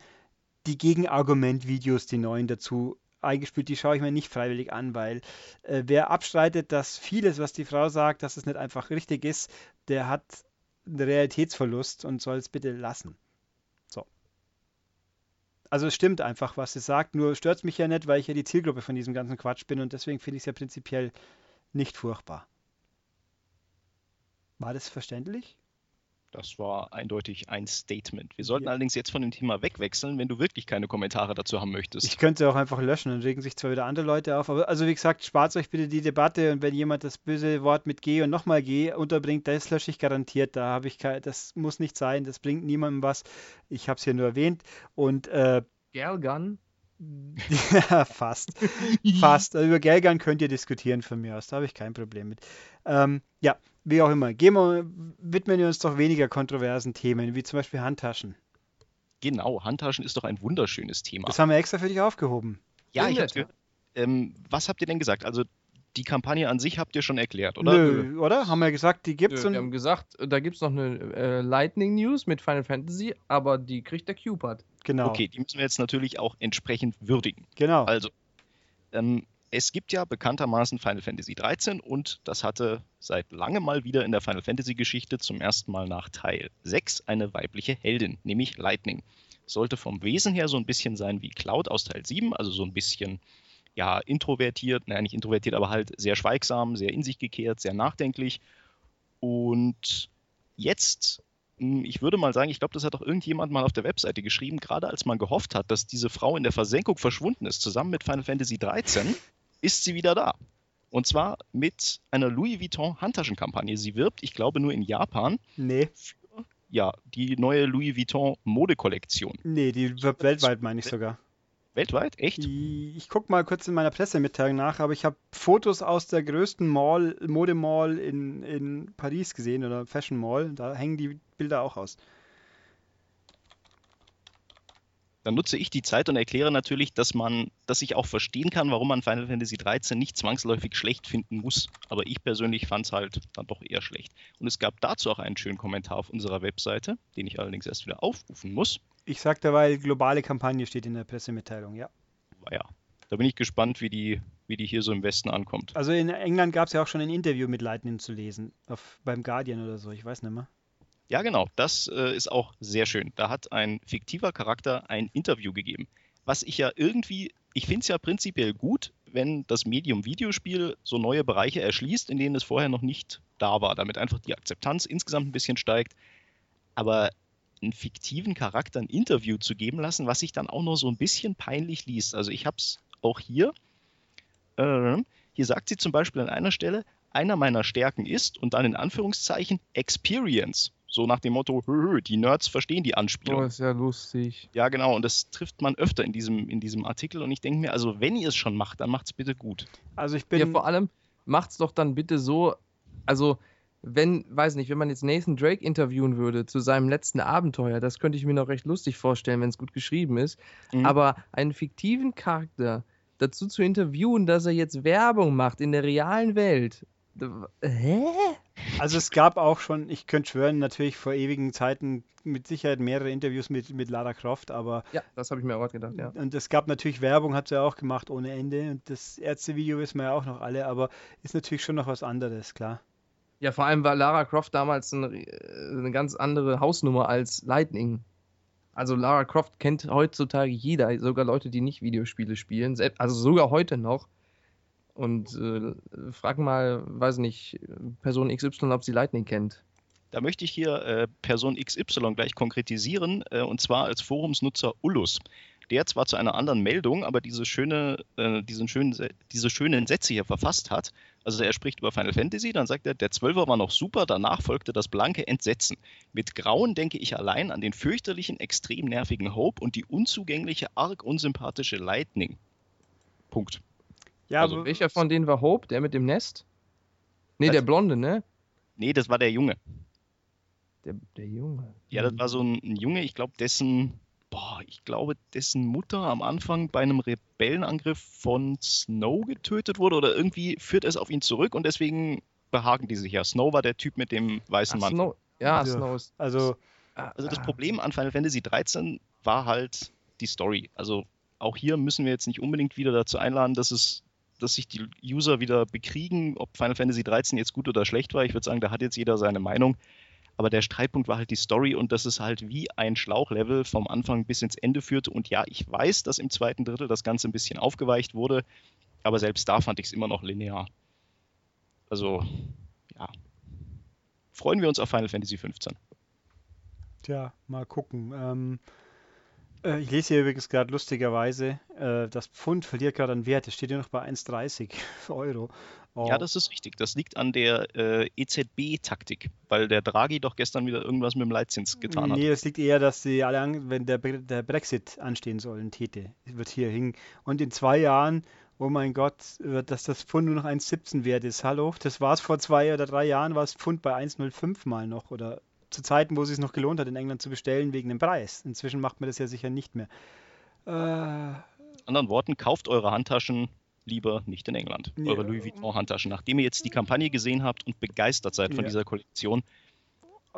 die Gegenargument-Videos, die neuen dazu eingespielt, die schaue ich mir nicht freiwillig an, weil äh, wer abstreitet, dass vieles, was die Frau sagt, dass es nicht einfach richtig ist, der hat einen Realitätsverlust und soll es bitte lassen. So. Also es stimmt einfach, was sie sagt, nur stört es mich ja nicht, weil ich ja die Zielgruppe von diesem ganzen Quatsch bin und deswegen finde ich es ja prinzipiell nicht furchtbar. War das verständlich? Das war eindeutig ein Statement. Wir sollten Ja. allerdings jetzt von dem Thema wegwechseln, wenn du wirklich keine Kommentare dazu haben möchtest. Ich könnte sie auch einfach löschen, dann regen sich zwar wieder andere Leute auf, aber also wie gesagt, spart euch bitte die Debatte und wenn jemand das böse Wort mit G und nochmal G unterbringt, das lösche ich garantiert. Da habe ich kein, das muss nicht sein, das bringt niemandem was. Ich habe es hier nur erwähnt und äh, Girlgun? ja, fast. Fast. Also über Gelgern könnt ihr diskutieren von mir aus. Da habe ich kein Problem mit. Ähm, ja, wie auch immer. Gehen wir, widmen wir uns doch weniger kontroversen Themen, wie zum Beispiel Handtaschen. Genau, Handtaschen ist doch ein wunderschönes Thema. Das haben wir extra für dich aufgehoben. Ja, ich gehört. Ähm, was habt ihr denn gesagt? Also die Kampagne an sich habt ihr schon erklärt, oder? Nö, oder? Haben wir gesagt, die gibt's Nö, und wir haben gesagt, da gibt es noch eine äh, Lightning News mit Final Fantasy, aber die kriegt der Cupid. genau. Okay, die müssen wir jetzt natürlich auch entsprechend würdigen. Genau. Also, ähm, es gibt ja bekanntermaßen Final Fantasy 13 und das hatte seit langem mal wieder in der Final Fantasy Geschichte zum ersten Mal nach Teil 6 eine weibliche Heldin, nämlich Lightning. Sollte vom Wesen her so ein bisschen sein wie Cloud aus Teil 7, also so ein bisschen ja introvertiert, naja nicht introvertiert, aber halt sehr schweigsam, sehr in sich gekehrt, sehr nachdenklich. Und jetzt hm, ich würde mal sagen, ich glaube, das hat auch irgendjemand mal auf der Webseite geschrieben, gerade als man gehofft hat, dass diese Frau in der Versenkung verschwunden ist, zusammen mit Final Fantasy 13, ist sie wieder da. Und zwar mit einer Louis Vuitton Handtaschenkampagne. Sie wirbt, ich glaube, nur in Japan Nee, für ja, die neue Louis Vuitton Modekollektion. nee, die wird weltweit, meine ich sogar. Weltweit? Echt? Ich gucke mal kurz in meiner Pressemitteilung nach, aber ich habe Fotos aus der größten Mall, Modemall in, in Paris gesehen oder Fashion Mall. Da hängen die Bilder auch aus. Dann nutze ich die Zeit und erkläre natürlich, dass man, dass ich auch verstehen kann, warum man Final Fantasy 13 nicht zwangsläufig schlecht finden muss. Aber ich persönlich fand es halt dann doch eher schlecht. Und es gab dazu auch einen schönen Kommentar auf unserer Webseite, den ich allerdings erst wieder aufrufen muss. Ich sag dabei, globale Kampagne steht in der Pressemitteilung, ja. Aber ja, da bin ich gespannt, wie die, wie die hier so im Westen ankommt. Also in England gab es ja auch schon ein Interview mit Lightning zu lesen, auf, beim Guardian oder so, ich weiß nicht mehr. Ja, genau, das äh, ist auch sehr schön. Da hat ein fiktiver Charakter ein Interview gegeben. Was ich ja irgendwie, ich finde es ja prinzipiell gut, wenn das Medium Videospiel so neue Bereiche erschließt, in denen es vorher noch nicht da war, damit einfach die Akzeptanz insgesamt ein bisschen steigt. Aber einen fiktiven Charakter ein Interview zu geben lassen, was sich dann auch noch so ein bisschen peinlich liest. Also ich habe es auch hier. Äh, hier sagt sie zum Beispiel an einer Stelle, einer meiner Stärken ist und dann in Anführungszeichen Experience. So nach dem Motto, hö, hö, die Nerds verstehen die Anspielung. Oh, ist ja lustig. Ja, genau, und das trifft man öfter in diesem, in diesem Artikel und ich denke mir, also wenn ihr es schon macht, dann macht es bitte gut. Also ich bin. Ja, vor allem macht's doch dann bitte so, also wenn, weiß nicht, wenn man jetzt Nathan Drake interviewen würde zu seinem letzten Abenteuer, das könnte ich mir noch recht lustig vorstellen, wenn es gut geschrieben ist. Mhm. Aber einen fiktiven Charakter dazu zu interviewen, dass er jetzt Werbung macht in der realen Welt. Hä? Also es gab auch schon, ich könnte schwören, natürlich vor ewigen Zeiten mit Sicherheit mehrere Interviews mit, mit Lara Croft, aber Ja, das habe ich mir auch gedacht, ja. und es gab natürlich Werbung, hat sie ja auch gemacht ohne Ende und das Ärztevideo wissen wir ja auch noch alle, aber ist natürlich schon noch was anderes, klar. Ja, vor allem war Lara Croft damals ein, äh, eine ganz andere Hausnummer als Lightning. Also Lara Croft kennt heutzutage jeder, sogar Leute, die nicht Videospiele spielen, also sogar heute noch. Und äh, frag mal, weiß nicht, Person XY, ob sie Lightning kennt. Da möchte ich hier äh, Person XY gleich konkretisieren, äh, und zwar als Forumsnutzer Ullus. Der zwar zu einer anderen Meldung, aber diese, schöne, äh, diesen schönen, Se- diese schönen Sätze hier verfasst hat. Also er spricht über Final Fantasy, dann sagt er, der Zwölfer war noch super, danach folgte das blanke Entsetzen. Mit Grauen denke ich allein an den fürchterlichen, extrem nervigen Hope und die unzugängliche, arg unsympathische Lightning. Punkt. Ja, Also aber Welcher von denen war Hope? Der mit dem Nest? Nee, der Blonde, ne? Nee, das war der Junge. Der, der Junge. Ja, das war so ein, ein Junge, ich glaube, dessen, boah, ich glaube, dessen Mutter am Anfang bei einem Rebellenangriff von Snow getötet wurde oder irgendwie führt es auf ihn zurück und deswegen behaken die sich ja. Snow war der Typ mit dem weißen Ach, Mantel. Snow. Ja, Ja. Snow ist. also ah, Also das ah. Problem an Final Fantasy 13 war halt die Story. Also auch hier müssen wir jetzt nicht unbedingt wieder dazu einladen, dass es dass sich die User wieder bekriegen, ob Final Fantasy 13 jetzt gut oder schlecht war. Ich würde sagen, da hat jetzt jeder seine Meinung. Aber der Streitpunkt war halt die Story und dass es halt wie ein Schlauchlevel vom Anfang bis ins Ende führte. Und ja, ich weiß, dass im zweiten Drittel das Ganze ein bisschen aufgeweicht wurde, aber selbst da fand ich es immer noch linear. Also, ja. Freuen wir uns auf Final Fantasy 15. Tja, mal gucken. Ähm, äh, ich lese hier übrigens gerade lustigerweise, äh, das Pfund verliert gerade an Wert. Es steht ja noch bei 1,30 Euro. Oh, Ja, das ist richtig. Das liegt an der äh, EZB-Taktik, weil der Draghi doch gestern wieder irgendwas mit dem Leitzins getan hat. Nee, es liegt eher, dass sie alle, an, wenn der, Bre- der Brexit anstehen soll, ein Täte, wird hier hingen. Und in zwei Jahren, oh mein Gott, dass das Pfund nur noch 1,17 wert ist. Hallo, das war es vor zwei oder drei Jahren, war das Pfund bei 1,05 mal noch. Oder zu Zeiten, wo es sich noch gelohnt hat, in England zu bestellen, wegen dem Preis. Inzwischen macht man das ja sicher nicht mehr. Äh, anderen Worten, kauft eure Handtaschen lieber nicht in England. Ja. Eure Louis Vuitton-Handtaschen. Nachdem ihr jetzt die Kampagne gesehen habt und begeistert seid von Ja. dieser Kollektion,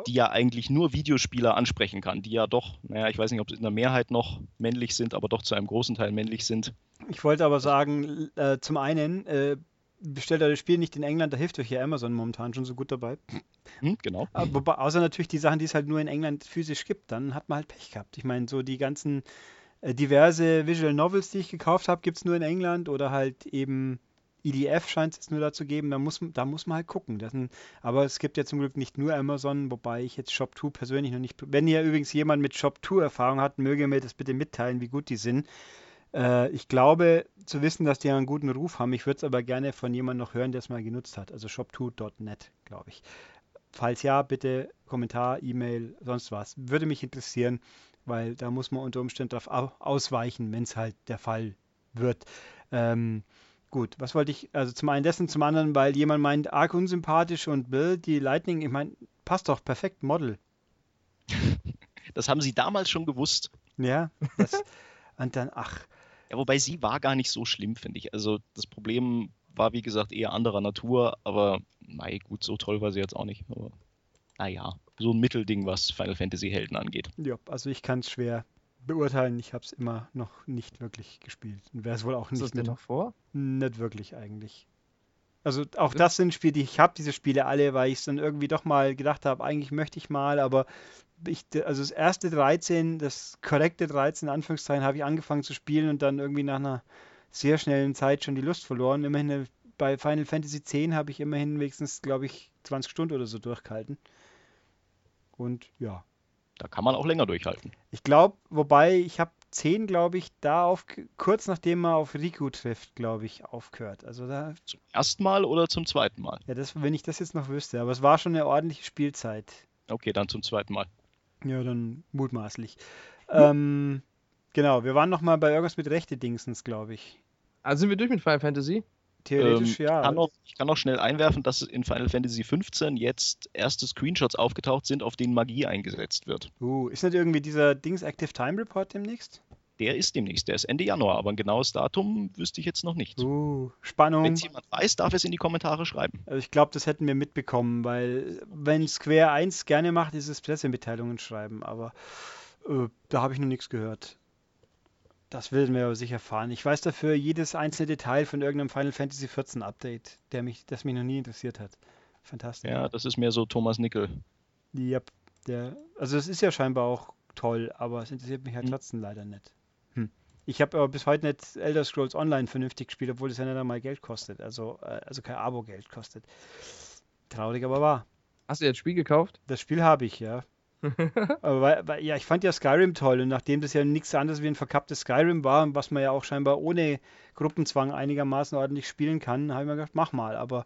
die ja eigentlich nur Videospieler ansprechen kann, die ja doch, naja, ich weiß nicht, ob sie in der Mehrheit noch männlich sind, aber doch zu einem großen Teil männlich sind. Ich wollte aber sagen, äh, zum einen, äh, bestellt euer Spiel nicht in England, da hilft euch ja Amazon momentan schon so gut dabei. Hm, genau. Aber wobei, außer natürlich die Sachen, die es halt nur in England physisch gibt, dann hat man halt Pech gehabt. Ich meine, so die ganzen äh, diverse Visual Novels, die ich gekauft habe, gibt es nur in England oder halt eben EDF scheint es nur da zu geben. Da muss, da muss man halt gucken. Sind, aber es gibt ja zum Glück nicht nur Amazon, wobei ich jetzt Shop2 persönlich noch nicht. Wenn ihr übrigens jemand mit Shop2 Erfahrung hat, möge mir das bitte mitteilen, wie gut die sind. Äh, ich glaube zu wissen, dass die einen guten Ruf haben. Ich würde es aber gerne von jemandem noch hören, der es mal genutzt hat. Also shop2.net, glaube ich. Falls ja, bitte Kommentar, E-Mail, sonst was. Würde mich interessieren, weil da muss man unter Umständen darauf au ausweichen, wenn es halt der Fall wird. Ähm, gut, was wollte ich, also zum einen dessen, zum anderen, weil jemand meint, arg unsympathisch und Bill, die Lightning, ich meine, passt doch perfekt, Model. Das haben sie damals schon gewusst. Ja, das, und dann, ach, Ja, wobei sie war gar nicht so schlimm, finde ich. Also das Problem war, wie gesagt, eher anderer Natur, aber mei, gut, so toll war sie jetzt auch nicht. Aber naja, so ein Mittelding, was Final Fantasy Helden angeht. ja, also ich kann es schwer beurteilen. Ich habe es immer noch nicht wirklich gespielt. Und wäre es wohl auch nicht denn mit noch vor? Nicht wirklich eigentlich. Also auch das sind Spiele, die ich habe diese Spiele alle, weil ich es dann irgendwie doch mal gedacht habe, eigentlich möchte ich mal, aber ich, also das erste 13, das korrekte 13 in Anführungszeichen, habe ich angefangen zu spielen und dann irgendwie nach einer sehr schnellen Zeit schon die Lust verloren. Immerhin bei Final Fantasy X habe ich immerhin wenigstens, glaube ich, 20 Stunden oder so durchgehalten. Und ja. Da kann man auch länger durchhalten. Ich glaube, wobei ich habe 10, glaube ich, da auf, kurz nachdem man auf Riku trifft, glaube ich, aufgehört. Also da. Zum ersten Mal oder zum zweiten Mal? Ja, das, wenn ich das jetzt noch wüsste. Aber es war schon eine ordentliche Spielzeit. Okay, dann zum zweiten Mal. Ja, dann mutmaßlich. Ähm, genau, wir waren noch mal bei irgendwas mit rechte Dingsens, glaube ich. Also sind wir durch mit Final Fantasy? Theoretisch Ähm, ja. Ich kann, noch, ich kann noch schnell einwerfen, dass in Final Fantasy 15 jetzt erste Screenshots aufgetaucht sind, auf denen Magie eingesetzt wird. Uh, ist nicht irgendwie dieser Dings Active Time Report demnächst? Der ist demnächst, der ist Ende Januar, aber ein genaues Datum wüsste ich jetzt noch nicht. Uh, Spannung. Wenn es jemand weiß, darf es in die Kommentare schreiben. Also ich glaube, das hätten wir mitbekommen, weil wenn Square 1 gerne macht, ist es Pressemitteilungen schreiben, aber äh, da habe ich noch nichts gehört. Das werden wir aber sicher erfahren. Ich weiß dafür jedes einzelne Detail von irgendeinem Final Fantasy 14 Update, der mich, das mich noch nie interessiert hat. Fantastisch. Ja, das ist mehr so Thomas Nickel. Yep, der, also es ist ja scheinbar auch toll, aber es interessiert mich halt Hm. trotzdem leider nicht. Ich habe aber bis heute nicht Elder Scrolls Online vernünftig gespielt, obwohl es ja nicht einmal Geld kostet. Also, äh, also kein Abo-Geld kostet. Traurig, aber wahr. Hast du jetzt Spiel gekauft? Das Spiel habe ich, ja. aber weil, weil, ja, ich fand ja Skyrim toll und nachdem das ja nichts anderes wie ein verkapptes Skyrim war, was man ja auch scheinbar ohne Gruppenzwang einigermaßen ordentlich spielen kann, habe ich mir gedacht, mach mal. Aber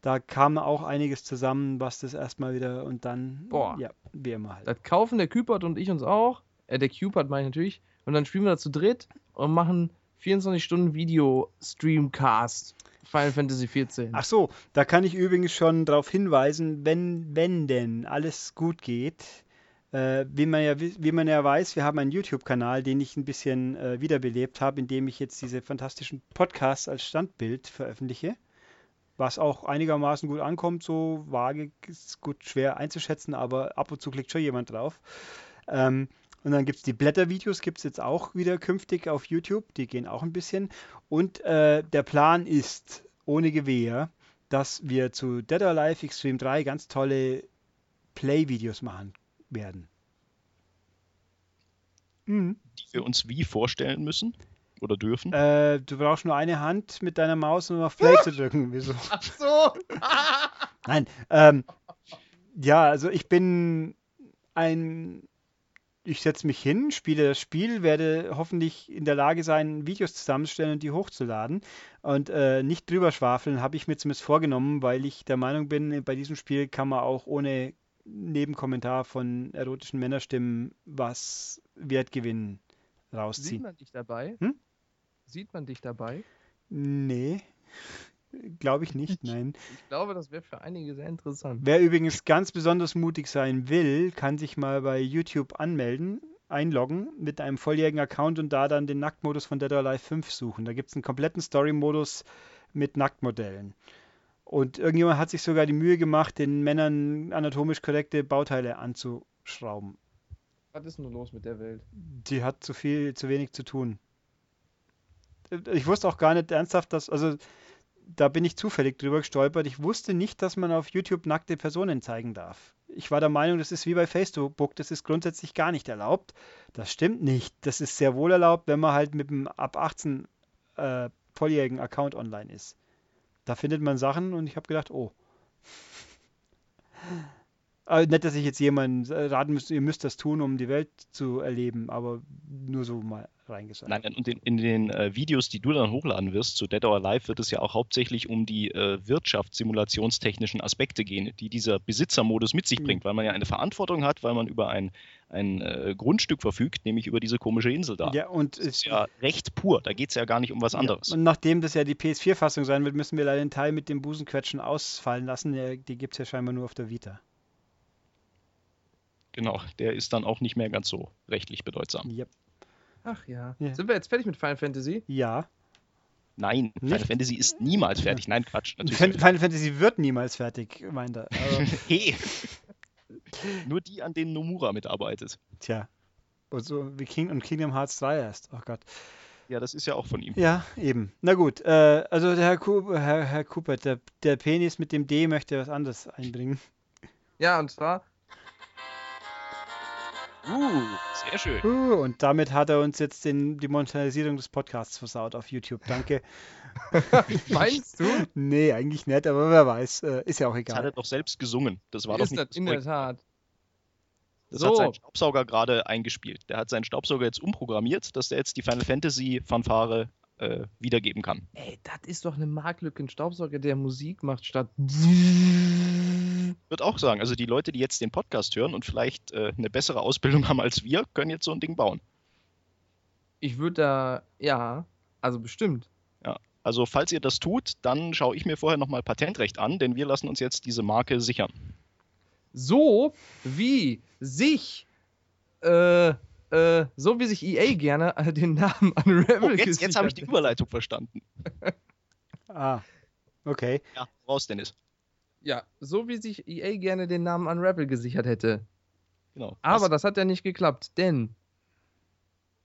da kam auch einiges zusammen, was das erstmal wieder und dann, Boah. ja, wie immer halt. Das kaufen der Cupid und ich uns auch. Äh, der Cupid meine ich natürlich. Und dann spielen wir da zu dritt und machen 24 Stunden Video-Streamcast. Final Fantasy 14. Ach so, da kann ich übrigens schon darauf hinweisen, wenn, wenn denn alles gut geht, äh, wie, man ja, wi- wie man ja weiß, wir haben einen YouTube-Kanal, den ich ein bisschen äh, wiederbelebt habe, indem ich jetzt diese fantastischen Podcasts als Standbild veröffentliche, was auch einigermaßen gut ankommt, so vage, ist gut schwer einzuschätzen, aber ab und zu klickt schon jemand drauf. Ähm, und dann gibt es die Blättervideos, gibt es jetzt auch wieder künftig auf YouTube, die gehen auch ein bisschen. Und äh, der Plan ist, ohne Gewehr, dass wir zu Dead or Alive Extreme 3 ganz tolle Play-Videos machen werden. Mhm. Die wir uns wie vorstellen müssen oder dürfen. Äh, du brauchst nur eine Hand mit deiner Maus, um auf Play zu drücken. Wieso? Ach so! Nein. Ähm, ja, also ich bin ein. Ich setze mich hin, spiele das Spiel, werde hoffentlich in der Lage sein, Videos zusammenzustellen und die hochzuladen. Und äh, nicht drüber schwafeln, habe ich mir zumindest vorgenommen, weil ich der Meinung bin, bei diesem Spiel kann man auch ohne Nebenkommentar von erotischen Männerstimmen was Wertgewinn Sieht rausziehen. man dich dabei? Hm? Sieht man dich dabei? Nee, glaube ich nicht, nein. Ich glaube, das wäre für einige sehr interessant. Wer übrigens ganz besonders mutig sein will, kann sich mal bei YouTube anmelden, einloggen mit einem volljährigen Account und da dann den Nacktmodus von Dead or Alive 5 suchen. Da gibt es einen kompletten Story-Modus mit Nacktmodellen. Und irgendjemand hat sich sogar die Mühe gemacht, den Männern anatomisch korrekte Bauteile anzuschrauben. Was ist nur los mit der Welt? Die hat zu viel, zu wenig zu tun. Ich wusste auch gar nicht ernsthaft, dass, also da bin ich zufällig drüber gestolpert. Ich wusste nicht, dass man auf YouTube nackte Personen zeigen darf. Ich war der Meinung, das ist wie bei Facebook, das ist grundsätzlich gar nicht erlaubt. Das stimmt nicht. Das ist sehr wohl erlaubt, wenn man halt mit einem ab 18 äh, volljährigen Account online ist. Da findet man Sachen und ich habe gedacht, oh. Aber nicht, dass ich jetzt jemanden äh, raten müsste, ihr müsst das tun, um die Welt zu erleben, aber nur so mal reingesagt. Nein, und in, in den äh, Videos, die du dann hochladen wirst zu Dead or Alive, wird es ja auch hauptsächlich um die äh, wirtschaftssimulationstechnischen Aspekte gehen, die dieser Besitzermodus mit sich Mhm. bringt, weil man ja eine Verantwortung hat, weil man über ein, ein äh, Grundstück verfügt, nämlich über diese komische Insel da. Ja, und Das es, ist ja recht pur, da geht es ja gar nicht um was anderes. Ja, und nachdem das ja die PS4-Fassung sein wird, müssen wir leider den Teil mit dem Busenquetschen ausfallen lassen. Der, die gibt es ja scheinbar nur auf der Vita. Genau, der ist dann auch nicht mehr ganz so rechtlich bedeutsam. Yep. Ach ja. Ja. Sind wir jetzt fertig mit Final Fantasy? Ja. Nein, Final Nicht? Fantasy ist niemals fertig. Nein, Quatsch. Natürlich. Final Fantasy wird niemals fertig, meint er. Aber, Hey. Nur die, an denen Nomura mitarbeitet. tja. Und, so wie King und Kingdom Hearts 3 erst. Oh Gott. Ja, das ist ja auch von ihm. Ja, eben. Na gut. Äh, also der Herr, Ku Herr, Herr Cooper, der, der Penis mit dem D möchte was anderes einbringen. Ja, und zwar Uh, sehr schön. Uh, und damit hat er uns jetzt den, die Monetarisierung des Podcasts versaut auf YouTube. Danke. Meinst du? nee, eigentlich nicht, aber wer weiß. Äh, ist ja auch Das hat er egal. doch selbst gesungen. Das war ist doch das nicht in das der Projekt. Tat. Das So. hat sein Staubsauger gerade eingespielt. Der hat seinen Staubsauger jetzt umprogrammiert, dass der jetzt die Final Fantasy Fanfare äh, wiedergeben kann. Ey, das ist doch eine Marktlücke, ein Staubsauger, der Musik macht statt. Würde auch sagen, also die Leute, die jetzt den Podcast hören und vielleicht äh, eine bessere Ausbildung haben als wir, können jetzt so ein Ding bauen. Ich würde da, ja, also bestimmt. Also falls ihr das tut, dann schaue ich mir vorher nochmal Patentrecht an, denn wir lassen uns jetzt diese Marke sichern. So wie sich, äh, äh, so wie sich EA gerne äh, den Namen Unravel Oh, jetzt jetzt habe ich die gesichert Überleitung verstanden. Ah, okay. Ja, raus, Dennis. Ja, so wie sich EA gerne den Namen Unravel gesichert hätte. Genau. Aber Was, das hat ja nicht geklappt, denn,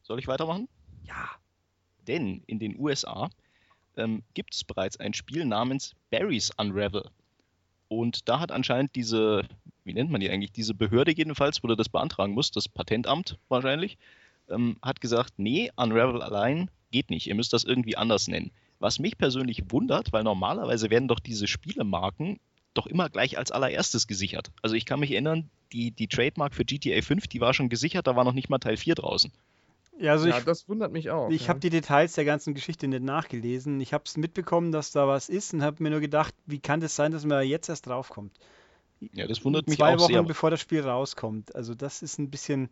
soll ich weitermachen? ja, Denn in den USA ähm, gibt es bereits ein Spiel namens Barry's Unravel. Und da hat anscheinend diese, wie nennt man die eigentlich, diese Behörde jedenfalls, wo du das beantragen musst, das Patentamt wahrscheinlich, ähm, hat gesagt, nee, Unravel allein geht nicht, ihr müsst das irgendwie anders nennen. Was mich persönlich wundert, weil normalerweise werden doch diese Spielemarken doch immer gleich als allererstes gesichert. Also ich kann mich erinnern, die, die Trademark für GTA 5, die war schon gesichert, da war noch nicht mal Teil 4 draußen. Ja, also ja, ich, das wundert mich auch. ich ja. habe die Details der ganzen Geschichte nicht nachgelesen. Ich habe es mitbekommen, dass da was ist und habe mir nur gedacht, wie kann das sein, dass man da jetzt erst draufkommt? Ja, das wundert mich Zwei auch Wochen sehr. bevor das Spiel rauskommt. Also das ist ein bisschen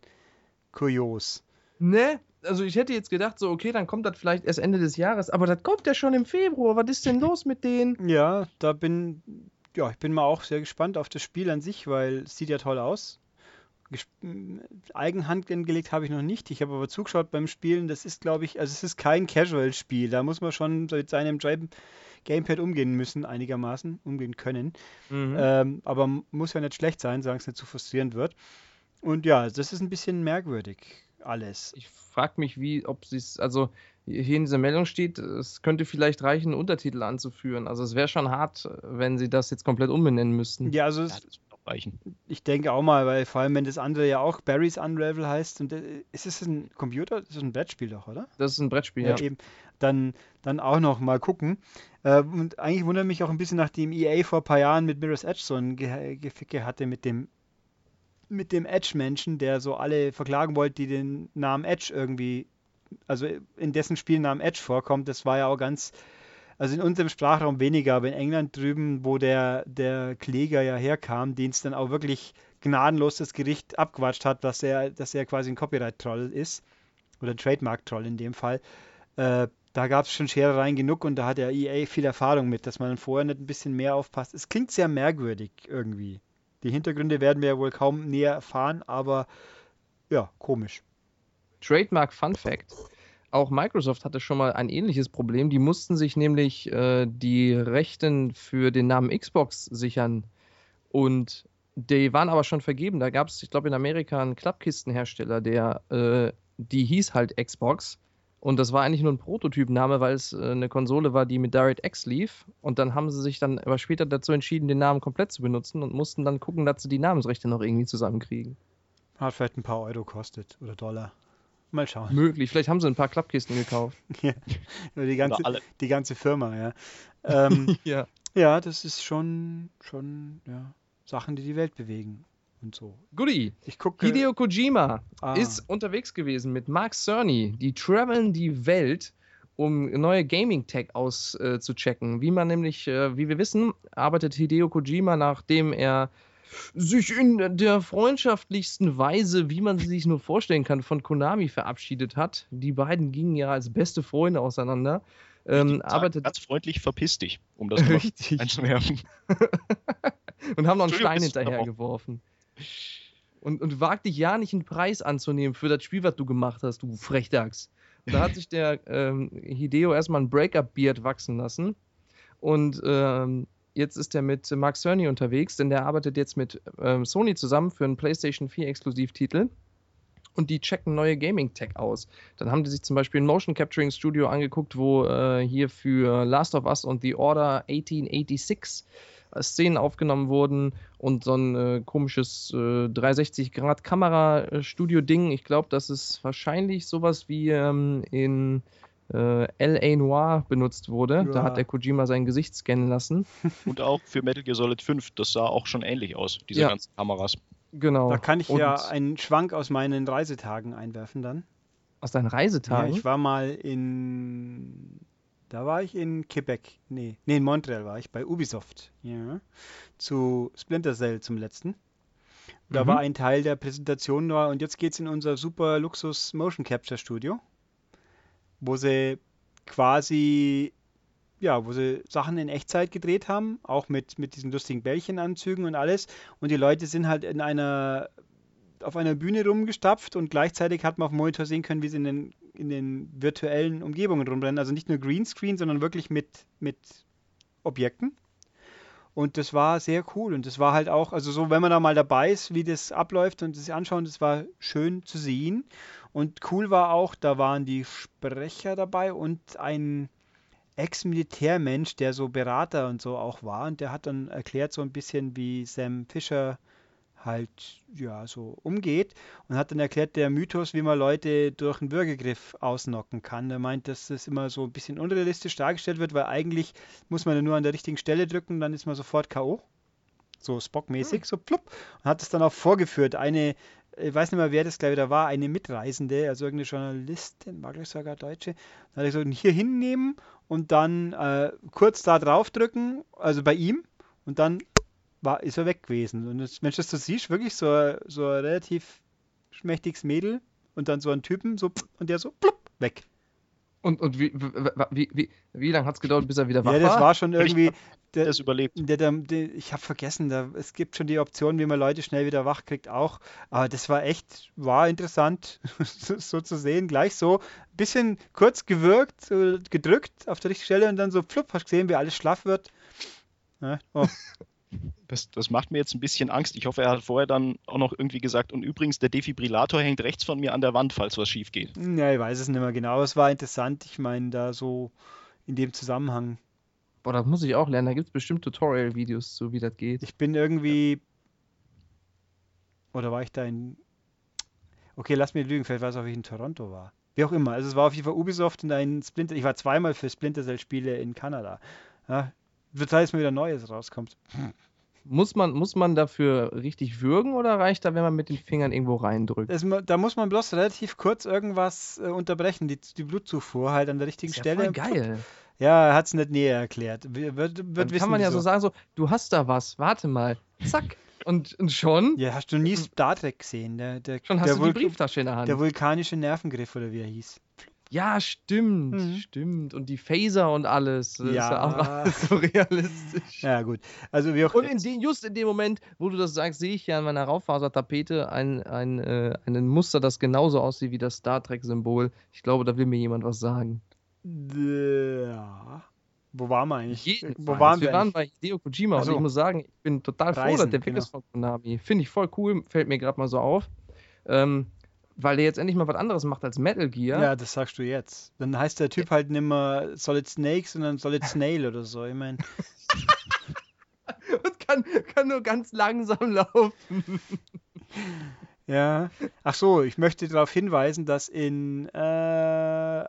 kurios. Ne? Also ich hätte jetzt gedacht, so, okay, dann kommt das vielleicht erst Ende des Jahres, aber das kommt ja schon im Februar. Was ist denn los mit denen? Ja, da bin, ja, ich bin mal auch sehr gespannt auf das Spiel an sich, weil es sieht ja toll aus. Eigenhand angelegt habe ich noch nicht. Ich habe aber zugeschaut beim Spielen. Das ist, glaube ich, also es ist kein Casual-Spiel. Da muss man schon mit seinem Game- Gamepad umgehen müssen, einigermaßen umgehen können. Mhm. Ähm, aber muss ja nicht schlecht sein, solange es nicht zu frustrierend wird. Und ja, das ist ein bisschen merkwürdig, alles. Ich frage mich, wie, ob sie es, also hier in dieser Meldung steht, es könnte vielleicht reichen, Untertitel anzuführen. Also es wäre schon hart, wenn sie das jetzt komplett umbenennen müssten. Ja, also Ja, es, reichen. ich denke auch mal, weil vor allem, wenn das andere ja auch Barry's Unravel heißt, und äh, ist es ein Computer? Das ist ein Brettspiel doch, oder? Das ist ein Brettspiel, Ja, ja. eben. Dann, dann auch noch mal gucken. Äh, und eigentlich wundert mich auch ein bisschen, nachdem EA vor ein paar Jahren mit Mirror's Edge so ein Ge Geficke hatte mit dem mit dem Edge-Menschen, der so alle verklagen wollte, die den Namen Edge irgendwie, also in dessen Spielnamen Edge vorkommt. Das war ja auch ganz, also in unserem Sprachraum weniger, aber in England drüben, wo der, der Kläger ja herkam, den es dann auch wirklich gnadenlos das Gericht abgewatscht hat, dass er, dass er quasi ein Copyright-Troll ist. Oder ein Trademark-Troll in dem Fall. Äh, da gab es schon Scherereien genug und da hat der EA viel Erfahrung mit, dass man vorher nicht ein bisschen mehr aufpasst. Es klingt sehr merkwürdig irgendwie. Die Hintergründe werden wir ja wohl kaum näher erfahren, aber ja, komisch. Trademark Fun Fact. Auch Microsoft hatte schon mal ein ähnliches Problem. Die mussten sich nämlich äh, die Rechten für den Namen Xbox sichern. Und die waren aber schon vergeben. Da gab es, ich glaube, in Amerika einen Klappkistenhersteller, der, äh, die hieß halt Xbox. Und das war eigentlich nur ein Prototypname, weil es äh, eine Konsole war, die mit DirectX lief. Und dann haben sie sich dann aber später dazu entschieden, den Namen komplett zu benutzen und mussten dann gucken, dass sie die Namensrechte noch irgendwie zusammenkriegen. Hat vielleicht ein paar Euro kostet oder Dollar. Mal schauen. Möglich. Vielleicht haben sie ein paar Klappkisten gekauft. Oder die ganze, die ganze Firma, ja. Ähm, ja. ja, das ist schon, schon ja, Sachen, die die Welt bewegen und so. Goodie. Ich gucke. Hideo Kojima Ah. ist unterwegs gewesen mit Mark Cerny. Die traveln die Welt, um neue Gaming-Tech auszuchecken. Wie man nämlich, äh, wie wir wissen, arbeitet Hideo Kojima, nachdem er sich in der freundschaftlichsten Weise, wie man sie sich nur vorstellen kann, von Konami verabschiedet hat. Die beiden gingen ja als beste Freunde auseinander. Ähm, arbeitet ganz freundlich, verpiss dich, um das richtig einzuwerfen. und haben noch einen Stein ist hinterher unterbrochen. geworfen. Und, und wag dich ja nicht einen Preis anzunehmen für das Spiel, was du gemacht hast, du Frechdachs. Da hat sich der ähm, Hideo erstmal ein Breakup-Beard wachsen lassen. Und ähm, jetzt ist er mit Mark Cerny unterwegs, denn der arbeitet jetzt mit ähm, Sony zusammen für einen PlayStation 4 Exklusivtitel. Und die checken neue Gaming-Tech aus. Dann haben die sich zum Beispiel ein Motion Capturing Studio angeguckt, wo äh, hier für Last of Us und The Order 1886 Szenen aufgenommen wurden und so ein äh, komisches äh, 360-Grad-Kamera-Studio-Ding. Ich glaube, das ist wahrscheinlich sowas wie ähm, in äh, L.A. Noir benutzt wurde. Ja. Da hat der Kojima sein Gesicht scannen lassen. Und auch für Metal Gear Solid 5, das sah auch schon ähnlich aus, diese ja. ganzen Kameras. Genau. Da kann ich Und ja einen Schwank aus meinen Reisetagen einwerfen dann. Aus deinen Reisetagen? Ja, ich war mal in. Da war ich in Quebec. Nee, nee, in Montreal war ich, bei Ubisoft. Ja. Zu Splinter Cell zum letzten. Da mhm. war ein Teil der Präsentation nur und jetzt geht es in unser super Luxus Motion Capture Studio wo sie quasi, ja, wo sie Sachen in Echtzeit gedreht haben, auch mit, mit diesen lustigen Bällchenanzügen und alles. Und die Leute sind halt in einer, auf einer Bühne rumgestapft und gleichzeitig hat man auf dem Monitor sehen können, wie sie in den, in den virtuellen Umgebungen rumrennen. Also nicht nur Greenscreen, sondern wirklich mit, mit Objekten. Und das war sehr cool. Und das war halt auch, also so, wenn man da mal dabei ist, wie das abläuft und sich anschauen, das war schön zu sehen. Und cool war auch, da waren die Sprecher dabei und ein Ex-Militärmensch, der so Berater und so auch war. Und der hat dann erklärt so ein bisschen, wie Sam Fisher halt ja so umgeht und hat dann erklärt, der Mythos, wie man Leute durch einen Würgegriff ausnocken kann. Er meint, dass das immer so ein bisschen unrealistisch dargestellt wird, weil eigentlich muss man ja nur an der richtigen Stelle drücken, dann ist man sofort K.O. So Spock-mäßig, hm. so plupp. Und hat es dann auch vorgeführt. Eine, ich weiß nicht mehr, wer das gleich wieder war, eine Mitreisende, also irgendeine Journalistin, mag ich sogar Deutsche, dann hat er gesagt, hier hinnehmen und dann äh, kurz da drauf drücken, also bei ihm, und dann war, ist er weg gewesen. Und das, Mensch, das du siehst, wirklich so, so ein relativ schmächtiges Mädel und dann so ein Typen, so und der so plupp, weg. Und, und wie, wie, wie, wie lange hat es gedauert, bis er wieder wach war? Ja, das war schon irgendwie. Der, das überlebt. Der, der, der, ich habe vergessen, da, es gibt schon die Option, wie man Leute schnell wieder wach kriegt, auch. Aber das war echt, war interessant, so, so, zu sehen. Gleich so ein bisschen kurz gewirkt, gedrückt auf der richtigen Stelle und dann so flupp, hast gesehen, wie alles schlaff wird. Ja, oh. Das, das, macht mir jetzt ein bisschen Angst. Ich hoffe, er hat vorher dann auch noch irgendwie gesagt, und übrigens, der Defibrillator hängt rechts von mir an der Wand, falls was schief geht. Ja, ich weiß es nicht mehr genau. Es war interessant, ich meine, da so in dem Zusammenhang. Boah, das muss ich auch lernen. Da gibt es bestimmt Tutorial-Videos zu, wie das geht. Ich bin irgendwie. Oder war ich da in. Okay, lass mir lügen, vielleicht weiß auch, wie ich in Toronto war. Wie auch immer. Also es war auf jeden Fall Ubisoft und ein Splinter. Ich war zweimal für Splinter Cell-Spiele in Kanada. Ja, wird Zeit, dass mal wieder Neues rauskommt. Muss man, muss man dafür richtig würgen oder reicht da, wenn man mit den Fingern irgendwo reindrückt? Es, da muss man bloß relativ kurz irgendwas äh, unterbrechen, die, die, Blutzufuhr halt an der richtigen ist Stelle. Ja, geil. Ja, er hat es nicht näher erklärt. Wird, wird Dann wissen, kann man ja so sagen, so, du hast da was, warte mal, zack. Und, und schon. Ja, hast du nie Star Trek gesehen? Der, der, schon hast der du Vul die Brieftasche in der Hand. Der vulkanische Nervengriff oder wie er hieß. Ja, stimmt, mhm. stimmt. Und die Phaser und alles. Ja. ist ja auch so realistisch. Ja, gut. Also wie auch und in den, just in dem Moment, wo du das sagst, sehe ich ja an meiner Raufasertapete ein, ein, äh, ein Muster, das genauso aussieht wie das Star Trek-Symbol. Ich glaube, da will mir jemand was sagen. Ja. Wo waren wir eigentlich? Jedenfalls. Wo waren wir? Wir waren bei Hideo Kojima also, und ich muss sagen, ich bin total Reisen, froh, dass der genau. weg ist von Konami. Finde ich voll cool, fällt mir gerade mal so auf. Ähm, weil der jetzt endlich mal was anderes macht als Metal Gear. Ja, das sagst du jetzt. Dann heißt der Typ halt nicht mehr Solid Snake, sondern Solid Snail oder so. Ich meine. Und kann, kann nur ganz langsam laufen. ja. Ach so, ich möchte darauf hinweisen, dass in äh,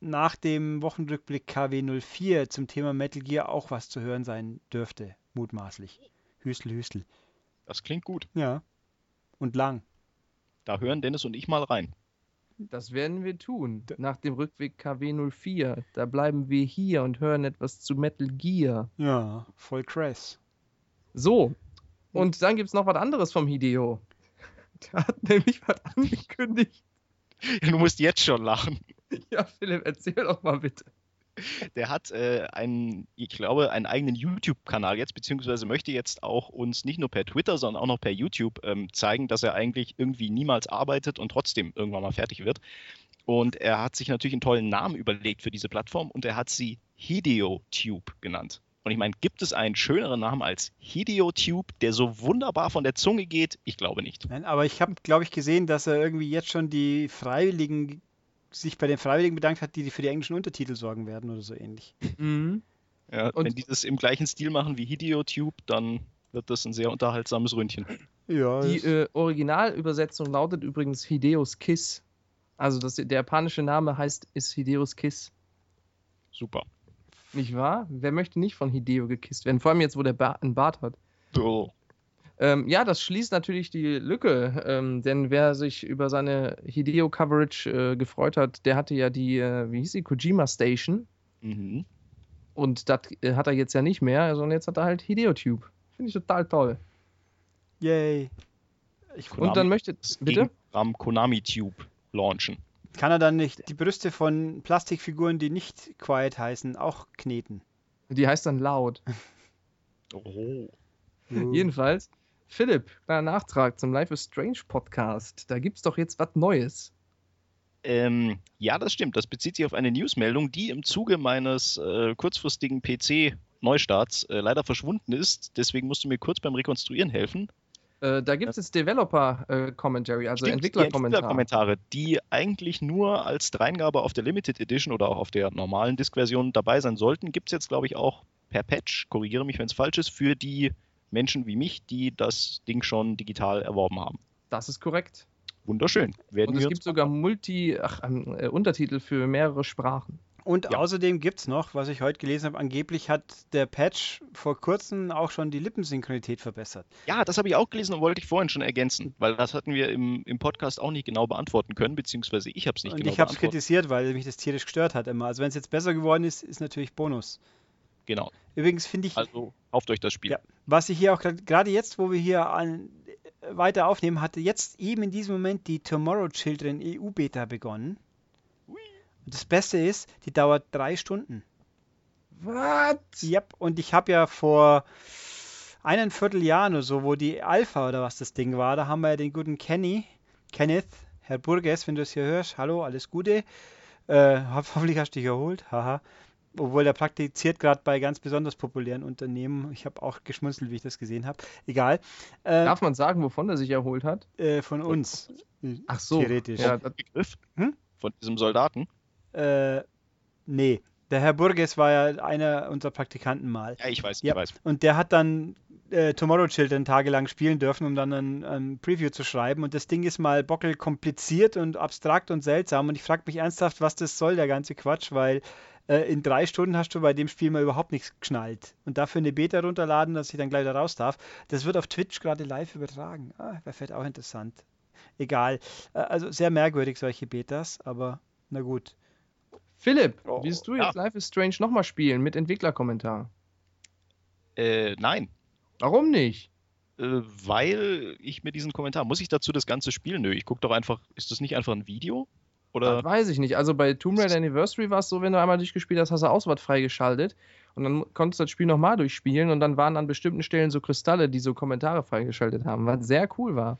nach dem Wochenrückblick KW04 zum Thema Metal Gear auch was zu hören sein dürfte, mutmaßlich. Hüstel, Hüstel. Das klingt gut. Ja. Und lang. Da hören Dennis und ich mal rein. Das werden wir tun. Nach dem Rückweg KW04. Da bleiben wir hier und hören etwas zu Metal Gear. Ja, voll krass. So. Und dann gibt es noch was anderes vom Hideo. Der hat nämlich was angekündigt. Ja, du musst jetzt schon lachen. Ja, Philipp, erzähl doch mal bitte. Der hat äh, einen, ich glaube, einen eigenen YouTube-Kanal jetzt, beziehungsweise möchte jetzt auch uns nicht nur per Twitter, sondern auch noch per YouTube ähm, zeigen, dass er eigentlich irgendwie niemals arbeitet und trotzdem irgendwann mal fertig wird. Und er hat sich natürlich einen tollen Namen überlegt für diese Plattform und er hat sie HideoTube genannt. Und ich meine, gibt es einen schöneren Namen als HideoTube, der so wunderbar von der Zunge geht? Ich glaube nicht. Nein, aber ich habe, glaube ich, gesehen, dass er irgendwie jetzt schon die Freiwilligen sich bei den Freiwilligen bedankt hat, die für die englischen Untertitel sorgen werden oder so ähnlich. Mhm. Ja, Und- wenn die das im gleichen Stil machen wie HideoTube, dann wird das ein sehr unterhaltsames Ründchen. Ja, Die äh, Originalübersetzung lautet übrigens Hideos Kiss. Also das, der japanische Name heißt ist Hideos Kiss. Super. Nicht wahr? Wer möchte nicht von Hideo gekisst werden? Vor allem jetzt, wo der ba einen Bart hat. So. Ähm, ja, das schließt natürlich die Lücke, ähm, denn wer sich über seine Hideo-Coverage äh, gefreut hat, der hatte ja die, äh, wie hieß die, Kojima Station Mhm. und das äh, hat er jetzt ja nicht mehr, sondern jetzt hat er halt Hideo-Tube. Finde ich total toll. Yay. Ich, Konami Und dann möchte, bitte? Gegen Ram Konami Tube launchen. kann er dann nicht die Brüste von Plastikfiguren, die nicht Quiet heißen, auch kneten? Die heißt dann laut. Oh. Jedenfalls, Philipp, kleiner Nachtrag zum Life is Strange Podcast. Da gibt's doch jetzt was Neues. Ähm, ja, das stimmt. Das bezieht sich auf eine Newsmeldung, die im Zuge meines äh, kurzfristigen PC-Neustarts äh, leider verschwunden ist. Deswegen musst du mir kurz beim Rekonstruieren helfen. Äh, da gibt's jetzt Developer-Commentary, also. Entwicklerkommentare, die eigentlich nur als Dreingabe auf der Limited Edition oder auch auf der normalen Disk-Version dabei sein sollten, gibt es jetzt, glaube ich, auch per Patch, korrigiere mich, wenn es falsch ist, für die Menschen wie mich, die das Ding schon digital erworben haben. Das ist korrekt. Wunderschön. Werden Und es wir gibt sogar Multi, ach, äh, Untertitel für mehrere Sprachen. Und Ja. außerdem gibt es noch, was ich heute gelesen habe, angeblich hat der Patch vor kurzem auch schon die Lippensynchronität verbessert. Ja, das habe ich auch gelesen und wollte ich vorhin schon ergänzen, weil das hatten wir im, im Podcast auch nicht genau beantworten können, beziehungsweise ich habe es nicht Und genau ich habe es kritisiert, weil mich das tierisch gestört hat immer. Also wenn es jetzt besser geworden ist, ist natürlich Bonus. Genau. Übrigens finde ich, Also kauft euch das Spiel. Ja. was ich hier auch gerade jetzt, wo wir hier an, äh, weiter aufnehmen, hatte jetzt eben in diesem Moment die Tomorrow Children EU-Beta begonnen. Und das Beste ist, die dauert drei Stunden. Was? Yep. Und ich habe ja vor einem Vierteljahr oder so, wo die Alpha oder was das Ding war, da haben wir ja den guten Kenny, Kenneth, Herr Burgess, wenn du es hier hörst, hallo, alles Gute. Äh, hoff- hoffentlich hast du dich erholt, haha. Obwohl der praktiziert gerade bei ganz besonders populären Unternehmen. Ich habe auch geschmunzelt, wie ich das gesehen habe. Egal. Äh, Darf man sagen, wovon er sich erholt hat? äh, von uns. Ach so. Theoretisch. Ja, das, Begriff Hm? von diesem Soldaten. Äh, nee. Der Herr Burgess war ja einer unserer Praktikanten mal. Ja, ich weiß, Ja. ich weiß. Und der hat dann äh, Tomorrow Children tagelang spielen dürfen, um dann ein, ein Preview zu schreiben. Und das Ding ist mal bockel kompliziert und abstrakt und seltsam. Und ich frage mich ernsthaft, was das soll, der ganze Quatsch, weil äh, in drei Stunden hast du bei dem Spiel mal überhaupt nichts geschnallt. Und dafür eine Beta runterladen, dass ich dann gleich da raus darf. Das wird auf Twitch gerade live übertragen. Ah, wäre vielleicht auch interessant. Egal. Äh, also sehr merkwürdig, solche Betas, aber na gut. Philipp, Oh, willst du ja. jetzt Life is Strange nochmal spielen mit Entwicklerkommentar? Äh, nein, Warum nicht? äh, weil ich mir diesen Kommentar, muss ich dazu das ganze Spiel? Nö, ich gucke doch einfach, ist das nicht einfach ein Video? Oder Das weiß ich nicht. Also bei Tomb Raider Anniversary war es so, wenn du einmal durchgespielt hast, hast du Auswahl freigeschaltet und dann konntest du das Spiel nochmal durchspielen und dann waren an bestimmten Stellen so Kristalle, die so Kommentare freigeschaltet haben, was sehr cool war.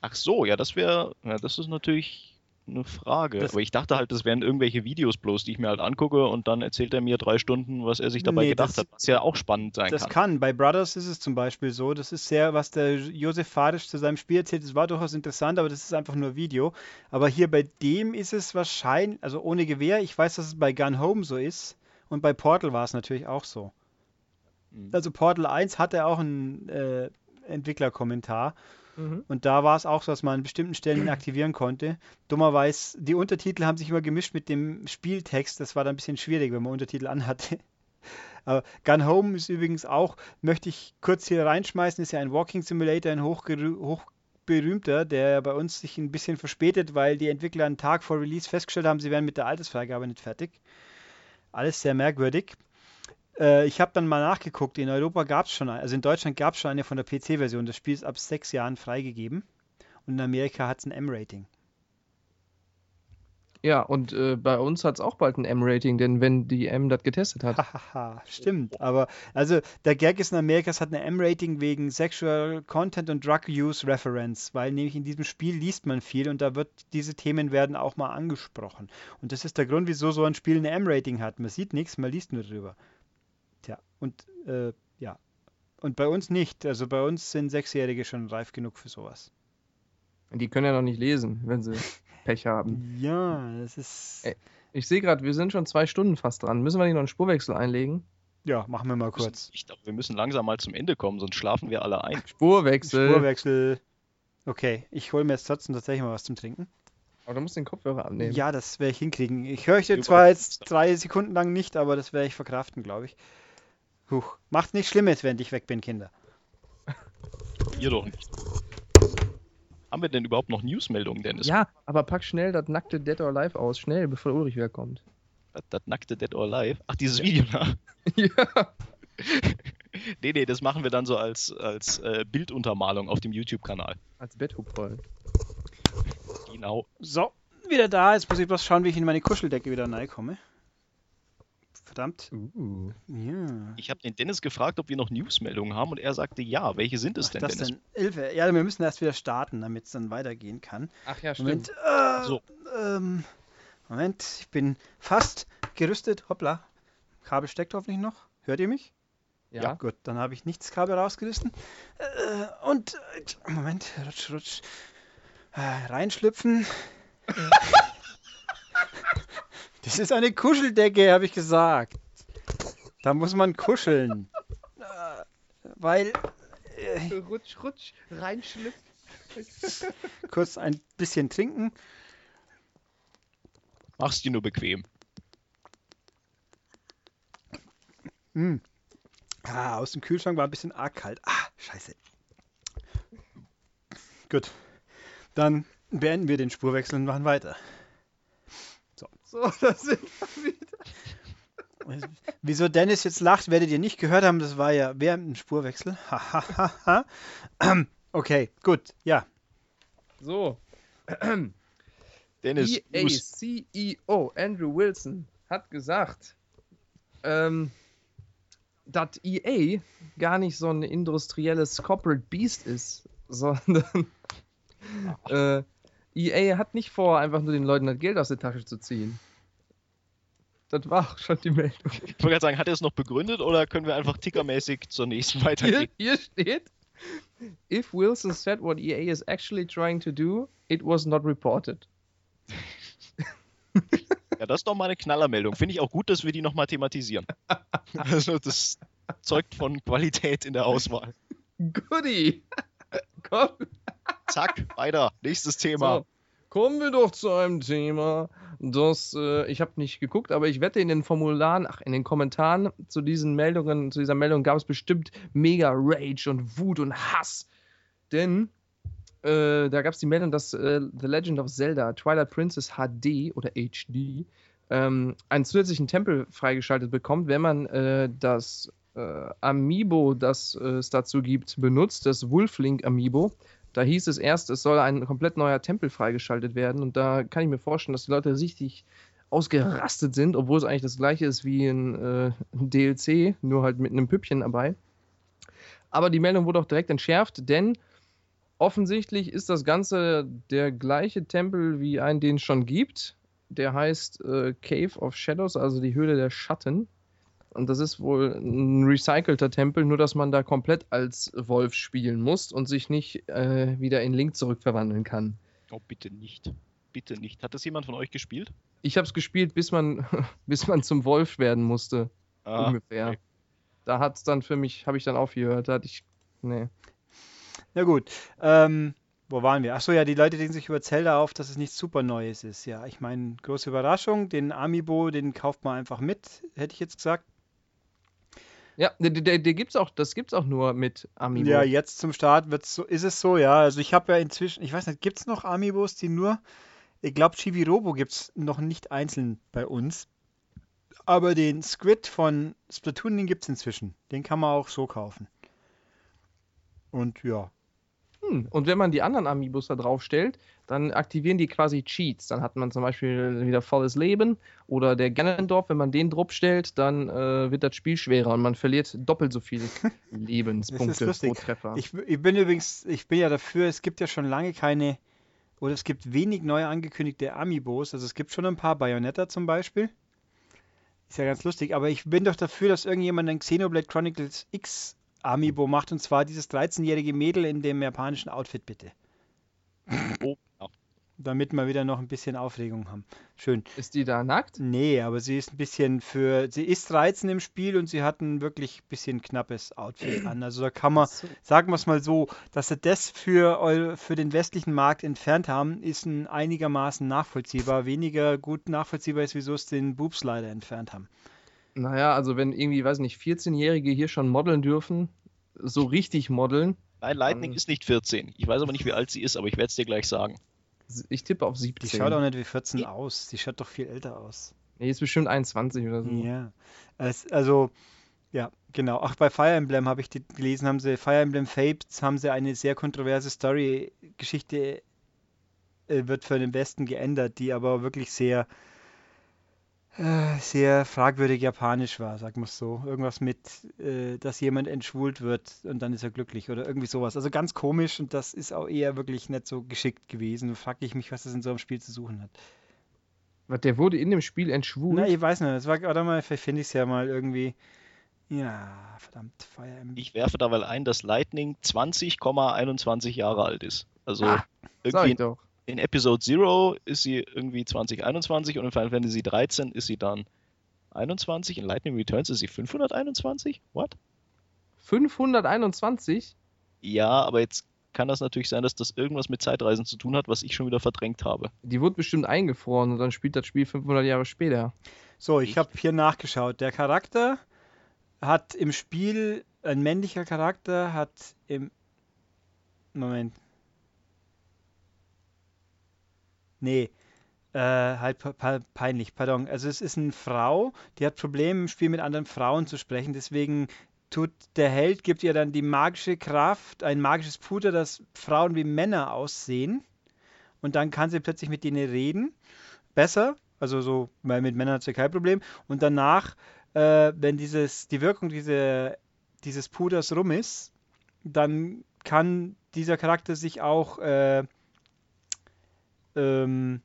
ach so, ja, das wäre, ja, das ist natürlich eine Frage. Das- Aber ich dachte halt, das wären irgendwelche Videos bloß, die ich mir halt angucke und dann erzählt er mir drei Stunden, was er sich dabei Nee, gedacht das- hat, was ja auch spannend sein Das kann. kann. Bei Brothers ist es zum Beispiel so. Das ist sehr, was der Josef Farisch zu seinem Spiel erzählt. Das war durchaus interessant, aber das ist einfach nur Video. Aber hier bei dem ist es wahrscheinlich, also ohne Gewehr, ich weiß, dass es bei Gun Home so ist. Und bei Portal war es natürlich auch so. Mhm. Also Portal 1 hatte auch einen äh, Entwicklerkommentar. Mhm. Und da war es auch so, dass man an bestimmten Stellen ihn aktivieren konnte. Dummerweise, die Untertitel haben sich immer gemischt mit dem Spieltext. Das war dann ein bisschen schwierig, wenn man Untertitel anhatte. Aber Gun Home ist übrigens auch, möchte ich kurz hier reinschmeißen, ist ja ein Walking Simulator, ein hochberühmter, der bei uns sich ein bisschen verspätet, weil die Entwickler einen Tag vor Release festgestellt haben, sie wären mit der Altersfreigabe nicht fertig. Alles sehr merkwürdig. Äh, ich habe dann mal nachgeguckt, in Europa gab es schon, eine, also in Deutschland gab es schon eine von der PC-Version. Das Spiel ist ab sechs Jahren freigegeben. Und in Amerika hat es ein M-Rating. Ja, und äh, bei uns hat es auch bald ein M-Rating, denn wenn die M das getestet hat. Hahaha, stimmt. Aber also der Gag ist in Amerika, es hat eine M-Rating wegen Sexual Content und Drug Use Reference, weil nämlich in diesem Spiel liest man viel und da wird diese Themen werden auch mal angesprochen. Und das ist der Grund, wieso so ein Spiel eine M-Rating hat. Man sieht nichts, man liest nur drüber. Tja, und äh, ja. Und bei uns nicht. Also bei uns sind Sechsjährige schon reif genug für sowas. Die können ja noch nicht lesen, wenn sie Pech haben. Ja, das ist. Ey. Ich sehe gerade, wir sind schon zwei Stunden fast dran. Müssen wir nicht noch einen Spurwechsel einlegen? Ja, machen wir mal kurz. Ich glaube, wir müssen langsam mal zum Ende kommen, sonst schlafen wir alle ein. Spurwechsel. Spurwechsel. Okay, ich hole mir jetzt trotzdem tatsächlich mal was zum Trinken. Aber du musst den Kopfhörer abnehmen. Ja, das werde ich hinkriegen. Ich höre euch zwar jetzt drei Sekunden lang nicht, aber das werde ich verkraften, glaube ich. Huch. Macht nichts Schlimmes, wenn ich weg bin, Kinder. Ihr doch nicht. Haben wir denn überhaupt noch Newsmeldungen, Dennis? Ja, aber pack schnell das nackte Dead or Alive aus. Schnell, bevor Ulrich wiederkommt. Das, das nackte Dead or Alive. Ach, dieses Video da. ja. nee, nee, das machen wir dann so als, als äh, Bilduntermalung auf dem YouTube-Kanal. Als Betthupferl. Genau. So, wieder da. Jetzt muss ich bloß schauen, wie ich in meine Kuscheldecke wieder reinkomme. Verdammt. Uh. Ja. Ich habe den Dennis gefragt, ob wir noch Newsmeldungen haben und er sagte ja. Welche sind es Ach, denn, das Dennis? denn? Hilfe. Ja, wir müssen erst wieder starten, damit es dann weitergehen kann. Ach ja, Moment. stimmt. Äh, So. ähm, Moment, ich bin fast gerüstet. Hoppla. Kabel steckt hoffentlich noch. Hört ihr mich? Ja. Gut, dann habe ich nicht das Kabel rausgerissen. Äh, und, äh, Moment, rutsch, rutsch. Äh, reinschlüpfen. das ist eine Kuscheldecke, habe ich gesagt. Da muss man kuscheln. Weil, äh, Rutsch, rutsch, reinschlüpfen. kurz ein bisschen trinken. Mach's dir nur bequem. Mm. Ah, aus dem Kühlschrank war ein bisschen arg kalt. Ah, scheiße. Gut. Dann beenden wir den Spurwechsel und machen weiter. So, da sind wir wieder. Wieso Dennis jetzt lacht, werdet ihr nicht gehört haben. Das war ja während dem Spurwechsel. Hahaha. okay, gut. Ja. So. Dennis, News. EA-CEO Andrew Wilson hat gesagt, ähm, dass EA gar nicht so ein industrielles Corporate Beast ist, sondern äh, EA hat nicht vor, einfach nur den Leuten das Geld aus der Tasche zu ziehen. Das war auch schon die Meldung. Ich wollte gerade sagen, hat er es noch begründet oder können wir einfach tickermäßig zur nächsten Hier, weitergehen? hier steht, if Wilson said what EA is actually trying to do, it was not reported. Ja, das ist doch mal eine Knallermeldung. Finde ich auch gut, dass wir die nochmal thematisieren. Also, das zeugt von Qualität in der Auswahl. Goodie! Komm, Zack, weiter. Nächstes Thema. so, kommen wir doch zu einem Thema, das äh, ich habe nicht geguckt, aber ich wette in den Formularen, ach in den Kommentaren zu diesen Meldungen, zu dieser Meldung gab es bestimmt mega Rage und Wut und Hass, denn äh, da gab es die Meldung, dass äh, The Legend of Zelda Twilight Princess HD oder HD ähm, einen zusätzlichen Tempel freigeschaltet bekommt, wenn man äh, das äh, Amiibo, das äh, es dazu gibt, benutzt, das Wolflink Amiibo. Da hieß es erst, es soll ein komplett neuer Tempel freigeschaltet werden und da kann ich mir vorstellen, dass die Leute richtig ausgerastet sind, obwohl es eigentlich das gleiche ist wie ein, äh, DLC, nur halt mit einem Püppchen dabei. Aber die Meldung wurde auch direkt entschärft, denn offensichtlich ist das Ganze der gleiche Tempel wie einen, den es schon gibt. Der heißt äh, Cave of Shadows, also die Höhle der Schatten. Und das ist wohl ein recycelter Tempel, nur dass man da komplett als Wolf spielen muss und sich nicht äh, wieder in Link zurückverwandeln kann. Oh, bitte nicht. Bitte nicht. Hat das jemand von euch gespielt? Ich habe es gespielt, bis man, bis man zum Wolf werden musste, Ah, ungefähr. okay. Da hat es dann für mich, habe ich dann aufgehört. Da hatte ich, nee. Na gut. Ähm, wo waren wir? Achso, ja, die Leute denken sich über Zelda auf, dass es nichts super Neues ist. Ja, ich meine, große Überraschung. Den Amiibo, den kauft man einfach mit, hätte ich jetzt gesagt. Ja, der, der, der gibt's auch, das gibt's auch nur mit Amiibo. Ja, jetzt zum Start wird's so, ist es so, ja. Also ich habe ja inzwischen, ich weiß nicht, gibt es noch Amiibos, die nur, ich glaube, Chibi-Robo gibt es noch nicht einzeln bei uns. Aber den Squid von Splatoon, den gibt es inzwischen. Den kann man auch so kaufen. Und ja. Hm. Und wenn man die anderen Amiibos da draufstellt, dann aktivieren die quasi Cheats. Dann hat man zum Beispiel wieder volles Leben oder der Ganondorf, wenn man den drauf stellt, dann äh, wird das Spiel schwerer und man verliert doppelt so viele Lebenspunkte pro. Treffer. Ich, ich bin übrigens, ich bin ja dafür, es gibt ja schon lange keine, oder es gibt wenig neu angekündigte Amiibos. Also es gibt schon ein paar Bayonetta zum Beispiel. Ist ja ganz lustig, aber ich bin doch dafür, dass irgendjemand ein Xenoblade Chronicles X Amiibo macht und zwar dieses 13-jährige Mädel in dem japanischen Outfit, bitte. Oh, ja. damit wir wieder noch ein bisschen Aufregung haben. Schön. Ist die da nackt? Nee, aber sie ist ein bisschen für. Sie ist reizend im Spiel und sie hat ein wirklich bisschen knappes Outfit an. Also da kann man, So. sagen wir es mal so, dass sie das für, für den westlichen Markt entfernt haben, ist ein einigermaßen nachvollziehbar. Weniger gut nachvollziehbar ist, wieso es den Boobs leider entfernt haben. Naja, also wenn irgendwie, weiß nicht, 14-Jährige hier schon modeln dürfen, so richtig modeln, Nein, Lightning ist nicht 14. Ich weiß aber nicht, wie alt sie ist, aber ich werde es dir gleich sagen. ich tippe auf Die 17. schaut auch nicht wie 14 aus. Die schaut doch viel älter aus. Nee, ist bestimmt 21 oder so. Ja. Es, also, ja, genau. Auch bei Fire Emblem habe ich die, gelesen, haben sie, Fire Emblem Fates haben sie eine sehr kontroverse Story-Geschichte, äh, wird für den Westen geändert, die aber wirklich sehr, äh, sehr fragwürdig japanisch war, sagen wir es so. Irgendwas mit, äh, dass jemand entschwult wird und dann ist er glücklich oder irgendwie sowas. Also ganz komisch und das ist auch eher wirklich nicht so geschickt gewesen. Da frage ich mich, was das in so einem Spiel zu suchen hat. Was, Der wurde in dem Spiel entschwult. Na, ich weiß nicht. Das war, warte mal, vielleicht finde ich es ja mal irgendwie. Ja, verdammt, Fire Emblem. Ich werfe dabei ein, dass Lightning 20,21 Jahre alt ist. Also Ah, Sag irgendwie ich doch. In Episode 0 ist sie irgendwie 2021 und in Final Fantasy 13 ist sie dann 21. In Lightning Returns ist sie 521? What? 521? Ja, aber jetzt kann das natürlich sein, dass das irgendwas mit Zeitreisen zu tun hat, was ich schon wieder verdrängt habe. Die wurde bestimmt eingefroren und dann spielt das Spiel 500 Jahre später. So, ich habe hier nachgeschaut. Der Charakter hat im Spiel, ein männlicher Charakter hat im. Moment. Nee. Äh, halt pe- pe- peinlich, pardon. Also es ist eine Frau, die hat Probleme im Spiel mit anderen Frauen zu sprechen. Deswegen tut der Held, gibt ihr dann die magische Kraft, ein magisches Puder, das Frauen wie Männer aussehen. Und dann kann sie plötzlich mit denen reden. Besser. Also so, weil mit Männern hat sie kein Problem. Und danach, äh, wenn dieses, die Wirkung diese, dieses Puders rum ist, dann kann dieser Charakter sich auch, äh, ähm,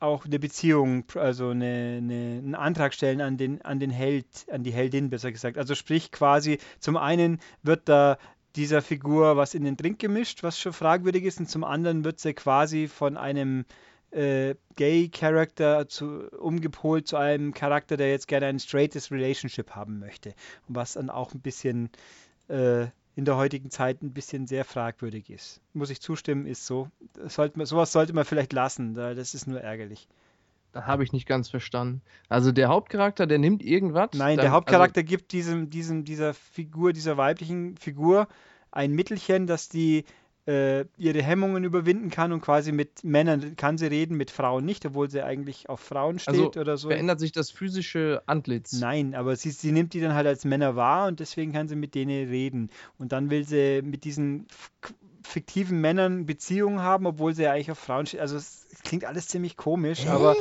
auch eine Beziehung, also eine, eine, einen Antrag stellen an den, an den Held, an die Heldin, besser gesagt. Also sprich quasi, zum einen wird da dieser Figur was in den Drink gemischt, was schon fragwürdig ist, und zum anderen wird sie quasi von einem äh, Gay-Charakter umgepolt zu einem Charakter, der jetzt gerne ein straightes Relationship haben möchte. Und was dann auch ein bisschen äh, in der heutigen Zeit ein bisschen sehr fragwürdig ist. Muss ich zustimmen, ist so. Sollte man, sowas sollte man vielleicht lassen, da- das ist nur ärgerlich. Das habe ich nicht ganz verstanden. Also der Hauptcharakter, der nimmt irgendwas. Nein, dann- der Hauptcharakter gibt diesem, diesem, dieser Figur, dieser weiblichen Figur ein Mittelchen, dass die äh, ihre Hemmungen überwinden kann und quasi mit Männern kann sie reden, mit Frauen nicht, obwohl sie eigentlich auf Frauen steht Also, oder so. verändert sich das physische Antlitz. Nein, aber sie, sie nimmt die dann halt als Männer wahr und deswegen kann sie mit denen reden. Und dann will sie mit diesen fiktiven Männern Beziehungen haben, obwohl sie ja eigentlich auf Frauen steht. Also es klingt alles ziemlich komisch, aber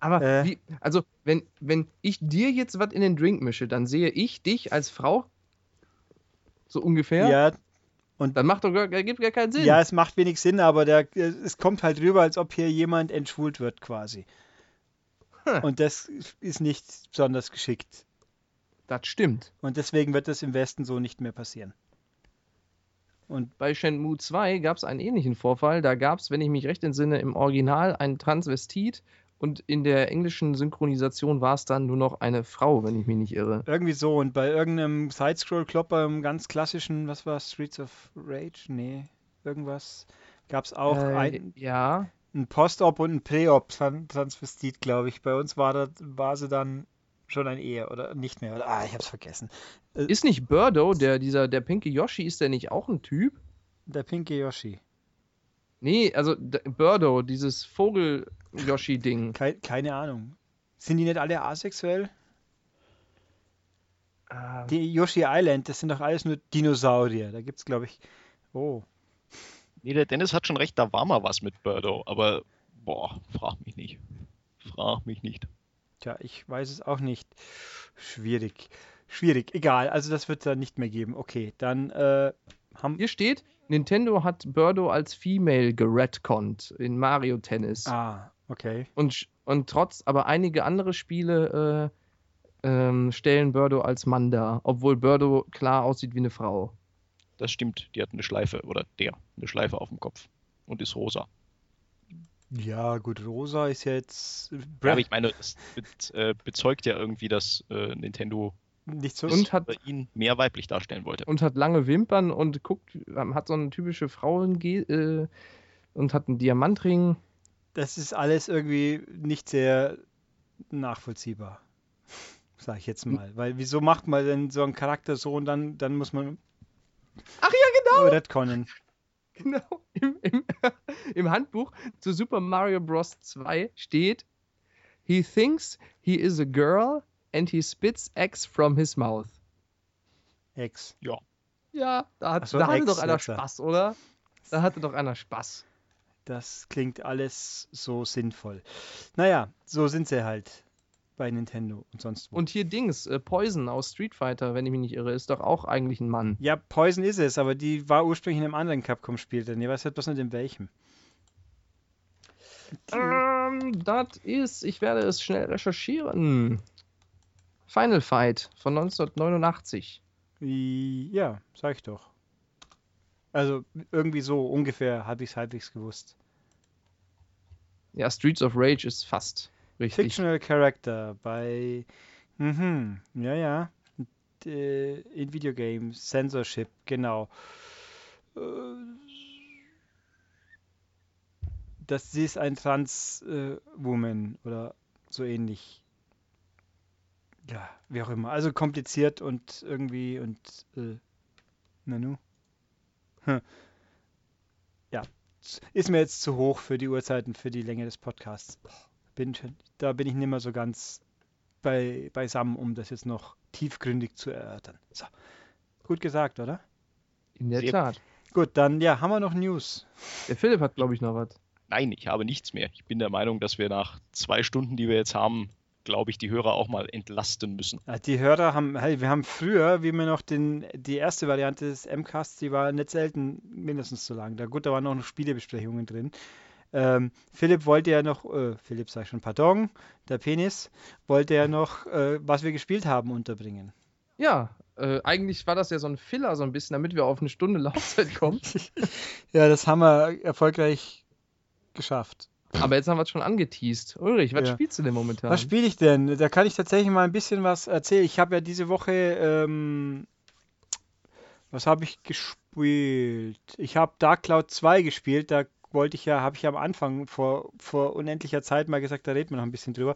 Aber Äh. wie, also wenn, wenn ich dir jetzt was in den Drink mische, dann sehe ich dich als Frau so ungefähr. ja, Dann macht doch gar, gibt gar keinen Sinn. ja, es macht wenig Sinn, aber der, es kommt halt rüber, als ob hier jemand entschwult wird quasi. Hm. Und das ist nicht besonders geschickt. Das stimmt. Und deswegen wird das im Westen so nicht mehr passieren. Und Bei Shenmue 2 gab es einen ähnlichen Vorfall. Da gab es, wenn ich mich recht entsinne, im Original einen Transvestit und in der englischen Synchronisation war es dann nur noch eine Frau, wenn ich mich nicht irre. Irgendwie so. Und bei irgendeinem Sidescroll-Klopper, im ganz klassischen, was war Streets of Rage? Nee, irgendwas. Gab es auch Äh, ein, ja, ein Post-Op und ein Pre-Op-Transvestit, glaube ich. Bei uns war, das, war sie dann schon ein Ehe oder nicht mehr. Oder, ah, ich hab's vergessen. ist nicht Birdo, der dieser der pinke Yoshi, ist der nicht auch ein Typ? Der pinke Yoshi. Nee, also Birdo, dieses Vogel-Yoshi-Ding. Kei keine Ahnung. Sind die nicht alle asexuell? Ah, Die Yoshi Island, das sind doch alles nur Dinosaurier. Da gibt's, glaube ich. Oh. Nee, der Dennis hat schon recht, da war mal was mit Birdo, aber boah, frag mich nicht. Frag mich nicht. Tja, ich weiß es auch nicht. Schwierig. Schwierig. Egal. Also das wird es dann nicht mehr geben. Okay, dann äh, haben. Hier steht, Nintendo hat Birdo als Female geredconnt in Mario Tennis. Ah, okay. Und, und trotz, aber einige andere Spiele äh, ähm, stellen Birdo als Mann dar, obwohl Birdo klar aussieht wie eine Frau. Das stimmt, die hat eine Schleife, oder der, eine Schleife auf dem Kopf und ist rosa. Ja, gut, rosa ist ja jetzt. Ja, aber ich meine, das be äh, bezeugt ja irgendwie, dass äh, Nintendo nicht so. Und hat, ihn mehr weiblich darstellen wollte. und hat lange Wimpern und guckt, ähm, hat so eine typische Frauen äh, und hat einen Diamantring. Das ist alles irgendwie nicht sehr nachvollziehbar. Sag ich jetzt mal. Weil wieso macht man denn so einen Charakter so und dann, dann muss man Ach ja, genau! retconnen? Genau. Im, im, Im Handbuch zu Super Mario Bros. 2 steht: He thinks he is a girl and he spits eggs from his mouth. Ex. Ja, da, hat, so, da hatte Eggs doch einer ja. Spaß, oder? Da hatte doch einer Spaß. Das klingt alles so sinnvoll. Naja, so sind sie halt bei Nintendo und sonst wo. Und hier Dings, äh, Poison aus Street Fighter, wenn ich mich nicht irre, ist doch auch eigentlich ein Mann. ja, Poison ist es, aber die war ursprünglich in einem anderen Capcom-Spiel drin. Ich weiß halt bloß nicht in welchem. Ähm, das ist, ich werde es schnell recherchieren. Final Fight von 1989. ja, sag ich doch. Also irgendwie so ungefähr habe ich es halbwegs gewusst. Ja, Streets of Rage ist fast richtig. Fictional Character bei. Mhm, ja, ja. Äh, in Videogames, Censorship, genau. Äh, Das sie ist ein Trans-Woman oder so ähnlich. Ja, wie auch immer. Also kompliziert und irgendwie und. Äh, Nanu. Hm. Ja, ist mir jetzt zu hoch für die Uhrzeiten, für die Länge des Podcasts. Bin schon, da bin ich nicht mehr so ganz bei, beisammen, um das jetzt noch tiefgründig zu erörtern. So. Gut gesagt, oder? In der Sehr Tat. Gut, dann ja, haben wir noch News. Der Philipp hat, glaube ich, noch was. Nein, ich habe nichts mehr. Ich bin der Meinung, dass wir nach zwei Stunden, die wir jetzt haben, glaube ich, die Hörer auch mal entlasten müssen. Die Hörer haben, hey, wir haben früher, wie wir noch den, die erste Variante des MCasts, die war nicht selten mindestens so lang. Da gut, da waren auch noch Spielebesprechungen drin. Ähm, Philipp wollte ja noch, äh, Philipp sag ich schon, pardon, der Penis, wollte ja noch, äh, was wir gespielt haben, unterbringen. Ja, äh, eigentlich war das ja so ein Filler, so ein bisschen, damit wir auf eine Stunde Laufzeit kommen. Ja, das haben wir erfolgreich geschafft. Aber jetzt haben wir es schon angeteased. Ulrich, was Ja. spielst du denn momentan? Was spiele ich denn? Da kann ich tatsächlich mal ein bisschen was erzählen. Ich habe ja diese Woche, ähm, was habe ich gespielt? Ich habe Dark Cloud 2 gespielt. Da wollte ich ja, habe ich ja am Anfang vor, vor unendlicher Zeit mal gesagt, da reden wir noch ein bisschen drüber.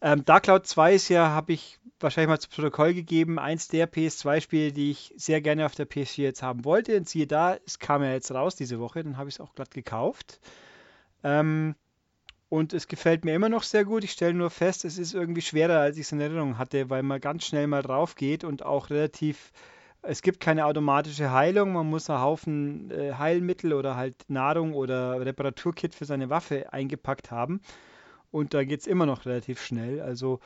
Ähm, Dark Cloud 2 ist ja, habe ich wahrscheinlich mal zu Protokoll gegeben, eins der PS2-Spiele, die ich sehr gerne auf der PS4 jetzt haben wollte. Und siehe da, es kam ja jetzt raus diese Woche, dann habe ich es auch glatt gekauft. Ähm, und es gefällt mir immer noch sehr gut. Ich stelle nur fest, es ist irgendwie schwerer, als ich es in Erinnerung hatte, weil man ganz schnell mal drauf geht und auch relativ. Es gibt keine automatische Heilung. Man muss einen Haufen äh, Heilmittel oder halt Nahrung oder Reparaturkit für seine Waffe eingepackt haben. Und da geht es immer noch relativ schnell. Also.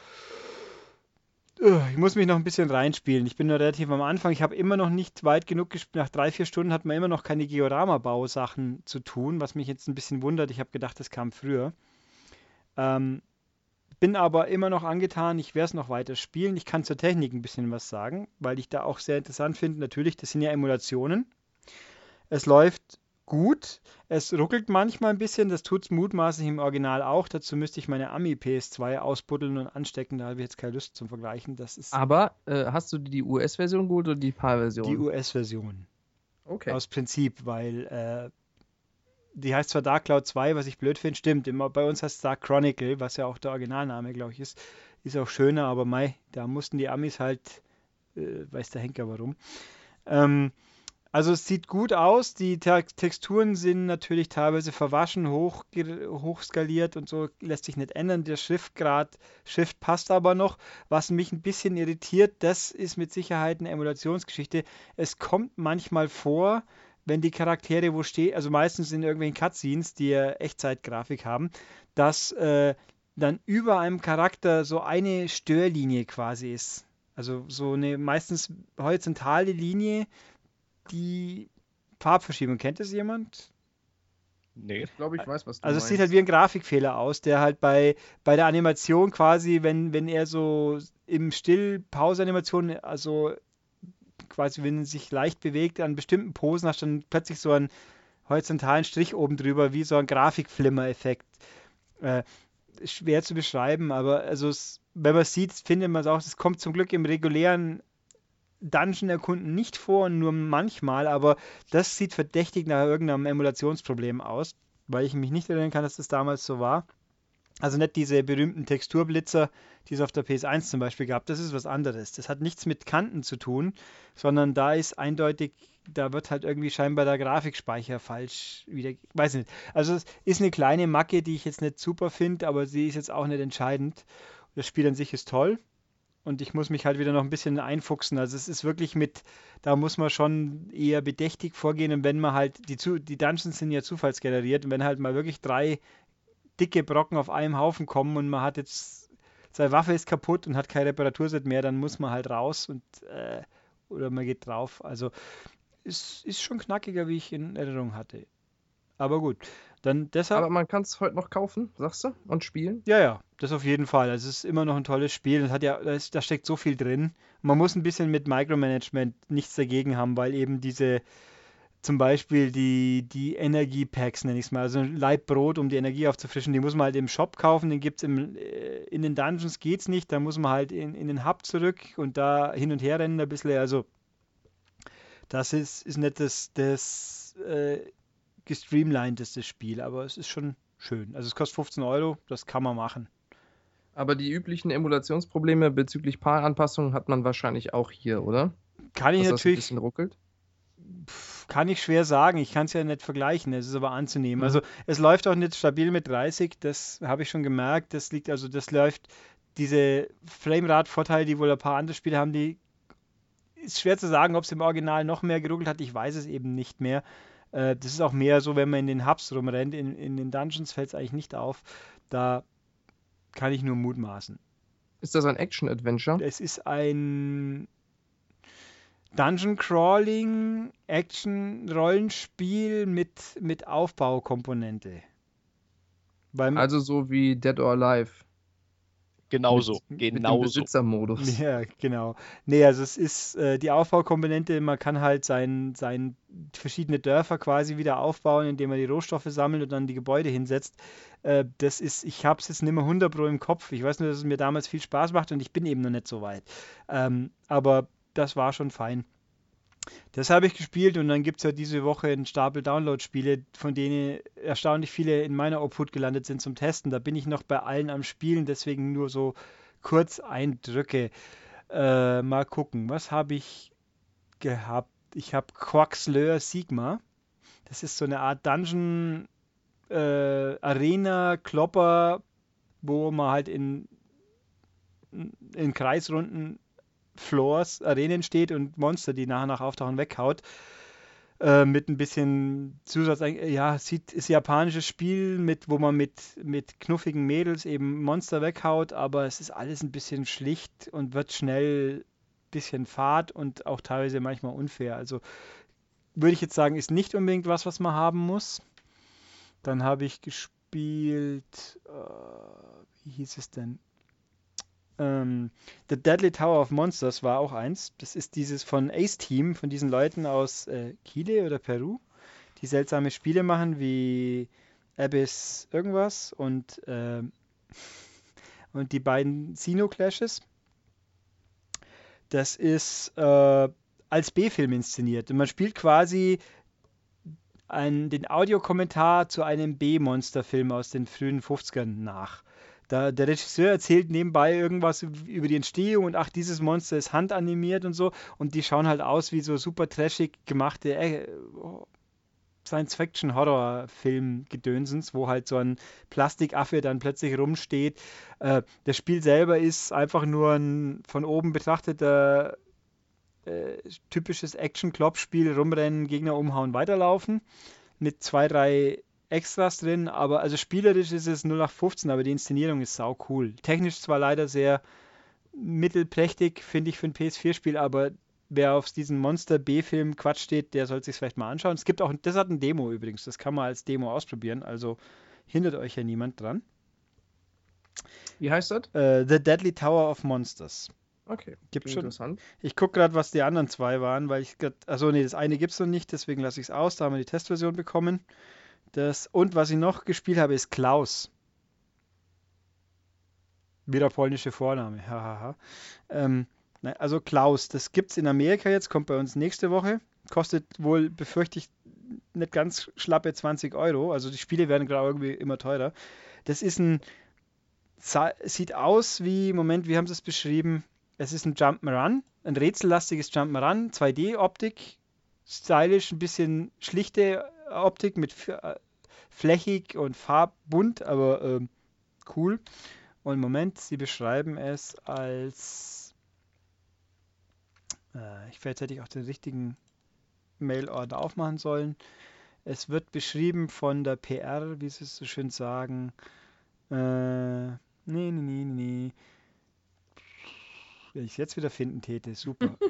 Ich muss mich noch ein bisschen reinspielen. Ich bin noch relativ am Anfang. Ich habe immer noch nicht weit genug gespielt. Nach drei, vier Stunden hat man immer noch keine Diorama-Bausachen zu tun, was mich jetzt ein bisschen wundert. Ich habe gedacht, das kam früher. Ähm, bin aber immer noch angetan, ich werde es noch weiter spielen. Ich kann zur Technik ein bisschen was sagen, weil ich da auch sehr interessant finde. Natürlich, das sind ja Emulationen. Es läuft gut. Es ruckelt manchmal ein bisschen, das tut es mutmaßlich im Original auch. Dazu müsste ich meine Ami PS2 ausbuddeln und anstecken. Da habe ich jetzt keine Lust zum Vergleichen. Das ist Aber äh, hast du die US-Version geholt oder die PAL-Version? die US-Version. Okay. Aus Prinzip, weil äh, die heißt zwar Dark Cloud 2, was ich blöd finde, stimmt. Immer, bei uns heißt es Dark Chronicle, was ja auch der Originalname, glaube ich, ist. Ist auch schöner, aber mei, da mussten die Amis halt, äh, weiß der Henker warum. Ähm, also es sieht gut aus, die Te Texturen sind natürlich teilweise verwaschen, hoch, hochskaliert und so, lässt sich nicht ändern. Der Schriftgrad, Schrift passt aber noch. Was mich ein bisschen irritiert, das ist mit Sicherheit eine Emulationsgeschichte. Es kommt manchmal vor, wenn die Charaktere wo stehen, also meistens in irgendwelchen Cutscenes, die ja Echtzeitgrafik haben, dass äh, dann über einem Charakter so eine Störlinie quasi ist. Also so eine meistens horizontale Linie, die Farbverschiebung. Kennt das jemand? Nee. Ich glaube, ich weiß, was du Also es sieht halt wie ein Grafikfehler aus, der halt bei, bei der Animation quasi, wenn, wenn er so im Still-Pause-Animation, also quasi wenn er sich leicht bewegt, an bestimmten Posen hast du dann plötzlich so einen horizontalen Strich oben drüber, wie so ein Grafikflimmer-Effekt. Äh, schwer zu beschreiben, aber also es, wenn man es sieht, findet man es auch, es kommt zum Glück im regulären Dungeon erkunden nicht vor, nur manchmal, aber das sieht verdächtig nach irgendeinem Emulationsproblem aus, weil ich mich nicht erinnern kann, dass das damals so war. Also nicht diese berühmten Texturblitzer, die es auf der PS1 zum Beispiel gab. Das ist was anderes. Das hat nichts mit Kanten zu tun, sondern da ist eindeutig, da wird halt irgendwie scheinbar der Grafikspeicher falsch wieder. Weiß nicht. Also es ist eine kleine Macke, die ich jetzt nicht super finde, aber sie ist jetzt auch nicht entscheidend. Das Spiel an sich ist toll. Und ich muss mich halt wieder noch ein bisschen einfuchsen. Also es ist wirklich mit, da muss man schon eher bedächtig vorgehen. Und wenn man halt, die, die Dungeons sind ja zufallsgeneriert, und wenn halt mal wirklich drei dicke Brocken auf einem Haufen kommen und man hat jetzt, seine Waffe ist kaputt und hat kein Reparaturset mehr, dann muss man halt raus und äh, oder man geht drauf. Also es ist schon knackiger, wie ich in Erinnerung hatte. Aber gut, dann deshalb. Aber man kann es heute noch kaufen, sagst du, und spielen? Ja, ja, das auf jeden Fall. Also, es ist immer noch ein tolles Spiel. Es hat ja, da steckt so viel drin. Man muss ein bisschen mit Micromanagement nichts dagegen haben, weil eben diese zum Beispiel die, die Energiepacks, nenne ich es mal, also ein Leib Brot, um die Energie aufzufrischen, die muss man halt im Shop kaufen, den gibt es äh, in den Dungeons geht es nicht, da muss man halt in, in den Hub zurück und da hin und her rennen ein bisschen, also das ist, ist nicht das, das äh, gestreamlinedeste Spiel, aber es ist schon schön. Also es kostet 15 Euro, das kann man machen. Aber die üblichen Emulationsprobleme bezüglich Paaranpassungen hat man wahrscheinlich auch hier, oder? Kann ich Dass natürlich. Das ein bisschen ruckelt? Kann ich schwer sagen. Ich kann es ja nicht vergleichen. Es ist aber anzunehmen. Mhm. Also es läuft auch nicht stabil mit 30. Das habe ich schon gemerkt. Das liegt also, das läuft. Diese Framerate-Vorteile, die wohl ein paar andere Spiele haben, die ist schwer zu sagen, ob es im Original noch mehr geruckelt hat. Ich weiß es eben nicht mehr. Äh, das ist auch mehr so, wenn man in den Hubs rumrennt. In, in den Dungeons fällt es eigentlich nicht auf. Da kann ich nur mutmaßen. Ist das ein Action-Adventure? Es ist ein Dungeon Crawling, Action, Rollenspiel mit, mit Aufbaukomponente. Beim also so wie Dead or Alive. Genauso, mit, genauso. Mit Besitzermodus. Ja, genau. Nee, also es ist äh, die Aufbaukomponente, man kann halt sein, sein verschiedene Dörfer quasi wieder aufbauen, indem man die Rohstoffe sammelt und dann die Gebäude hinsetzt. Äh, das ist, ich habe es jetzt nicht mehr 100 Pro im Kopf. Ich weiß nur, dass es mir damals viel Spaß macht und ich bin eben noch nicht so weit. Ähm, aber das war schon fein. Das habe ich gespielt und dann gibt es ja diese Woche einen Stapel Download-Spiele, von denen erstaunlich viele in meiner Obhut gelandet sind zum Testen. Da bin ich noch bei allen am Spielen, deswegen nur so kurz Eindrücke. Äh, mal gucken, was habe ich gehabt? Ich habe Quaxleur Sigma. Das ist so eine Art Dungeon äh, Arena Klopper, wo man halt in, in Kreisrunden Floors, Arenen steht und Monster, die nach und nach auftauchen, weghaut. Äh, mit ein bisschen Zusatz, ja, sieht, ist ein japanisches Spiel, mit, wo man mit, mit knuffigen Mädels eben Monster weghaut, aber es ist alles ein bisschen schlicht und wird schnell ein bisschen fad und auch teilweise manchmal unfair. Also würde ich jetzt sagen, ist nicht unbedingt was, was man haben muss. Dann habe ich gespielt, äh, wie hieß es denn? Ähm, The Deadly Tower of Monsters war auch eins. Das ist dieses von Ace Team, von diesen Leuten aus äh, Chile oder Peru, die seltsame Spiele machen wie Abyss irgendwas und, äh, und die beiden Sino Clashes. Das ist äh, als B-Film inszeniert. Und man spielt quasi ein, den Audiokommentar zu einem B-Monster-Film aus den frühen 50ern nach. Da, der Regisseur erzählt nebenbei irgendwas über die Entstehung und ach, dieses Monster ist handanimiert und so. Und die schauen halt aus wie so super trashig gemachte äh, Science-Fiction-Horror-Film-Gedönsens, wo halt so ein Plastikaffe dann plötzlich rumsteht. Äh, das Spiel selber ist einfach nur ein von oben betrachteter äh, typisches Action-Klopp-Spiel, rumrennen, Gegner umhauen, weiterlaufen. Mit zwei, drei Extras drin, aber also spielerisch ist es 0815, aber die Inszenierung ist sau cool. Technisch zwar leider sehr mittelprächtig, finde ich, für ein PS4-Spiel, aber wer auf diesen Monster B-Film Quatsch steht, der sollte sich vielleicht mal anschauen. Es gibt auch, das hat ein Demo übrigens, das kann man als Demo ausprobieren, also hindert euch ja niemand dran. Wie heißt das? Uh, The Deadly Tower of Monsters. Okay. Gibt schon. Interessant. Ich gucke gerade, was die anderen zwei waren, weil ich gerade. Also, nee, das eine gibt es noch nicht, deswegen lasse ich es aus. Da haben wir die Testversion bekommen. Das, und was ich noch gespielt habe, ist Klaus. Wieder polnische Vorname. Hahaha. ähm, also Klaus, das gibt es in Amerika jetzt, kommt bei uns nächste Woche. Kostet wohl, befürchte ich, nicht ganz schlappe 20 Euro. Also die Spiele werden gerade irgendwie immer teurer. Das ist ein. Sieht aus wie, Moment, wie haben sie es beschrieben? Es ist ein Jump'n'Run, ein rätsellastiges Jump'n'Run, 2D-Optik, stylisch, ein bisschen schlichte Optik mit äh, flächig und farbbunt, aber ähm, cool. Und Moment, sie beschreiben es als. Äh, ich vielleicht hätte ich auch den richtigen Mailordner aufmachen sollen. Es wird beschrieben von der PR, wie sie es so schön sagen. Äh, nee, nee, nee, nee, nee. Wenn ich es jetzt wieder finden täte, super.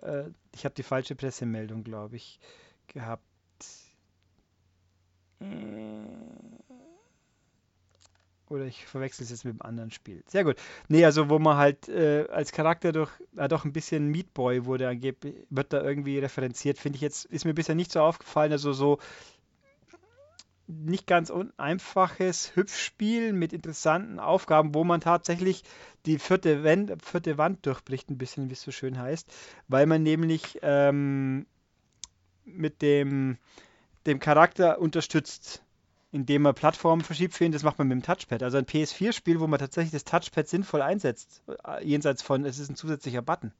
Äh, ich habe die falsche Pressemeldung, glaube ich, gehabt. Äh, Oder ich verwechsel es jetzt mit einem anderen Spiel. Sehr gut. Nee, also wo man halt äh, als Charakter durch, äh, doch ein bisschen Meat Boy wurde angeblich, wird da irgendwie referenziert, finde ich jetzt, ist mir bisher nicht so aufgefallen. Also so nicht ganz einfaches Hüpfspiel mit interessanten Aufgaben, wo man tatsächlich die vierte Wand, vierte Wand durchbricht, ein bisschen, wie es so schön heißt, weil man nämlich ähm, mit dem, dem Charakter unterstützt, indem man Plattformen verschiebt für ihn. Das macht man mit dem Touchpad. Also ein PS4-Spiel, wo man tatsächlich das Touchpad sinnvoll einsetzt, äh, jenseits von, es ist ein zusätzlicher Button.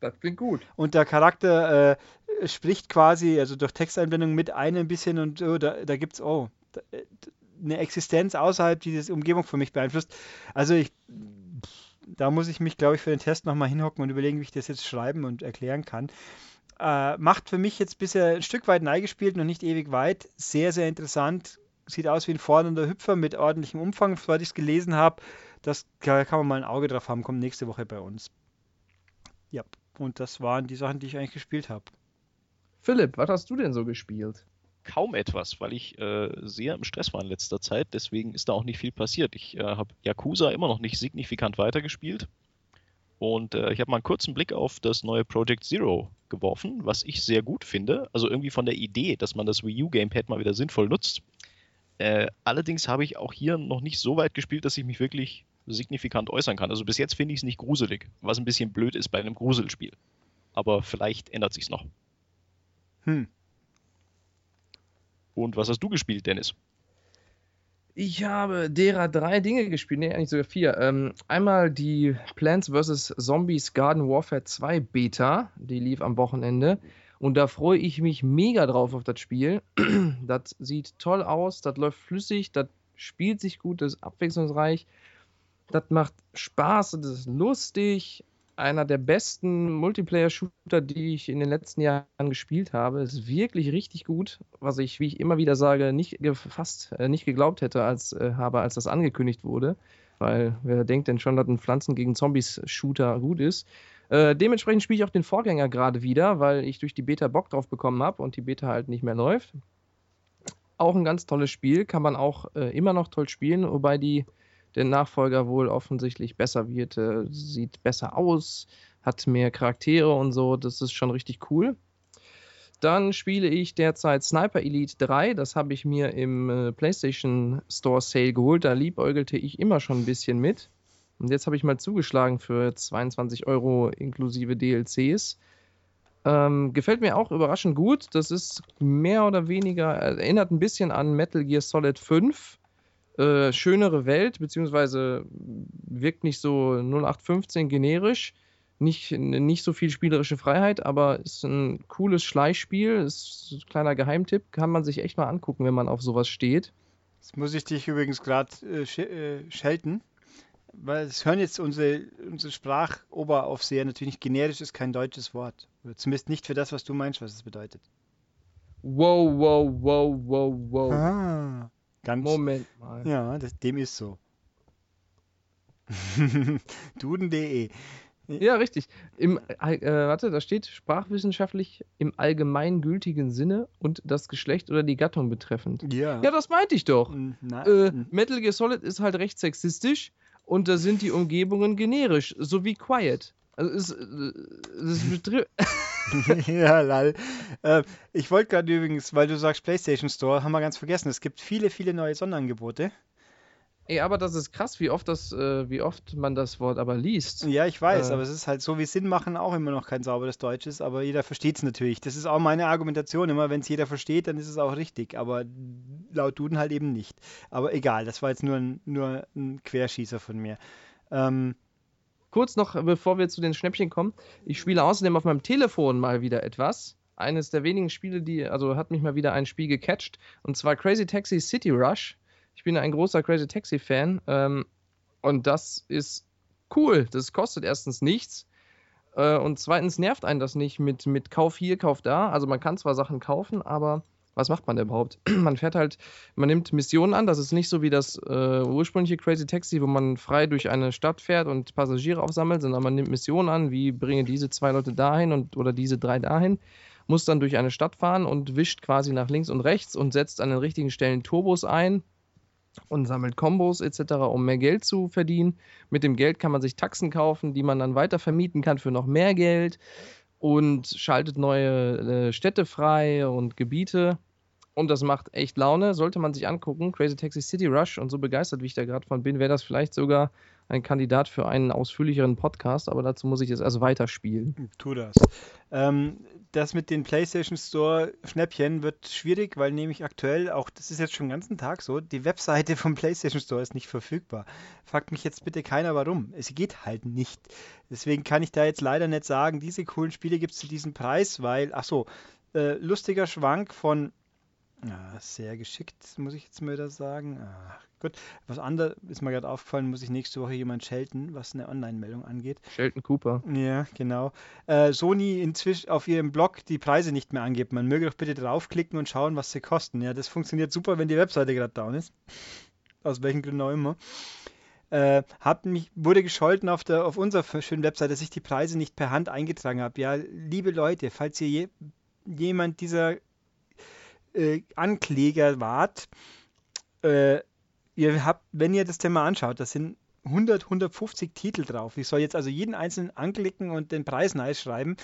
Das klingt gut. Und der Charakter äh, spricht quasi, also durch Texteinblendung mit einem ein bisschen und oh, da, da gibt es, oh, da, äh, eine Existenz außerhalb dieser Umgebung für mich beeinflusst. Also ich, da muss ich mich, glaube ich, für den Test nochmal hinhocken und überlegen, wie ich das jetzt schreiben und erklären kann. Äh, macht für mich jetzt bisher ein Stück weit neigespielt, noch nicht ewig weit. Sehr, sehr interessant. Sieht aus wie ein fordernder Hüpfer mit ordentlichem Umfang, soweit ich es gelesen habe. Das da kann man mal ein Auge drauf haben, kommt nächste Woche bei uns. Ja, und das waren die Sachen, die ich eigentlich gespielt habe. Philipp, was hast du denn so gespielt? Kaum etwas, weil ich äh, sehr im Stress war in letzter Zeit. Deswegen ist da auch nicht viel passiert. Ich äh, habe Yakuza immer noch nicht signifikant weitergespielt. Und äh, ich habe mal einen kurzen Blick auf das neue Project Zero geworfen, was ich sehr gut finde. Also irgendwie von der Idee, dass man das Wii U Gamepad mal wieder sinnvoll nutzt. Äh, allerdings habe ich auch hier noch nicht so weit gespielt, dass ich mich wirklich signifikant äußern kann. Also bis jetzt finde ich es nicht gruselig, was ein bisschen blöd ist bei einem Gruselspiel. Aber vielleicht ändert sich's noch. Hm. Und was hast du gespielt, Dennis? Ich habe derer drei Dinge gespielt, nee, eigentlich sogar vier. Ähm, einmal die Plants vs. Zombies Garden Warfare 2 Beta, die lief am Wochenende. Und da freue ich mich mega drauf auf das Spiel. das sieht toll aus, das läuft flüssig, das spielt sich gut, das ist abwechslungsreich. Das macht Spaß, das ist lustig. Einer der besten Multiplayer-Shooter, die ich in den letzten Jahren gespielt habe. Ist wirklich richtig gut, was ich, wie ich immer wieder sage, nicht fast äh, nicht geglaubt hätte, als äh, habe, als das angekündigt wurde. Weil wer denkt denn schon, dass ein Pflanzen gegen Zombies-Shooter gut ist? Äh, dementsprechend spiele ich auch den Vorgänger gerade wieder, weil ich durch die Beta Bock drauf bekommen habe und die Beta halt nicht mehr läuft. Auch ein ganz tolles Spiel, kann man auch äh, immer noch toll spielen, wobei die der Nachfolger wohl offensichtlich besser wird, äh, sieht besser aus, hat mehr Charaktere und so, das ist schon richtig cool. Dann spiele ich derzeit Sniper Elite 3, das habe ich mir im äh, PlayStation Store Sale geholt, da liebäugelte ich immer schon ein bisschen mit. Und jetzt habe ich mal zugeschlagen für 22 Euro inklusive DLCs. Ähm, gefällt mir auch überraschend gut. Das ist mehr oder weniger, erinnert ein bisschen an Metal Gear Solid 5. Äh, schönere Welt, beziehungsweise wirkt nicht so 0815 generisch. Nicht, nicht so viel spielerische Freiheit, aber ist ein cooles Schleichspiel. Ist ein kleiner Geheimtipp. Kann man sich echt mal angucken, wenn man auf sowas steht. Jetzt muss ich dich übrigens gerade äh, sch äh, schelten, weil es hören jetzt unsere, unsere Sprachoberaufseher natürlich nicht generisch ist kein deutsches Wort. Oder zumindest nicht für das, was du meinst, was es bedeutet. Wow, wow, wow, wow, wow. Ah, ganz. Moment mal. Ja, das, dem ist so. Duden.de. Ja, richtig. Im, äh, warte, da steht sprachwissenschaftlich im allgemeingültigen Sinne und das Geschlecht oder die Gattung betreffend. Ja. Ja, das meinte ich doch. Na, Äh, Metal Gear Solid ist halt recht sexistisch und da sind die Umgebungen generisch, so wie Quiet. Also es, äh, es betri- ja, lall. Äh, ich wollte gerade übrigens, weil du sagst PlayStation Store, haben wir ganz vergessen. Es gibt viele, viele neue Sonderangebote. Ey, aber das ist krass, wie oft das, äh, wie oft man das Wort aber liest. Ja, ich weiß, Äh. aber es ist halt so wie Sinn machen auch immer noch kein sauberes Deutsch ist, aber jeder versteht es natürlich. Das ist auch meine Argumentation immer, wenn es jeder versteht, dann ist es auch richtig, aber laut Duden halt eben nicht. Aber egal, das war jetzt nur ein, nur ein Querschießer von mir. Ähm, Kurz noch, bevor wir zu den Schnäppchen kommen. Ich spiele außerdem auf meinem Telefon mal wieder etwas. Eines der wenigen Spiele, die, also hat mich mal wieder ein Spiel gecatcht. Und zwar Crazy Taxi City Rush. Ich bin ein großer Crazy Taxi Fan. Ähm, und das ist cool. Das kostet erstens nichts. Äh, und zweitens nervt einen das nicht mit, mit Kauf hier, Kauf da. Also man kann zwar Sachen kaufen, aber was macht man da überhaupt? man fährt halt, man nimmt Missionen an. Das ist nicht so wie das äh, ursprüngliche Crazy Taxi, wo man frei durch eine Stadt fährt und Passagiere aufsammelt, sondern man nimmt Missionen an, wie bringe diese zwei Leute dahin und oder diese drei dahin, muss dann durch eine Stadt fahren und wischt quasi nach links und rechts und setzt an den richtigen Stellen Turbos ein und sammelt Kombos etc., um mehr Geld zu verdienen. Mit dem Geld kann man sich Taxen kaufen, die man dann weiter vermieten kann für noch mehr Geld und schaltet neue äh, Städte frei und Gebiete. Und das macht echt Laune, sollte man sich angucken. Crazy Taxi City Rush und so begeistert, wie ich da gerade von bin, wäre das vielleicht sogar ein Kandidat für einen ausführlicheren Podcast, aber dazu muss ich jetzt erst weiterspielen. tu das. Ähm, das mit den PlayStation Store Schnäppchen wird schwierig, weil nämlich aktuell, auch das ist jetzt schon den ganzen Tag so, die Webseite vom PlayStation Store ist nicht verfügbar. Fragt mich jetzt bitte keiner warum. Es geht halt nicht. Deswegen kann ich da jetzt leider nicht sagen, diese coolen Spiele gibt es zu diesem Preis, weil, ach so, äh, lustiger Schwank von, ja, sehr geschickt, muss ich jetzt mal wieder sagen. Ach, gut, was anderes ist mir gerade aufgefallen, muss ich nächste Woche jemand schelten, was eine Online-Meldung angeht. Sheldon Cooper. Ja, genau. Äh, Sony inzwischen auf ihrem Blog die Preise nicht mehr angibt. Man möge doch bitte draufklicken und schauen, was sie kosten. Ja, das funktioniert super, wenn die Webseite gerade down ist. Aus welchen Gründen auch immer. Äh, hab mich, wurde gescholten auf, der, auf unserer schönen Webseite, dass ich die Preise nicht per Hand eingetragen habe. Ja, liebe Leute, falls ihr je, jemand dieser äh, Ankläger wart, äh, ihr habt, wenn ihr das Thema anschaut, das sind 100, 150 Titel drauf. Ich soll jetzt also jeden einzelnen anklicken und den Preis nice schreiben,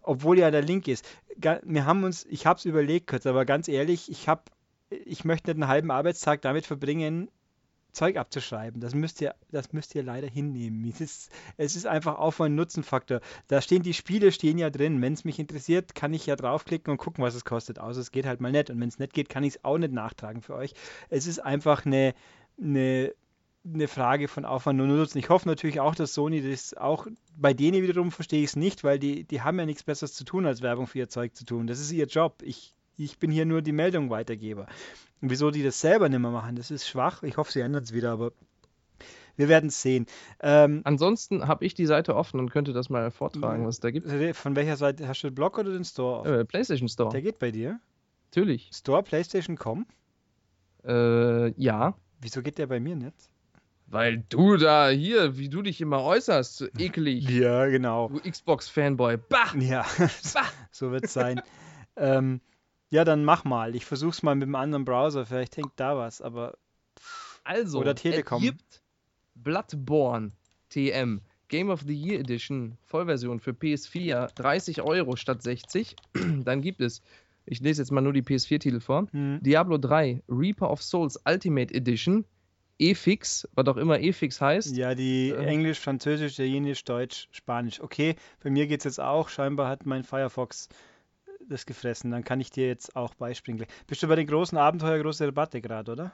obwohl ja der Link ist. Wir haben uns, ich habe es überlegt kurz, aber ganz ehrlich, ich habe, ich möchte nicht einen halben Arbeitstag damit verbringen, Zeug abzuschreiben. Das müsst ihr, das müsst ihr leider hinnehmen. Es ist, es ist einfach Aufwand-Nutzen-Faktor. Da stehen die Spiele stehen ja drin. Wenn es mich interessiert, kann ich ja draufklicken und gucken, was es kostet. Außer es geht halt mal nicht. Und wenn es nicht geht, kann ich es auch nicht nachtragen für euch. Es ist einfach eine, eine, eine Frage von Aufwand und Nutzen. Ich hoffe natürlich auch, dass Sony das auch bei denen wiederum verstehe ich es nicht, weil die, die haben ja nichts Besseres zu tun, als Werbung für ihr Zeug zu tun. Das ist ihr Job. Ich, ich bin hier nur die Meldung Weitergeber. Und wieso die das selber nicht mehr machen, das ist schwach. Ich hoffe, sie ändern es wieder, aber wir werden es sehen. Ähm, Ansonsten habe ich die Seite offen und könnte das mal vortragen, was da gibt. von welcher Seite hast du den Blog oder den Store? Äh, PlayStation Store. Der geht bei dir. Natürlich. Store PlayStation.com? Äh, ja. Wieso geht der bei mir nicht? Weil du da hier, wie du dich immer äußerst, so eklig. Ja, genau. Du Xbox-Fanboy. Bah! Ja, Bah! so wird es sein. ähm, ja, dann mach mal. Ich versuch's mal mit einem anderen Browser. Vielleicht hängt da was, aber Also, Oder Telekom. es gibt Bloodborne TM Game of the Year Edition Vollversion für PS4 30 Euro statt 60. Dann gibt es, ich lese jetzt mal nur die PS4-Titel vor, hm, Diablo 3 Reaper of Souls Ultimate Edition EFIX, was auch immer EFIX heißt. ja, die äh, Englisch, Französisch, Italienisch, Deutsch, Spanisch. Okay, bei mir geht's jetzt auch. Scheinbar hat mein Firefox das gefressen. Dann kann ich dir jetzt auch beispringen. Bist du bei den großen Abenteuer große Rabatte gerade, oder?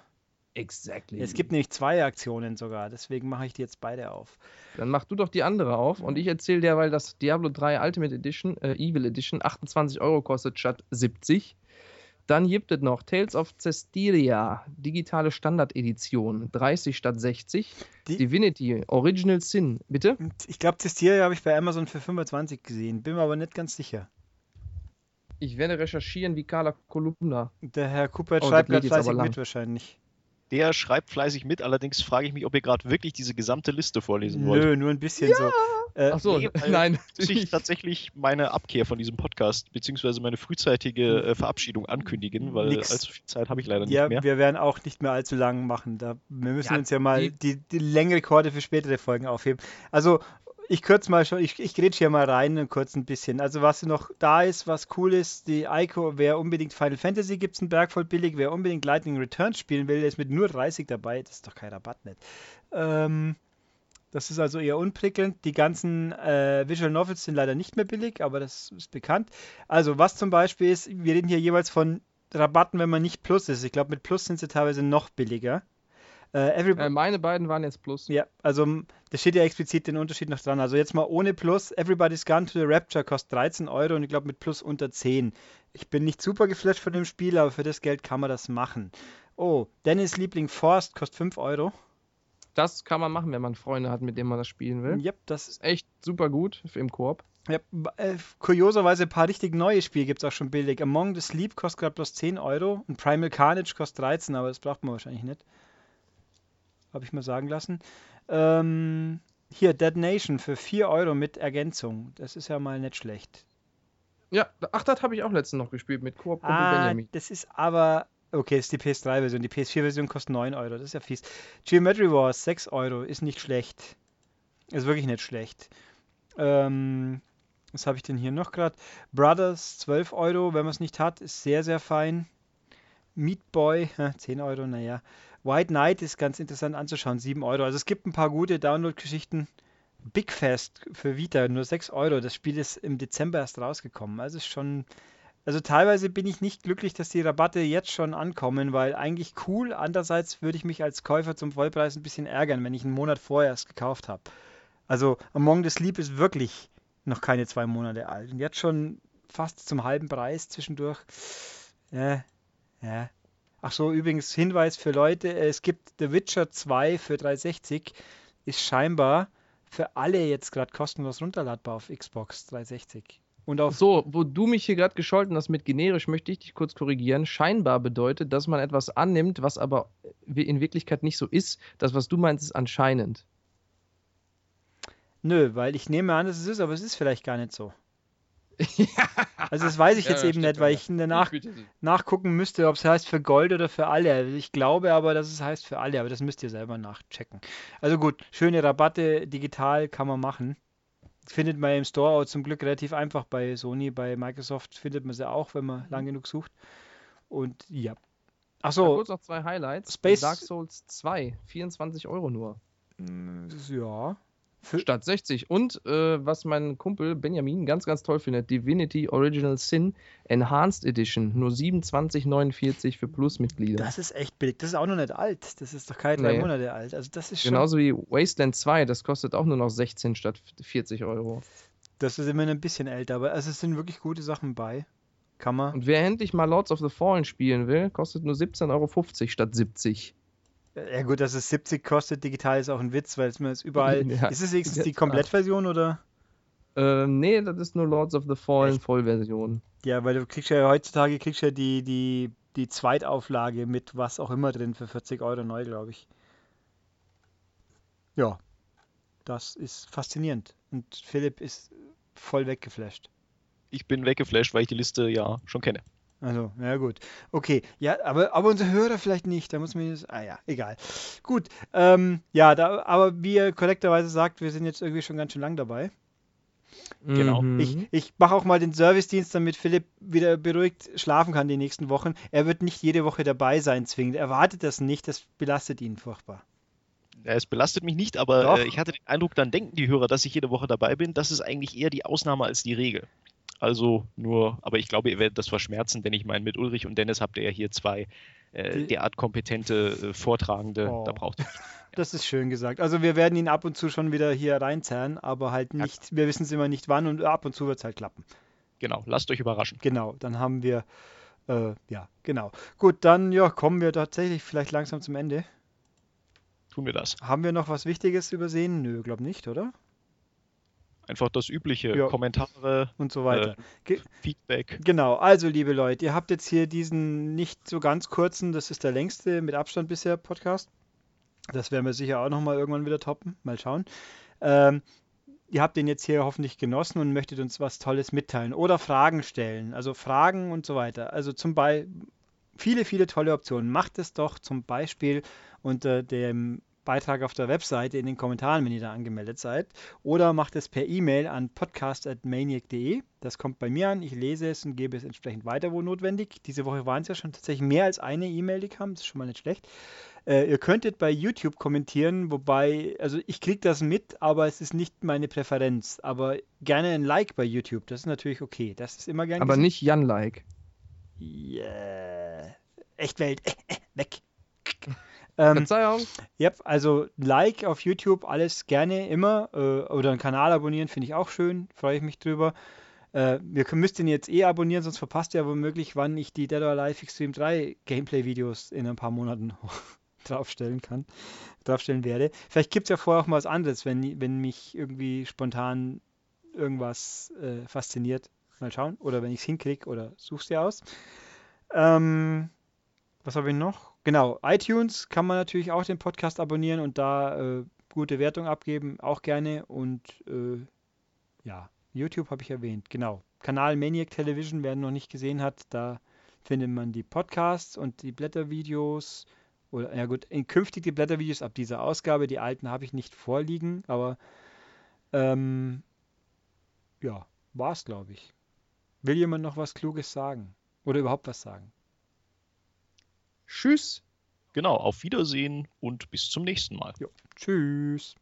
Exactly. Es gibt nämlich zwei Aktionen sogar, deswegen mache ich die jetzt beide auf. Dann mach du doch die andere auf und ich erzähle dir, weil das Diablo 3 Ultimate Edition, äh, Evil Edition, 28 Euro kostet statt 70. Dann gibt es noch Tales of Cestiria, digitale Standard-Edition, 30 statt 60. Die- Divinity, Original Sin, bitte? Ich glaube, Testiere habe ich bei Amazon für 25 gesehen, bin mir aber nicht ganz sicher. Ich werde recherchieren wie Carla Kolumna. Der Herr Cooper Oh, schreibt gerade fleißig mit wahrscheinlich. Der schreibt fleißig mit, allerdings frage ich mich, ob ihr gerade wirklich diese gesamte Liste vorlesen wollt. Nö, nur ein bisschen so. Äh, Ach so, nee, nein. Muss ich tatsächlich meine Abkehr von diesem Podcast, beziehungsweise meine frühzeitige äh, Verabschiedung ankündigen, weil Nix. allzu viel Zeit habe ich leider Ja, nicht mehr. wir werden auch nicht mehr allzu lang machen. Da, wir müssen Ja, uns ja mal die- die, die Längenrekorde für spätere Folgen aufheben. Also, ich kürze mal schon, ich, ich grätsch hier mal rein kurz ein bisschen. Also, was noch da ist, was cool ist, die Ico, wer unbedingt Final Fantasy gibt es einen Berg voll billig, wer unbedingt Lightning Returns spielen will, der ist mit nur 30 dabei. Das ist doch kein Rabatt nicht. Ähm, das ist also eher unprickelnd. Die ganzen äh, Visual Novels sind leider nicht mehr billig, aber das ist bekannt. Also, was zum Beispiel ist, wir reden hier jeweils von Rabatten, wenn man nicht Plus ist. Ich glaube, mit Plus sind sie teilweise noch billiger. Äh, Äh, meine beiden waren jetzt Plus. ja, also da steht ja explizit den Unterschied noch dran. Also jetzt mal ohne Plus, Everybody's Gone to the Rapture kostet 13 Euro und ich glaube mit Plus unter 10. Ich bin nicht super geflasht von dem Spiel, aber für das Geld kann man das machen. Oh, Dennis Liebling Forst kostet 5 Euro. Das kann man machen, wenn man Freunde hat, mit denen man das spielen will. Yep, das Ist echt super gut im Koop. Ja, äh, kurioserweise ein paar richtig neue Spiele gibt es auch schon billig. Among the Sleep kostet gerade bloß 10 Euro und Primal Carnage kostet 13, aber das braucht man wahrscheinlich nicht. Habe ich mal sagen lassen. Ähm, hier, Dead Nation für 4 Euro mit Ergänzung. Das ist ja mal nicht schlecht. Ja, ach, das habe ich auch letztens noch gespielt mit Koop und Ah, Benjamin. das ist aber. Okay, ist die PS3-Version. Die PS4-Version kostet 9 Euro. Das ist ja fies. Geometry Wars 6 Euro. Ist nicht schlecht. Ist wirklich nicht schlecht. Ähm, was habe ich denn hier noch gerade? Brothers 12 Euro. Wenn man es nicht hat, ist sehr, sehr fein. Meat Boy 10 Euro. Naja. White Knight ist ganz interessant anzuschauen. 7 Euro. Also es gibt ein paar gute Download-Geschichten. Big Fest für Vita nur 6 Euro. Das Spiel ist im Dezember erst rausgekommen. Also ist schon. Also teilweise bin ich nicht glücklich, dass die Rabatte jetzt schon ankommen, weil eigentlich cool. Andererseits würde ich mich als Käufer zum Vollpreis ein bisschen ärgern, wenn ich einen Monat vorher erst gekauft habe. Also Among the Sleep ist wirklich noch keine zwei Monate alt und jetzt schon fast zum halben Preis zwischendurch. Ja, ja. Ach so, übrigens Hinweis für Leute, es gibt The Witcher 2 für 360, ist scheinbar für alle jetzt gerade kostenlos runterladbar auf Xbox 360. Und auf So, wo du mich hier gerade gescholten hast mit generisch, möchte ich dich kurz korrigieren. Scheinbar bedeutet, dass man etwas annimmt, was aber in Wirklichkeit nicht so ist. Das, was du meinst, ist anscheinend. Nö, weil ich nehme an, dass es ist, aber es ist vielleicht gar nicht so. Also das weiß ich Ja, jetzt eben nicht, weil ich danach nachgucken müsste, ob es heißt für Gold oder für alle. Ich glaube aber, dass es heißt für alle, aber das müsst ihr selber nachchecken. Also gut, schöne Rabatte digital kann man machen. Findet man im Store auch zum Glück relativ einfach bei Sony, bei Microsoft findet man sie auch, wenn man lang genug sucht. Und ja. Ach Ja, so, kurz noch zwei Highlights. Space- Dark Souls 2, 24 Euro nur. ja. Für, Statt 60. Und äh, was mein Kumpel Benjamin ganz, ganz toll findet, Divinity Original Sin Enhanced Edition. Nur 27,49 für Plus-Mitglieder. das ist echt billig. Das ist auch noch nicht alt. Das ist doch keine drei Nee. Monate alt. Also das ist schon. Genauso wie Wasteland 2, das kostet auch nur noch 16 statt 40 Euro. Das ist immer ein bisschen älter, aber also es sind wirklich gute Sachen bei. Kann man. Und wer endlich mal Lords of the Fallen spielen will, kostet nur 17,50 Euro statt 70. Ja gut, dass es 70 kostet, digital ist auch ein Witz, weil es mir jetzt überall. Ja, ist es wenigstens die Komplettversion oder? Ähm, nee, das ist nur Lords of the Fallen Echt? Vollversion. Ja, weil du kriegst ja heutzutage kriegst ja die, die, die Zweitauflage mit was auch immer drin für 40 Euro neu, glaube ich. Ja, das ist faszinierend. Und Philipp ist voll weggeflasht. Ich bin weggeflasht, weil ich die Liste ja schon kenne. Also, ja gut. Okay, ja, aber, aber unsere Hörer vielleicht nicht. Da muss man jetzt. Ah ja, egal. Gut. Ähm, ja, da, aber wie ihr korrekterweise sagt, wir sind jetzt irgendwie schon ganz schön lang dabei. Genau. Mhm. Ich, ich mache auch mal den Servicedienst, damit Philipp wieder beruhigt schlafen kann die nächsten Wochen. Er wird nicht jede Woche dabei sein, zwingend. Er wartet das nicht, das belastet ihn furchtbar. Ja, Es belastet mich nicht, aber Doch. äh, ich hatte den Eindruck, dann denken die Hörer, dass ich jede Woche dabei bin. Das ist eigentlich eher die Ausnahme als die Regel. Also nur, aber ich glaube, ihr werdet das verschmerzen, denn ich meine, mit Ulrich und Dennis habt ihr ja hier zwei äh, derart kompetente äh, Vortragende. Oh. Da braucht ihr. Das ist schön gesagt. Also wir werden ihn ab und zu schon wieder hier reinzerren, aber halt Ja. nicht, wir wissen es immer nicht wann und ab und zu wird es halt klappen. Genau, lasst euch überraschen. Genau, dann haben wir, äh, ja, genau. Gut, dann ja, kommen wir tatsächlich vielleicht langsam zum Ende. Tun wir das. Haben wir noch was Wichtiges übersehen? Nö, glaub nicht, oder? Einfach das übliche. Ja. Kommentare, und so weiter. Ge Feedback. Genau, also liebe Leute, ihr habt jetzt hier diesen nicht so ganz kurzen, das ist der längste mit Abstand bisher Podcast. Das werden wir sicher auch nochmal irgendwann wieder toppen. Mal schauen. Ähm, ihr habt den jetzt hier hoffentlich genossen und möchtet uns was Tolles mitteilen oder Fragen stellen. Also Fragen und so weiter. Also zum Beispiel viele, viele tolle Optionen. Macht es doch zum Beispiel unter dem Beitrag auf der Webseite in den Kommentaren, wenn ihr da angemeldet seid. Oder macht es per E-Mail an podcast.maniac.de. Das kommt bei mir an. Ich lese es und gebe es entsprechend weiter, wo notwendig. Diese Woche waren es ja schon tatsächlich mehr als eine E-Mail, die kam. Das ist schon mal nicht schlecht. Äh, ihr könntet bei YouTube kommentieren, wobei, also ich kriege das mit, aber es ist nicht meine Präferenz. Aber gerne ein Like bei YouTube, das ist natürlich okay. Das ist immer gerne. Aber gesehen. nicht Jan-like. Yeah. Echtwelt, äh, äh, weg. Ähm, Verzeihung. ja, also Like auf YouTube, alles gerne immer. Äh, oder einen Kanal abonnieren, finde ich auch schön. Freue ich mich drüber. Äh, ihr müsst ihn jetzt eh abonnieren, sonst verpasst ihr womöglich, wann ich die Dead or Alive Extreme 3 Gameplay-Videos in ein paar Monaten draufstellen kann, draufstellen werde. Vielleicht gibt es ja vorher auch mal was anderes, wenn, wenn mich irgendwie spontan irgendwas äh, fasziniert. Mal schauen. Oder wenn ich es hinkriege oder such's dir aus. Ähm, was habe ich noch? Genau, iTunes kann man natürlich auch den Podcast abonnieren und da äh, gute Wertung abgeben, auch gerne. Und äh, ja, YouTube habe ich erwähnt, genau. Kanal Maniac Television, wer noch nicht gesehen hat, da findet man die Podcasts und die Blättervideos. Oder, ja gut, in künftig die Blättervideos ab dieser Ausgabe. Die alten habe ich nicht vorliegen, aber ähm, ja, war's, glaube ich. Will jemand noch was Kluges sagen? Oder überhaupt was sagen? Tschüss. Genau, auf Wiedersehen und bis zum nächsten Mal. Tschüss.